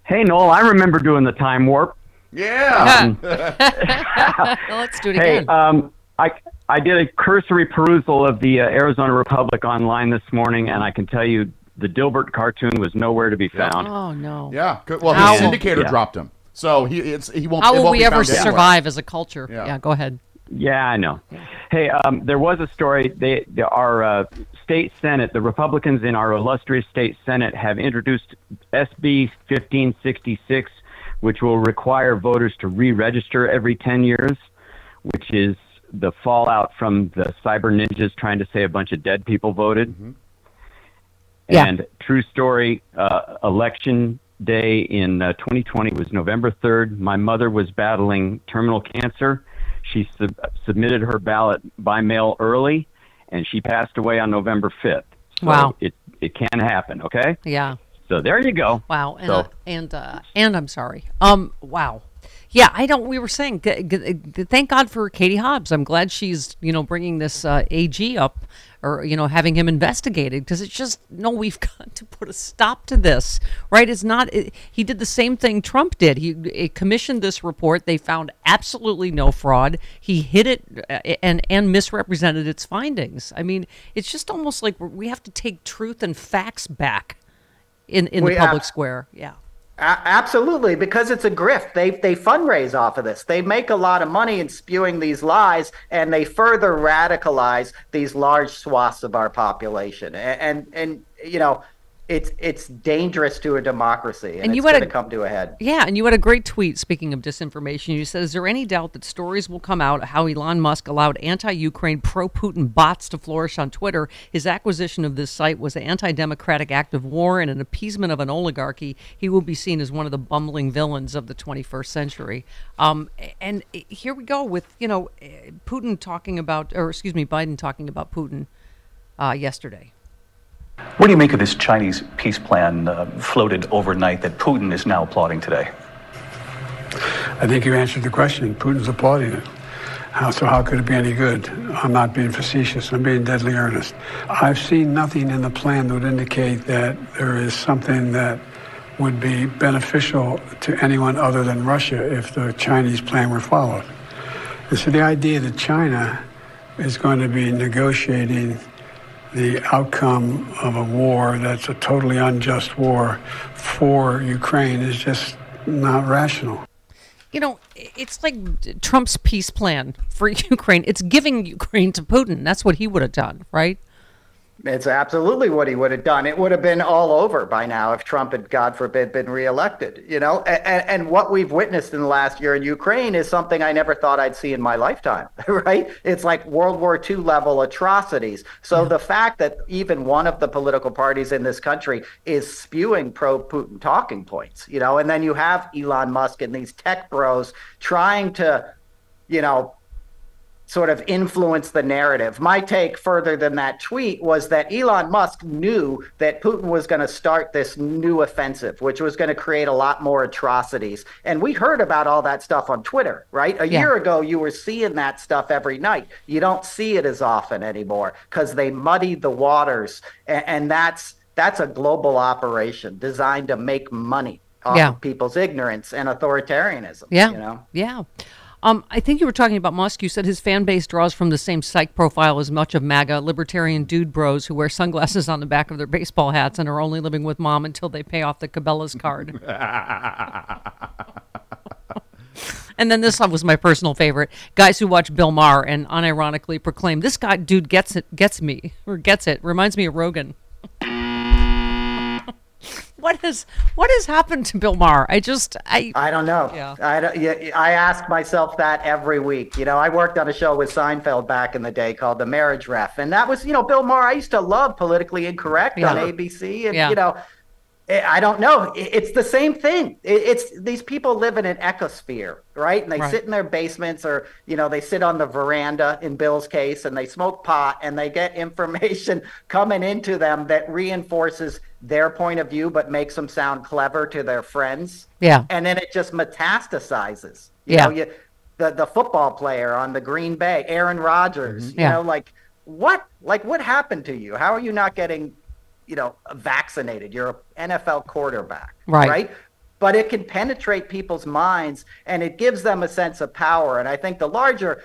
S28: Hey, Noel, I remember doing the time warp.
S6: Yeah.
S4: Let's do it
S28: hey,
S4: again.
S28: um, I I did a cursory perusal of the uh, Arizona Republic online this morning, and I can tell you the Dilbert cartoon was nowhere to be found.
S4: Oh no.
S6: Yeah. Well,
S28: How
S6: his
S28: will-
S6: syndicator
S28: Yeah.
S6: dropped him, so he it's he won't.
S4: How
S6: it
S4: will
S6: won't
S4: we
S6: be
S4: ever
S6: found anywhere.
S4: survive as a culture?
S6: Yeah.
S4: Yeah, go ahead.
S28: Yeah, I know. Hey, um, there was a story. They, they, our uh, state senate, the Republicans in our illustrious state senate, have introduced SB 1566, which will require voters to re-register every 10 years, which is the fallout from the cyber ninjas trying to say a bunch of dead people voted.
S4: Yeah.
S28: And true story, uh, election day in uh, 2020 was November 3rd. My mother was battling terminal cancer. She sub- submitted her ballot by mail early, and she passed away on November 5th. So
S4: Wow.
S28: It, it can happen, okay?
S4: Yeah.
S28: So there you go.
S4: Wow. And
S28: So-
S4: uh, and uh, and I'm sorry. Um. Wow. Yeah. I don't. We were saying. Thank God for Katie Hobbs. I'm glad she's you know bringing this uh, AG up, or you know having him investigated because it's just no. We've got to put a stop to this. Right. It's not. It, he did the same thing Trump did. He commissioned this report. They found absolutely no fraud. He hid it uh, and and misrepresented its findings. I mean, it's just almost like we have to take truth and facts back in in
S26: We
S4: the public
S26: have-
S4: square. Yeah.
S26: Absolutely, because it's a grift. They they fundraise off of this. They make a lot of money in spewing these lies, and they further radicalize these large swaths of our population. And and, and you know, it's it's dangerous to a democracy, and,
S4: And you
S26: it's
S4: had
S26: going
S4: a-
S26: to come to a head.
S4: Yeah, and you had a great tweet speaking of disinformation. You said, Is there any doubt that stories will come out how Elon Musk allowed anti Ukraine, pro Putin bots to flourish on Twitter? His acquisition of this site was an anti democratic act of war and an appeasement of an oligarchy. He will be seen as one of the bumbling villains of the 21st century. Um, and here we go with, you know, Putin talking about, or excuse me, Biden talking about Putin uh, yesterday.
S10: What do you make of this Chinese peace plan uh, floated overnight that Putin is now applauding today?
S3: I think you answered the question. Putin's applauding it. How, so how could it be any good? I'm not being facetious. I'm being deadly earnest. I've seen nothing in the plan that would indicate that there is something that would be beneficial to anyone other than Russia if the Chinese plan were followed. And so the idea that China is going to be negotiating the outcome of a war that's a totally unjust war for Ukraine is just not rational.
S4: you know, it's like Trump's peace plan for Ukraine. It's giving Ukraine to Putin. That's what he would have done, right?
S26: It's absolutely what he would have done. It would have been all over by now if Trump had, God forbid, been reelected. You know, and, and what we've witnessed in the last year in Ukraine is something I never thought I'd see in my lifetime. Right? It's like World War II level atrocities. So mm-hmm. the fact that even one of the political parties in this country is spewing pro-Putin talking points, you know, and then you have Elon Musk and these tech bros trying to, you know, sort of influence the narrative. My take further than that tweet was that Elon Musk knew that Putin was going to start this new offensive, which was going to create a lot more atrocities. And we heard about all that stuff on Twitter, right? A
S4: Yeah.
S26: year ago, you were seeing that stuff every night. You don't see it as often anymore because they muddied the waters. And, and that's that's a global operation designed to make money off
S4: Yeah.
S26: of people's ignorance and authoritarianism.
S4: Yeah.
S26: You know?
S4: Yeah. Um, I think you were talking about Musk. You said his fan base draws from the same psych profile as much of MAGA libertarian dude bros who wear sunglasses on the back of their baseball hats and are only living with mom until they pay off the Cabela's card. and then this one was my personal favorite: guys who watch Bill Maher and unironically proclaim, "This guy, dude, gets it, gets me, or gets it." Reminds me of Rogan. What has what has happened to Bill Maher? I just I
S26: I don't know.
S4: Yeah.
S26: I don't, yeah, I ask myself that every week. You know, I worked on a show with Seinfeld back in the day called The Marriage Ref, and that was, you know, Bill Maher. I used to love politically incorrect on ABC, and
S4: Yeah.
S26: you know, I I don't know. It's the same thing. It's these people live in an ecosphere, right? And they
S4: Right.
S26: sit in their basements, or you know, they sit on the veranda. In Bill's case, and they smoke pot, and they get information coming into them that reinforces their point of view, but makes them sound clever to their friends.
S4: Yeah.
S26: And then it just metastasizes. You
S4: Yeah.
S26: know, you, the the football player on the Green Bay, Aaron Rodgers. Mm-hmm. You
S4: Yeah.
S26: know, like what? Like what happened to you? How are you not getting, you know, vaccinated? You're an NFL quarterback,
S4: Right.
S26: Right. But it can penetrate people's minds, and it gives them a sense of power. And I think the larger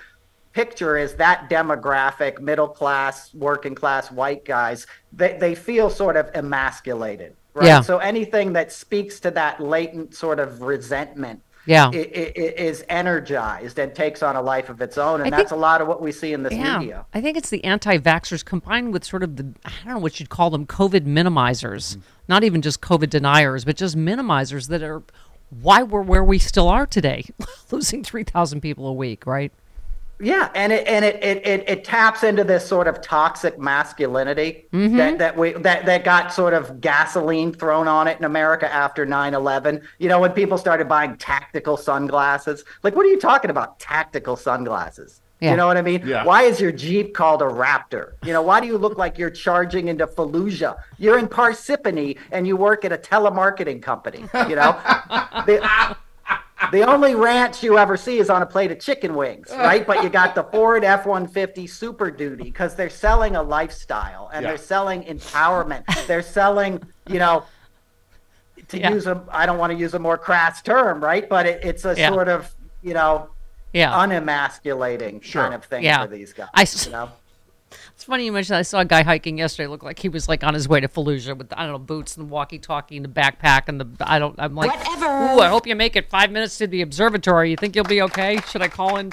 S26: picture is that demographic, middle class, working class white guys, they, they feel sort of emasculated. Right.
S4: Yeah.
S26: So anything that speaks to that latent sort of resentment
S4: Yeah.
S26: is energized and takes on a life of its own. And
S4: I
S26: that's a lot of what we see in this
S4: Yeah,
S26: media.
S4: I think it's the anti-vaxxers combined with sort of the I don't know what you'd call them, COVID minimizers, mm-hmm. not even just COVID deniers, but just minimizers that are why we're where we still are today, losing three thousand people a week, right?
S26: Yeah, and it and it it, it, it taps into this sort of toxic masculinity
S4: Mhm.
S26: that that we that that got sort of gasoline thrown on it in America after 9/11. You know, when people started buying tactical sunglasses. Like what are you talking about tactical sunglasses?
S4: Yeah.
S26: You know what I mean?
S6: Yeah.
S26: Why is your Jeep called a Raptor? You know, why do you look like you're charging into Fallujah? You're in Parsippany and you work at a telemarketing company, you know? the, the only ranch you ever see is on a plate of chicken wings, right? But you got the Ford F 150 Super Duty because they're selling a lifestyle and
S6: Yeah.
S26: they're selling empowerment. they're selling, you know, to
S4: Yeah.
S26: use a, I don't want to use a more crass term, right? But it, it's a
S4: Yeah.
S26: sort of, you know,
S4: Yeah.
S26: unemasculating kind of thing for these guys.
S4: I
S26: you know?
S4: It's funny you mentioned. I saw a guy hiking yesterday. Looked like he was like on his way to Fallujah with I don't know boots and walkie-talkie and the backpack and the I don't. I'm like,
S2: Whatever.
S4: Ooh, I hope you make it five minutes to the observatory. You think you'll be okay? Should I call in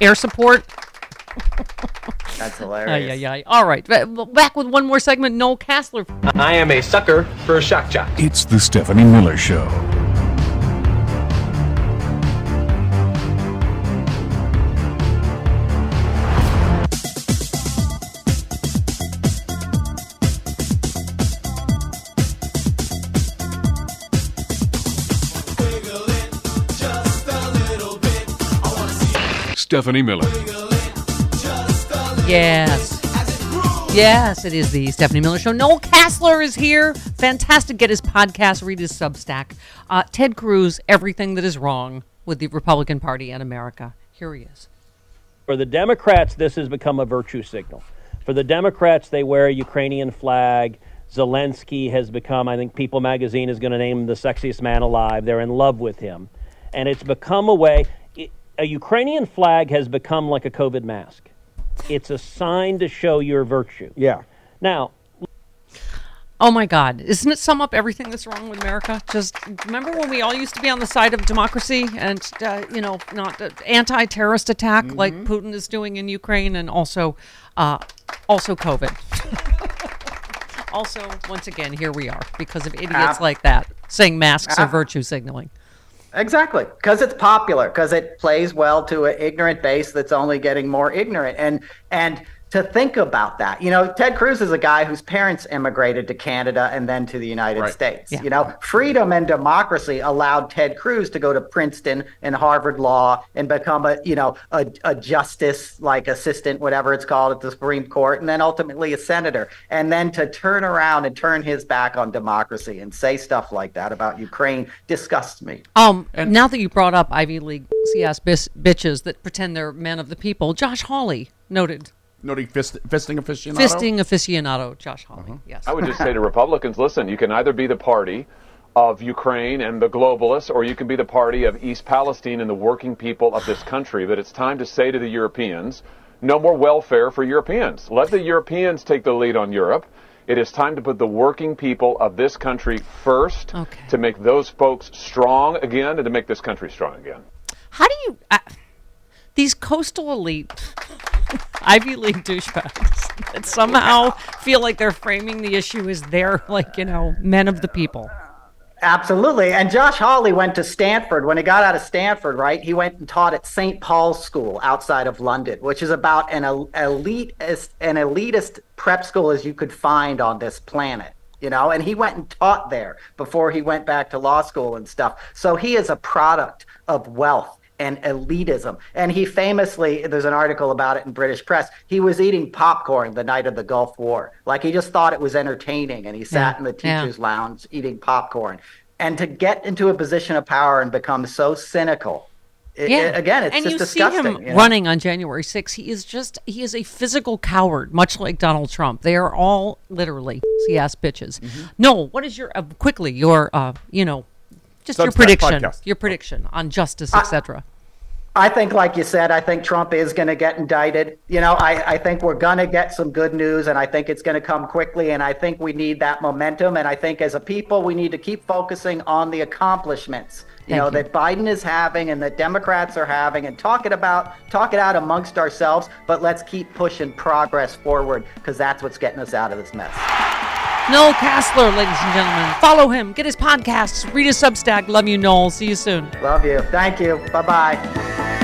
S4: air support?
S26: That's
S4: Ay,
S26: hilarious.
S4: yeah, yeah. All right, back with one more segment. Noel Casler.
S30: I am a sucker for a shock jock.
S31: It's the Stephanie Miller Show. Stephanie Miller.
S4: Yes. Yes, it is the Stephanie Miller Show. Noel Casler is here. Fantastic. Get his podcast, read his Substack. Uh, Ted Cruz, Everything That Is Wrong with the Republican Party and America. Here he is.
S32: For the Democrats, this has become a virtue signal. For the Democrats, they wear a Ukrainian flag. Zelensky has become, I think People magazine is going to name him the sexiest man alive. They're in love with him. And it's become a way, it, a Ukrainian flag has become like a COVID mask. It's a sign to show your virtue.
S33: Yeah.
S32: Now,
S4: Oh my God! Isn't it sum up everything that's wrong with America? Just remember when we all used to be on the side of democracy and uh, you know not uh, anti-terrorist attack like Putin is doing in Ukraine, and also, uh, also COVID. also, once again, here we are because of idiots
S26: Ab-
S4: like that saying masks are virtue signaling.
S26: Exactly, because it's popular, because it plays well to an ignorant base that's only getting more ignorant. And and to think about that, you know, Ted Cruz is a guy whose parents immigrated to Canada and then to the United
S6: Right.
S26: States.
S4: Yeah.
S26: You know, freedom and democracy allowed Ted Cruz to go to Princeton and Harvard Law and become a you know a, a justice like assistant, whatever it's called at the Supreme Court, and then ultimately a senator. And then to turn around and turn his back on democracy and say stuff like that about Ukraine disgusts me.
S4: Um, and- now that you brought up Ivy League CS bis- bitches that pretend they're men of the people, Josh Hawley noted
S6: Noting fist, fisting aficionado.
S4: fisting aficionado. Josh Hawley, yes.
S34: I would just say to Republicans, listen, you can either be the party of Ukraine and the globalists, or you can be the party of East Palestine and the working people of this country. But it's time to say to the Europeans, no more welfare for Europeans. Let the Europeans take the lead on Europe. It is time to put the working people of this country first to make those folks strong again and to make this country strong again.
S4: How do you uh, these coastal elite Ivy League douchebags that somehow feel like they're framing the issue as they're like you know men of the people?
S26: Absolutely. And Josh Hawley went to Stanford. When he got out of Stanford, right, he went and taught at St. Paul's School outside of London, which is about an el- elite an elitist prep school as you could find on this planet. you know, and he went and taught there before he went back to law school and stuff. So he is a product of wealth and elitism. And he famously, there's an article about it in British press, he was eating popcorn the night of the Gulf War. Like he just thought it was entertaining and he sat
S4: Yeah,
S26: in the
S4: yeah.
S26: teacher's lounge eating popcorn. And to get into a position of power and become so cynical, it-
S4: Yeah.
S26: it- again, it's
S4: and
S26: just
S4: you
S26: disgusting.
S4: see him
S26: you know?
S4: running on January 6th. He is just, he is a physical coward, much like Donald Trump. They are all literally ass bitches.
S26: Mm-hmm.
S4: No, what is your, uh, quickly, your, uh, you know, just your prediction,
S26: podcast.
S4: your prediction on justice, etc.
S26: I think, like you said, I think Trump is going to get indicted. You know, I, I think we're going to get some good news, and I think it's going to come quickly. And I think we need that momentum. And I think as a people, we need to keep focusing on the accomplishments. You
S4: Thank
S26: know
S4: you.
S26: that Biden is having and that Democrats are having, and talk it about, talk it out amongst ourselves. But let's keep pushing progress forward because that's what's getting us out of this mess.
S4: Noel Casler, ladies and gentlemen. Follow him, get his podcasts, read his Substack. Love you, Noel. See you soon.
S26: Love you. Thank you. Bye bye.